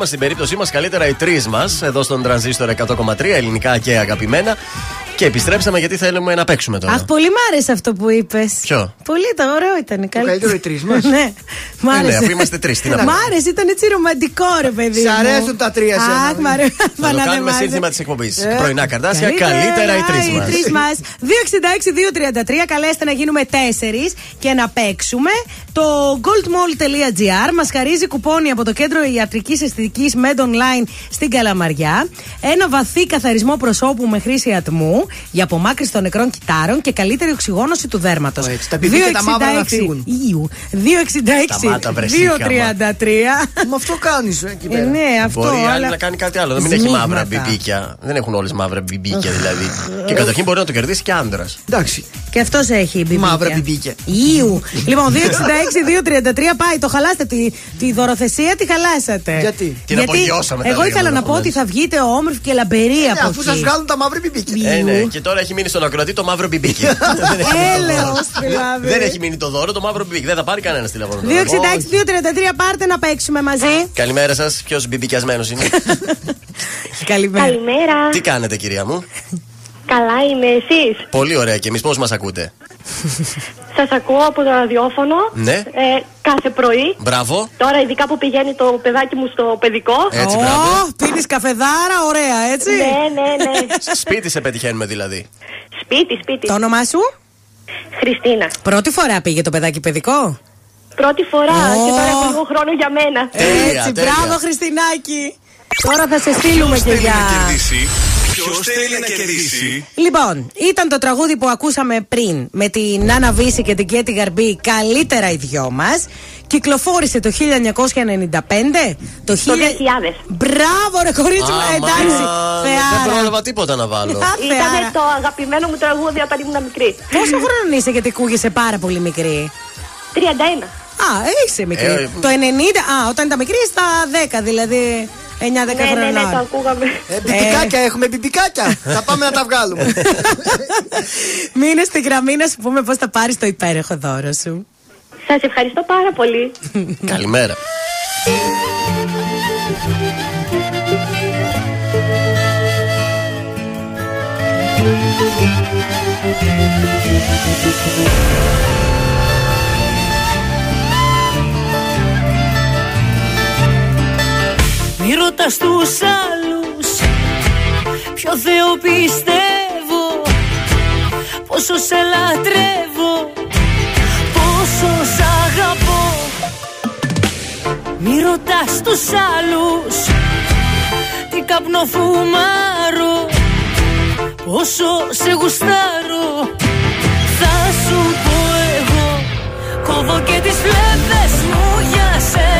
μας, στην περίπτωσή μας, καλύτερα οι τρεις μας, εδώ στον τρανζίστορ 100,3 ελληνικά και αγαπημένα. Και επιστρέψαμε γιατί θέλουμε να παίξουμε τώρα. Αχ, πολύ μ' άρεσε αυτό που είπες. Ποιο; Πολύ το ωραίο ήταν. Το καλύτερο οι τρεις μας. ναι, μ' Ε, ναι, άρεσε. αφού είμαστε τρεις, τι να Μ' πούμε. άρεσε, ήταν έτσι ρομαντικό ρε παιδί. Σ' μου. αρέσουν τα τρία σένα, Αχ, μ' αρέσει. Θα το κάνουμε Παναδεμάζε. σύνθημα της εκπομπής. Ε, Πρωινά καρτάσια, καλύτερα οι τρεις μας. οι τρεις μας. 266-233, καλέστε να γίνουμε 4 και να παίξουμε. Το goldmall.gr μας χαρίζει κουπόνι από το κέντρο ιατρικής αισθητικής Med Online στην Καλαμαριά. Ένα βαθύ καθαρισμό προσώπου με χρήση ατμού για απομάκρυση των νεκρών κυτάρων και καλύτερη οξυγόνωση του δέρματος. τα πιπί και τα μαύρα να φύγουν. 266 Σταμάτα, βρε, 233. Μα αυτό κάνεις εκεί Ε, πέρα. ναι, αυτό. Μπορεί η άλλη αλλά- να κάνει κάτι άλλο. Να μην έχει Σμίγματα. μαύρα μπιμπίκια. Δεν έχουν όλες μαύρα μπιμπίκια δηλαδή. και καταρχήν μπορεί να το κερδίσει και άντρας. Εντάξει. Και αυτός έχει μπιμπίκια. Μαύρα μπιμπίκια. Ιου. λοιπόν, 266-233 πάει. Το χαλάσατε. Τη, τη δωροθεσία τη χαλάσατε. Γιατί; Την απογειώσαμε, τα Εγώ λέγαμε ήθελα να πω ενδεχομένως. ότι θα βγείτε όμορφη και λαμπερή Ναι, από αφού σας εκεί. βγάλουν τα μαύρα μπιμπίκια. Ε, ναι. Και τώρα έχει μείνει στον ακροατή το μαύρο μπιμπίκι. Δεν έχει μείνει το Έλεος, δώρο. δηλαδή. Δεν έχει μείνει το δώρο, το μαύρο μπιμπίκι. Δεν θα πάρει κανένας τηλέφωνο. 266-233 πάρτε να παίξουμε μαζί. Καλημέρα σας. Ποιος μπιμπικιασμένος είναι; Καλημέρα. Καλημέρα. Τι κάνετε, κυρία μου; Καλά είμαι εσείς; Πολύ ωραία και εμείς πώς μας ακούτε; Σας ακούω από το ραδιόφωνο Ναι. ε, κάθε πρωί. Μπράβο. Τώρα ειδικά που πηγαίνει το παιδάκι μου στο παιδικό. Έτσι, Ω, μπράβο. πίνεις καφεδάρα, ωραία, έτσι. Ναι, ναι, ναι. Σπίτι σε πετυχαίνουμε δηλαδή. σπίτι, σπίτι. Το όνομά σου; Χριστίνα. Πρώτη φορά πήγε το παιδάκι παιδικό; Πρώτη φορά Ω. και τώρα έχω λίγο χρόνο για μένα. Τέλεια, Έτσι, τέλεια. μπράβο Χριστινάκη. Τώρα θα σε στείλουμε και για. Ποιος θέλει να κερδίσει; Λοιπόν, ήταν το τραγούδι που ακούσαμε πριν με την Νάνα Βύση και την Κέτη Γαρμπή Καλύτερα οι δυο μας. Κυκλοφόρησε το 1995. Το, 2000. Μπράβο, ρε κορίτσι μου, Αμάν, εντάξει. Δεν Θεάρα. πρόλαβα τίποτα να βάλω. Α, θεάρα. Ήταν το αγαπημένο μου τραγούδι όταν ήμουν μικρή. Πόσο χρόνο είσαι γιατί ακούγεσαι πάρα πολύ μικρή; 31. Α, είσαι μικρή. Ε, το 90, α, όταν ήταν μικρή στα 10, δηλαδή 9-10 Ναι, ναι, χρονών. ναι, το ακούγαμε. Ε, μπιμπικάκια έχουμε, μπιμπικάκια. Θα πάμε να τα βγάλουμε. Μείνε στη γραμμή να σου πούμε πώς θα πάρεις το υπέροχο δώρο σου. Σας ευχαριστώ πάρα πολύ. Καλημέρα. Μη ρωτάς τους άλλους Ποιο Θεό πιστεύω Πόσο σε λατρεύω Πόσο σ' αγαπώ. Μη ρωτάς τους άλλους Τι καπνό φουμάρω Πόσο σε γουστάρω. Θα σου πω εγώ Κόβω και τις φλέβες μου για σένα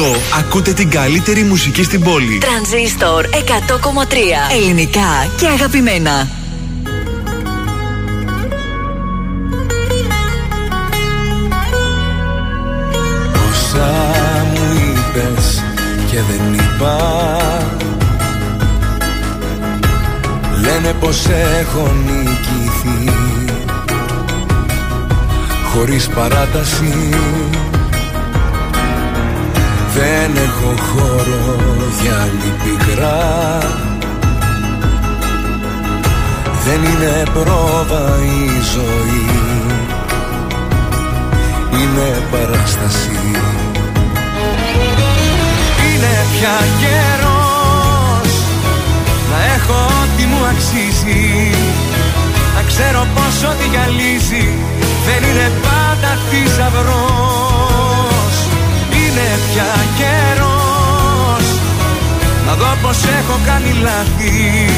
Εδώ ακούτε την καλύτερη μουσική στην πόλη. Τρανζίστορ 100,3 Ελληνικά και αγαπημένα. Όσα μου είπες και δεν είπα Λένε πως έχω νικηθεί Χωρίς παράταση Δεν έχω χώρο για άλλη πικρά. Δεν είναι πρόβα η ζωή. Είναι παράσταση. Είναι πια καιρός Να έχω ό,τι μου αξίζει. Να ξέρω πως ό,τι γυαλίζει Δεν είναι πάντα θησαυρός Είναι πια καιρός. Να δω πως έχω κάνει λάθη.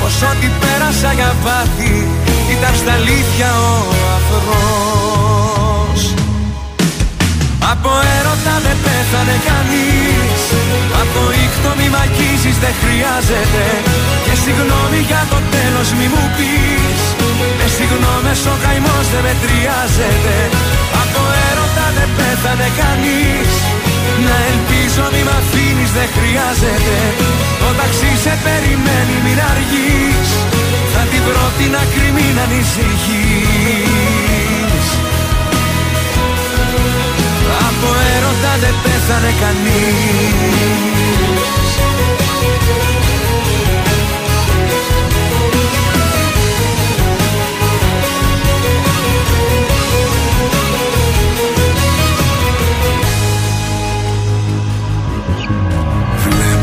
Πως ό,τι πέρασα για πάθη Ήταν στα αλήθεια ο αφρός από έρωτα δεν πέθανε κανείς. Από το ήχτο μη μ' αγγίζεις δεν χρειάζεται. Και συγγνώμη για το τέλος μη μου πεις. Με συγγνώμες ο καημός δεν μετριάζεται. Από έρωτα δεν πέθανε κανείς Να ελπίζω μη μ' αφήνεις δεν χρειάζεται. Το ταξί σε περιμένει μην αργείς. Θα την πρώτη να κρυμεί να ανησυχείς. Από έρωτα δεν πέθανε κανείς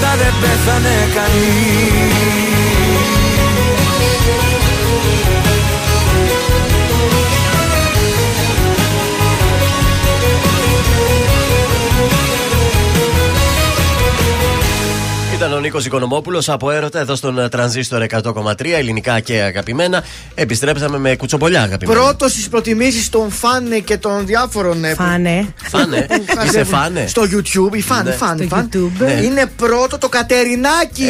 έρωτα δεν πέθανε κανείς Ήταν ο Νίκος Οικονομόπουλος από έρωτα εδώ στον ε, τρανζίστορ 100,3 ελληνικά και αγαπημένα. Επιστρέψαμε με κουτσομπολιά αγαπημένα. Πρώτος στις προτιμήσεις των φάνε και των διάφορων. ε, Φάνε. Φάνε. Είσαι φάνε. Στο YouTube, η φαν, Ναι. φαν, Στο φαν. YouTube. Ναι. Είναι πρώτο το Κατερινάκι. Ε,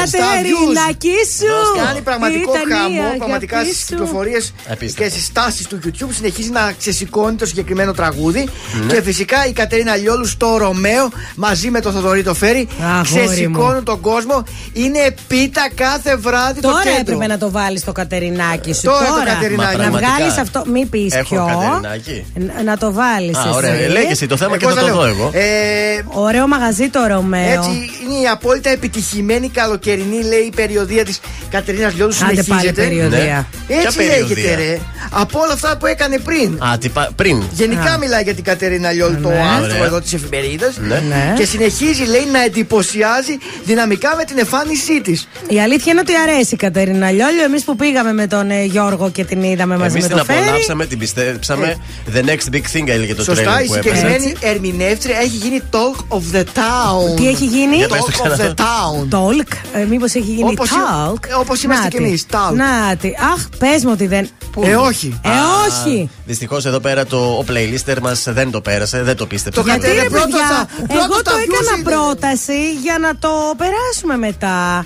Το στα Κατερινάκι σου! Κάνει πραγματικό Ήταν η χαμό. αγάπη Πραγματικά στις σου. κυκλοφορίες Απίστευτο. και στις τάσει του YouTube συνεχίζει να ξεσηκώνει το συγκεκριμένο τραγούδι. Ναι. Και φυσικά η Κατερίνα Λιόλου στο Ρωμαίο μαζί με τον Θοδωρή το Φέρρη. Αγόρι ξεσηκώνουν τον κόσμο. Είναι πίτα κάθε βράδυ το Τώρα κέντρο. έπρεπε να το βάλεις το κατερινάκι σου. Τώρα το Κατερινάκι. Να Μα πραγματικά. βγάλεις αυτό. Μην πεις Έχω ποιο. Κατερινάκι. Ν- Να το βάλεις. Α, ωραία. Λέγε εσύ το θέμα και Εγώ θα θα το λέω. δω εγώ. Ε, Ωραίο μαγαζί το Ρωμαίο. Έτσι είναι η απόλυτα επιτυχημένη καλοκαιρινή λέει η περιοδεία της Κατερίνας Λιόλου Άντε πάλι συνεχίζεται. περιοδεία. Ναι. Έτσι Ποια λέγεται περιοδεία; ρε. Από όλα αυτά που έκανε πριν. Α, τι πα- πριν. Γενικά Α. μιλάει για την Κατερίνα Λιόλου το Ναι. άρθρο Ωραία. εδώ της εφημερίδας. Ναι. Ναι. Και συνεχίζει λέει να εντυπωσιάζει δυναμικά με την εμφάνισή της. Η αλήθεια είναι ότι αρέσει η Κατερίνα Λιόλιο. Εμείς που πήγαμε με τον ε, Γιώργο και την είδαμε μαζί Εμείς με την τον Φέρι. απολαύσαμε, την πιστέψαμε. The next big thing έλεγε το Σωστά, τρέλερ η που έπαιζε. συγκεκριμένη ερμηνεύτρια έχει γίνει talk of the town. Τι έχει γίνει; Για πες το Talk of ξανά. the town. Τόλκ. Ε, Μήπως έχει γίνει Όπως η- talk; ε, όπως είμαστε Νάτι. κι εμείς, talk. Νάτι. Αχ, πες μου ότι δεν. Πού; Ε, όχι. Ε, όχι. Δυστυχώς εδώ πέρα το, ο playlister μας δεν το πέρασε, δεν το πίστεψε. Το Γιατί Κατερίνα, ρε πρώτος παιδιά, θα- πρώτος εγώ το θα έκανα βιούσε, είναι. πρόταση για να το περάσουμε μετά.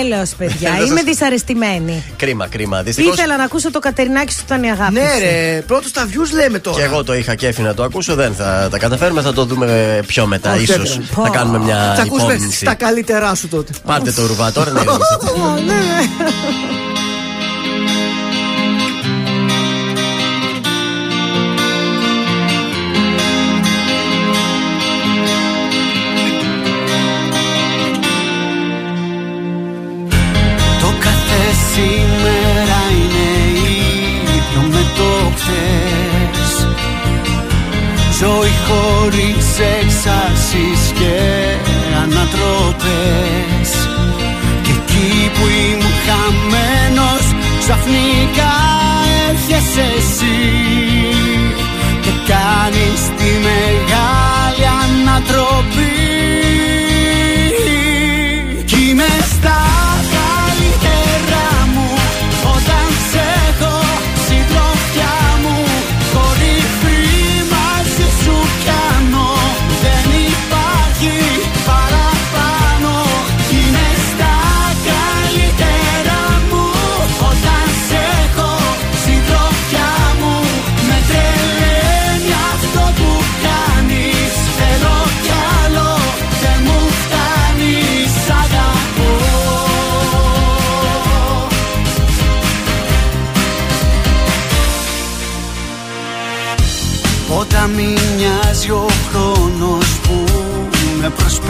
Έλεος παιδιά, Δεν είμαι σας- δυσαρεστημένη. Κρίμα, κρίμα. Δυστυχώ. Ήθελα να ακούσω το Κατερινάκι σου ήταν η αγάπη Ναι, σου. ρε, πρώτος στα views λέμε τώρα. Και εγώ το είχα κέφι να το ακούσω, δεν θα τα καταφέρουμε, θα το δούμε πιο μετά. Όχι, ίσως δεν θα- θα κάνουμε Θα μια ακούσουμε υπόμνηση. στα καλύτερά σου τότε. Πάρτε το ρουβά τώρα να χωρίς εξάσεις και ανατροπές. Και εκεί που ήμουν χαμένος ξαφνικά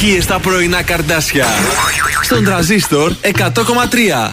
επιτυχίες στα πρωινά καρδάσια. Στον τραζίστορ 100,3.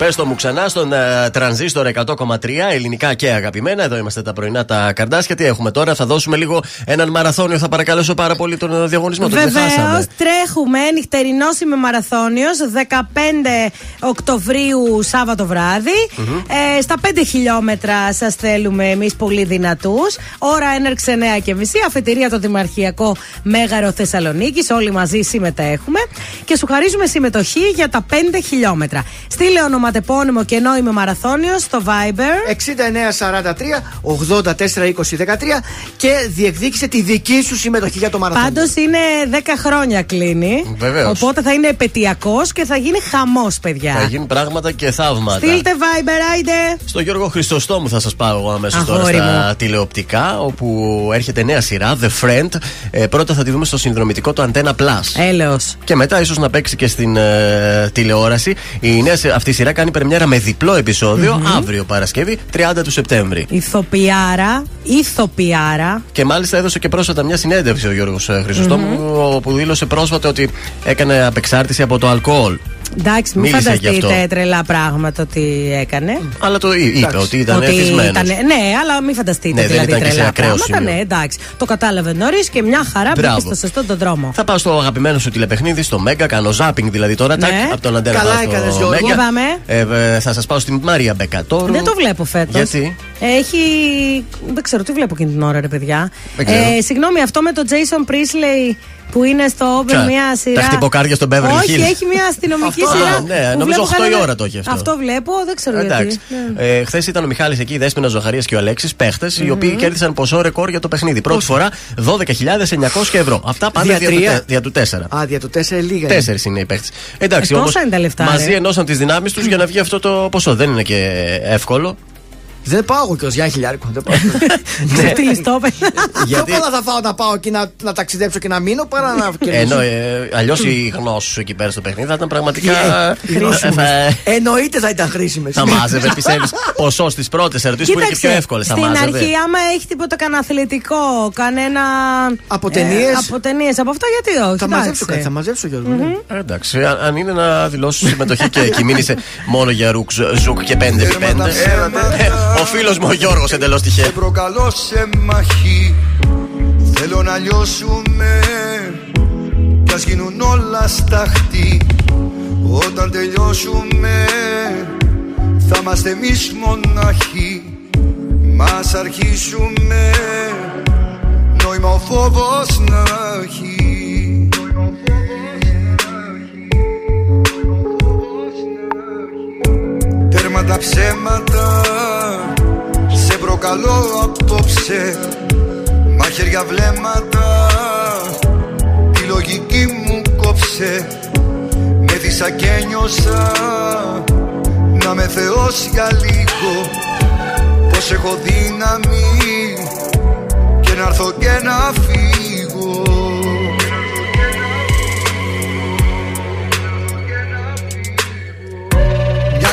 Πες το μου ξανά στον ε, τρανζίστορ uh, 100,3 ελληνικά και αγαπημένα. Εδώ είμαστε τα πρωινά τα καρδάσια. Τι έχουμε τώρα, θα δώσουμε λίγο έναν μαραθώνιο. Θα παρακαλέσω πάρα πολύ τον ε, διαγωνισμό του. Βεβαίως, τρέχουμε νυχτερινός είμαι μαραθώνιος 15 Οκτωβρίου Σάββατο βράδυ. Mm-hmm. Ε, στα 5 χιλιόμετρα σας θέλουμε εμείς πολύ δυνατούς. Ώρα έναρξη 9 και μισή. Αφετηρία το Δημαρχιακό Μέγαρο Θεσσαλονίκης. Όλοι μαζί συμμετέχουμε. Και σου χαρίζουμε συμμετοχή για τα 5 χιλιόμετρα. Στείλε ονοματικά ονοματεπώνυμο και νόημα μαραθώνιο στο Viber. 6943 84 20 13 και διεκδίκησε τη δική σου συμμετοχή για το μαραθώνιο. Πάντως είναι 10 χρόνια κλείνει. Βεβαίως. Οπότε θα είναι επαιτειακός και θα γίνει χαμός, παιδιά. Θα γίνουν πράγματα και θαύματα. Στείλτε Viber, άιντε. Στο Γιώργο Χριστοστόμου θα σας πάω εγώ αμέσως τώρα Αγόρι στα μου. τηλεοπτικά, όπου έρχεται νέα σειρά, The Friend. Ε, πρώτα θα τη δούμε στο συνδρομητικό του Antenna Plus. Έλεος. Και μετά ίσως να παίξει και στην ε, τηλεόραση. Η νέα σε- αυτή η σειρά κάνει πρεμιέρα με διπλό επεισόδιο Μμμ. αύριο Παρασκευή, 30 του Σεπτέμβρη. Ηθοποιάρα, ηθοποιάρα. Και μάλιστα έδωσε και πρόσφατα μια συνέντευξη ο Γιώργος Χριστοστόμου, όπου δήλωσε πρόσφατα ότι έκανε απεξάρτηση από το αλκοόλ. Εντάξει, μην Μίλησε γι' αυτό. φανταστείτε τρελά πράγματα ότι έκανε. Αλλά το εί- είπε ότι ήταν Ότι εθισμένος. ήτανε- ναι, αλλά μην φανταστείτε Ναι, δεν δηλαδή ήταν και σε τρελά ακραίο πράγματα. σημείο. Ναι, εντάξει. Το κατάλαβε νωρίς και μια χαρά Μπράβο. μπήκε στο σωστό τον δρόμο. Θα πάω στο αγαπημένο σου τηλεπαιχνίδι, στο Μέγκα. Κάνω ζάπινγκ δηλαδή τώρα. Ναι. τάκ, από τον Αντένα Καλά πάω στο έκανες, Γιώργο. Μέγκα. Για πάμε. Ε, ε, θα σας πάω στην Μάρια Μπεκατόρου. Δεν το βλέπω φέτος. Γιατί; Έχει. Δεν ξέρω τι βλέπω εκείνη την ώρα, ρε παιδιά. Δεν ξέρω. Ε, συγγνώμη, αυτό με τον Jason Priestley που είναι στο Open Ποια; μια σειρά. Τα χτυποκάρια στον Beverly Όχι, Hills. έχει μια αστυνομική Αυτό, σειρά. ναι, που νομίζω βλέπω 8 η κανένα- ώρα το έχει αυτό. Αυτό βλέπω, δεν ξέρω Εντάξει. γιατί. Ναι. Ε, Χθες ήταν ο Μιχάλης εκεί, η Δέσποινα Ζωχαρία και ο Αλέξης, παίχτες, οι Μμμ. οποίοι κέρδισαν ποσό ρεκόρ για το παιχνίδι. Πρώτη φορά 12.900 ευρώ. Αυτά πάντα Δια δια, του, τρία. τε- δια του 4. Α, δια το 4 λίγα. είναι. Τέσσερις είναι οι παίχτες. Εντάξει, Ε, όμως. τόσα είναι τα λεφτά, Μαζί ρε. ενώσαν τις δυνάμεις τους για να βγει αυτό το ποσό. Δεν είναι και εύκολο. Δεν πάω εγώ κιόλα για ένα χιλιάρικο. Δεν πάω. Ναι. Τι ληστόπεδα. Πιο πολλά θα φάω να πάω εκεί να, να ταξιδέψω και να μείνω παρά να κερδίσω. Ενώ ε, αλλιώς η γνώση σου εκεί πέρα στο παιχνίδι θα ήταν πραγματικά. Ε, χρήσιμες. Ε, θα- Εννοείται θα ήταν χρήσιμες. Θα μάζευε, πιστεύεις, ποσό στις πρώτες ερωτήσεις που είναι και πιο εύκολες. Θα στην μάζευε. αρχή, άμα έχει τίποτα κανένα αθλητικό, κανένα. Από ταινίες. Ε, από ταινίες, από αυτά, γιατί όχι. Θα εντάξει. μαζέψω κάτι, θα μαζέψω Γιώργο. ναι. Ε, Εντάξει, αν, αν είναι να δηλώσεις συμμετοχή και εκεί μείνει μόνο για ρουκ, ζουκ και 5x5. Ο φίλος μου ο Γιώργος εντελώς τυχαίο. Σε προκαλώ σε μαχή Θέλω να λιώσουμε. Κι ας γίνουν όλα σταχτή Όταν τελειώσουμε Θα είμαστε εμείς μοναχοί Μας αρχίσουμε Νόημα ο φόβος να έχει Τέρμα τα ψέματα Σε προκαλώ απόψε. Μαχαίρια βλέμματα Τη λογική μου κόψε. Με δίσα και νιώσα Να με θεός για λίγο. Πως έχω δύναμη Και να έρθω και να φύγω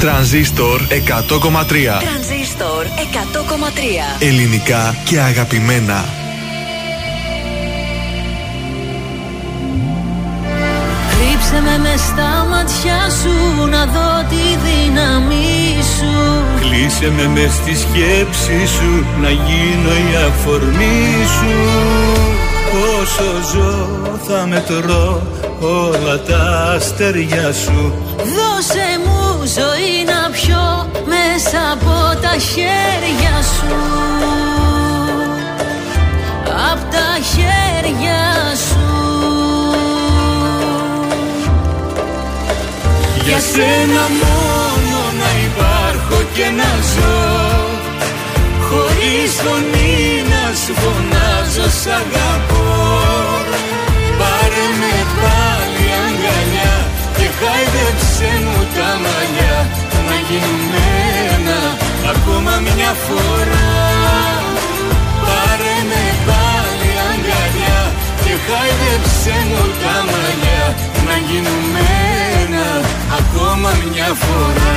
Τρανζίστορ 100,3 Τρανζίστορ 100,3. Ελληνικά και αγαπημένα. Κρύψε με μες στα μάτια σου να δω τη δύναμή σου Κλείσε με μες στη σκέψη σου Να γίνω η αφορμή σου Όσο ζω θα μετρώ όλα τα αστέρια σου Δώσε μου ζωή να πιω μέσα από τα χέρια σου. Απ' τα χέρια σου. Για σένα μόνο να υπάρχω και να ζω. Χωρίς φωνή να σου φωνάζω σ' αγαπώ. Πάρε με πάλι αγκαλιά Και χάιδεψε μου τα μαλλιά Να γίνουμε ένα ακόμα μια φορά. Πάρε με πάλι αγκαλιά Και χάιδεψε μου τα μαλλιά Να γίνουμε ένα ακόμα μια φορά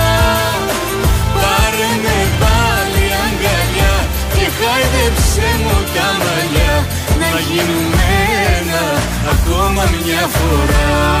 και χάιδεψε μου τα μαλλιά Να γίνουμε ένα ακόμα μια φορά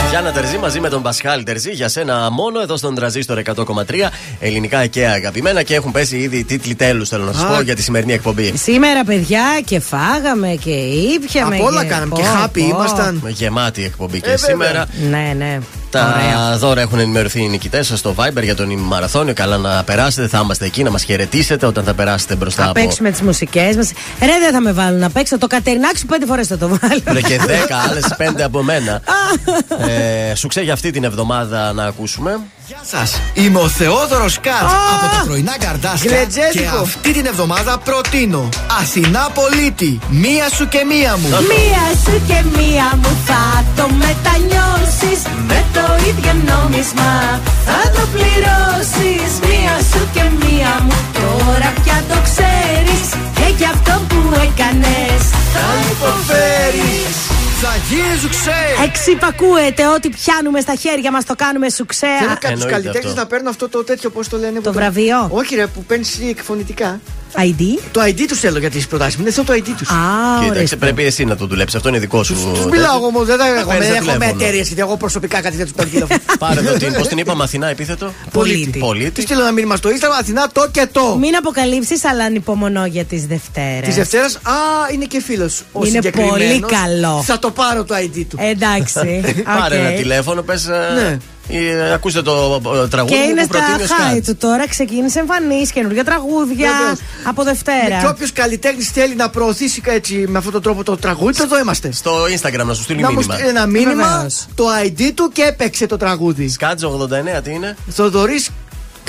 Γιάννα Τερζή μαζί με τον Πασχάλη Τερζή για σένα μόνο εδώ στον τραζίστορ 100,3 ελληνικά και αγαπημένα και έχουν πέσει ήδη τίτλοι τέλους. Θέλω να σας Α. πω για τη σημερινή εκπομπή. Σήμερα, παιδιά, και φάγαμε και ήπιαμε. Από όλα κάναμε. Και Πω, χάπι πω. ήμασταν. Με γεμάτη εκπομπή και Ε, βέβαια. σήμερα. Ναι, ναι. Τα Ωραία. δώρα έχουν ενημερωθεί οι νικητές στο Viber για τον ημιμαραθώνιο. Καλά να περάσετε, θα είμαστε εκεί να μας χαιρετήσετε όταν θα περάσετε μπροστά Θα από. παίξουμε τις μουσικές μας. Ρε, δεν θα με βάλουν να παίξω. Το Κατερινάκι σου πέντε φορές θα το βάλω. Ρε και 10, άλλες 5 από μένα. ε, σου ξέρει για αυτή την εβδομάδα να ακούσουμε. Γεια σας. Είμαι ο Θεόδωρος Κάτ από τα πρωινά καρδάσια. Γλετζέτικο. Και αυτή την εβδομάδα προτείνω Αθηνά Πολίτη. Μία σου και μία μου. Μία σου και μία μου θα το μετανιώσεις Με το ίδιο νόμισμα θα το πληρώσεις Μία σου και μία μου τώρα πια το ξέρεις Και για αυτό που έκανες θα υποφέρεις Θα γίνει ζουξέ. Εξυπακούεται ότι πιάνουμε στα χέρια μας το κάνουμε σουξέ. Θέλω κάποιου εννοείται καλλιτέχνες αυτό. να παίρνουν αυτό το τέτοιο, πώς το λένε. που Το βραβείο; Όχι, ρε, που παίρνεις εκφωνητικά. ID. Το ID τους θέλω για τις προτάσεις μου. Δεν θέλω το ID τους. Α, Κοίταξε, ορίστε. πρέπει εσύ να το δουλέψεις. Αυτό είναι δικό σου. Τους μιλάω εγώ όμως, δεν τα έχω. παίρνεις Δεν το έχω με τηλέφωνο. εταιρείε γιατί εγώ προσωπικά κάτι δεν τους παίρνω τηλέφωνο. Πάρε εδώ την. Πώς την είπαμε, Αθηνά, επίθετο; Πολίτη. Τη Πολίτη. στείλω ένα μήνυμα στο Instagram Αθηνά το και το. Μην αποκαλύψεις, αλλά ανυπομονώ για τις Δευτέρες. Τη Δευτέρα, α, είναι και φίλος. Είναι πολύ καλό. Θα το πάρω το ID του. Εντάξει. Πάρε οκ. ένα τηλέφωνο, πες. Ναι. Ακούστε το ε, τραγούδι Και μου είναι που προτείνει ο στα high Σκάτς. του τώρα. Ξεκίνησε εμφανίσει καινούργια τραγούδια Βεβαίως. από Και Δευτέρα. όποιος καλλιτέχνης θέλει να προωθήσει έτσι με αυτόν τον τρόπο το τραγούδι, εδώ είμαστε. Στο Instagram να σου στείλει Να μου μήνυμα. στείλει ένα μήνυμα, Βεβαίως. το ID του και έπαιξε το τραγούδι. Σκάτζο 89, τι είναι; Θοδωρής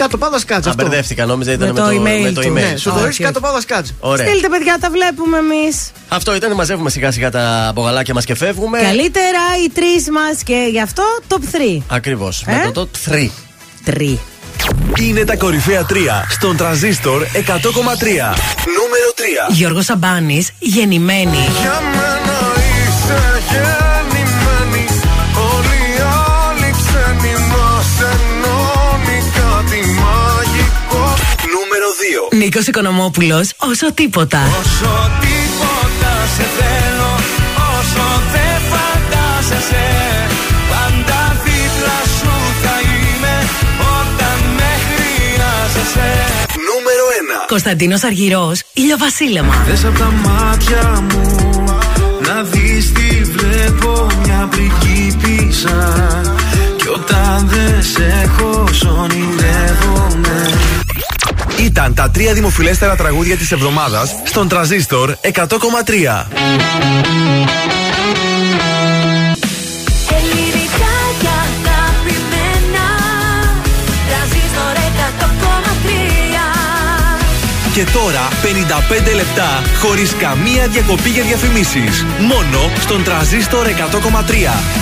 κάτω πάδα σκάτζ. Α, αυτό. μπερδεύτηκα, νόμιζα ήταν Με με το το email με το του. email Ναι, σου. Θοδωρή όχι, κάτω πάδα σκάτζ. Ωραία. Στείλτε, παιδιά, τα βλέπουμε εμείς. Αυτό ήταν, μαζεύουμε σιγά σιγά τα μπογαλάκια μας και φεύγουμε. Καλύτερα οι τρεις μας και γι' αυτό top 3. Ακριβώς. Ε; Με το top 3. Τρει. Είναι τα κορυφαία 3 στον τραζίστορ 100,3. Νούμερο 3. Γιώργος Σαμπάνης, γεννημένη. Για μένα Νίκος Οικονομόπουλος, όσο τίποτα. Όσο τίποτα σε θέλω Όσο δεν φαντάζεσαι Πάντα δίπλα σου θα είμαι Όταν με χρειάζεσαι Νούμερο 1. Κωνσταντίνος Αργυρός, ηλιοβασίλεμα. Θες απ' τα μάτια μου Να δεις τι βλέπω μια πριγκίπισσα Κι όταν δεν σε έχω ονειρεύομαι Ήταν τα τρία δημοφιλέστερα τραγούδια της εβδομάδας στον τραζίστορ 100,3. Ελληνικά και αγαπημένα Τραζίστορ 100,3 Και τώρα 55 λεπτά χωρίς καμία διακοπή για διαφημίσεις. Μόνο στον τραζίστορ 100,3.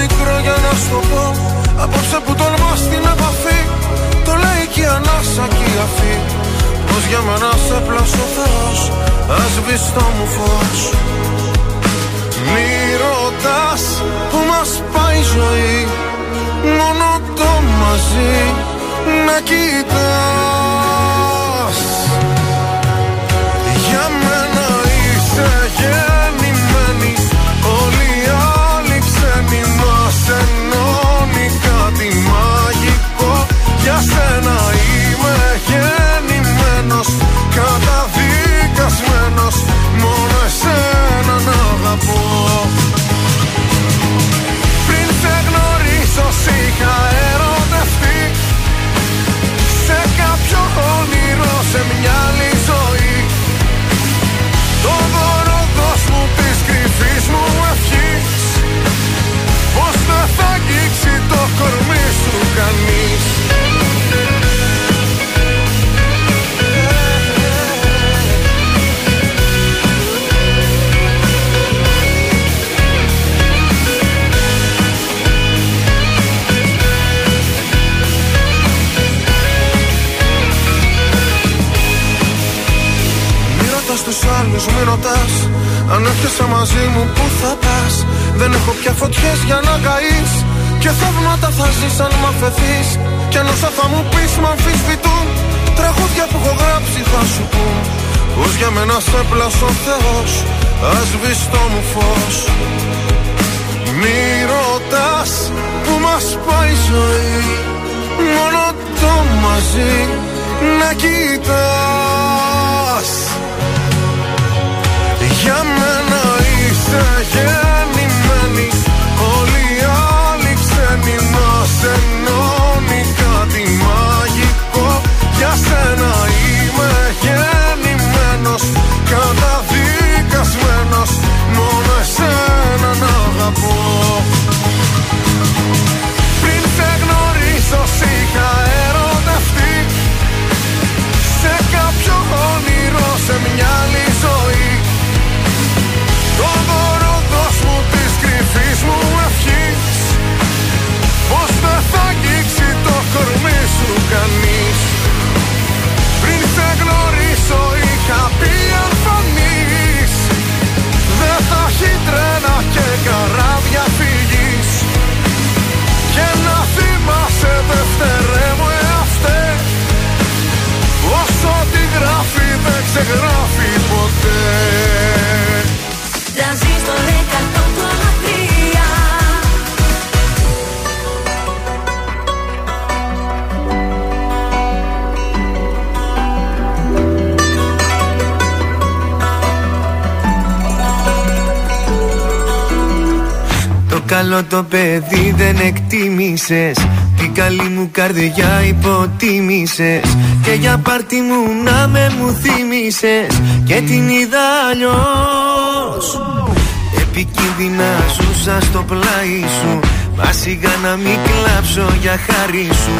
μικρό για να σου το πω. Απόψε που τολμά στην επαφή Το λέει και η ανάσα και η αφή. Πως για μένα σε πλάσω Θεός Ας το μου φως. Μη ρωτάς που μας πάει η ζωή Μόνο το μαζί να κοιτάς στους άλλους μη ρωτάς Αν έρχεσαι μαζί μου που θα πας; Δεν έχω πια φωτιές για να καείς. Και θαύματα θα ζεις αν μ' αφαιθείς. Κι αν όσα θα μου πεις μ' αμφισβητούν Τραγούδια που έχω γράψει θα σου πω Πως για μένα σε πλάσω ο Θεός Ασβήστο μου φως. Μη ρωτάς που μας πάει η ζωή Μόνο το μαζί να κοιτάς. Για μένα είσαι γεννημένης. Όλοι οι άλλοι ξένοι μας ενώνει κάτι μαγικό. Για σένα είμαι γεννημένος Καταδικασμένος. Μόνο εσένα να αγαπώ κανείς. Πριν σε γνωρίσω είχα πει αν φανείς Δεν θα έχει τρένα και καράβια φυγής. Και να θυμάσαι δευτερέ μου εαυτές. Όσο τη γράφει δεν ξεγράφει καλό το παιδί δεν εκτίμησες. Την καλή μου καρδιά υποτίμησες. Και για πάρτι μου να με μου θύμισες Και την είδα αλλιώς. Επικίνδυνα ζούσα στο πλάι σου. Μα σιγά να μην κλάψω για χάρη σου.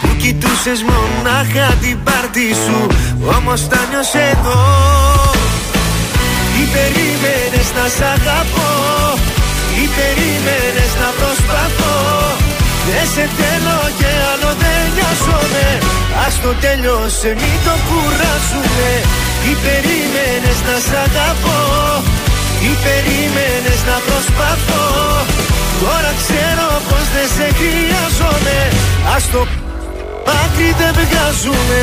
Που κοιτούσες μονάχα την πάρτι σου. Όμως τα νιώσες εδώ. Τι περίμενες να σ' αγαπώ Τι περίμενες να προσπαθώ. Δεν σε θέλω και άλλο δεν νοιάζομαι. Ας το τέλειωσε μην το κουράσουμε Τι περίμενες να σ' αγαπώ. Τι περίμενες να προσπαθώ. Τώρα ξέρω πως δεν σε χρειάζομαι. Ας το άκρη δεν βγάζουμε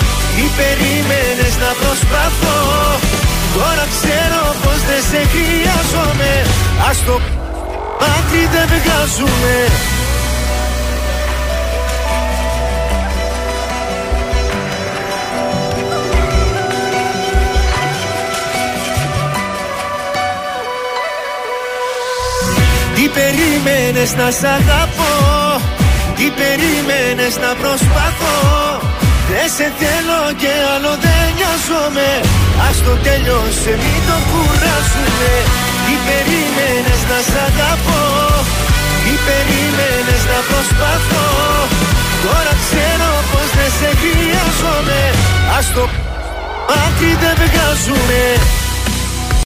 τι περίμενες να προσπαθώ. Τώρα ξέρω πως δεν σε χρειάζομαι. Ας το άκρη δεν βγάζουμε. Τι περίμενες να σ' αγαπώ. Τι περίμενες να προσπαθώ Δεν σε θέλω και άλλο δεν νοιάζομαι. Ας το τέλειωσε μην το κουράσουμε Τι περίμενες να σ' αγαπώ; Τι περίμενες να προσπαθώ; Τώρα ξέρω πως δεν σε χρειάζομαι. Ας το άκρη δεν βγάζουμε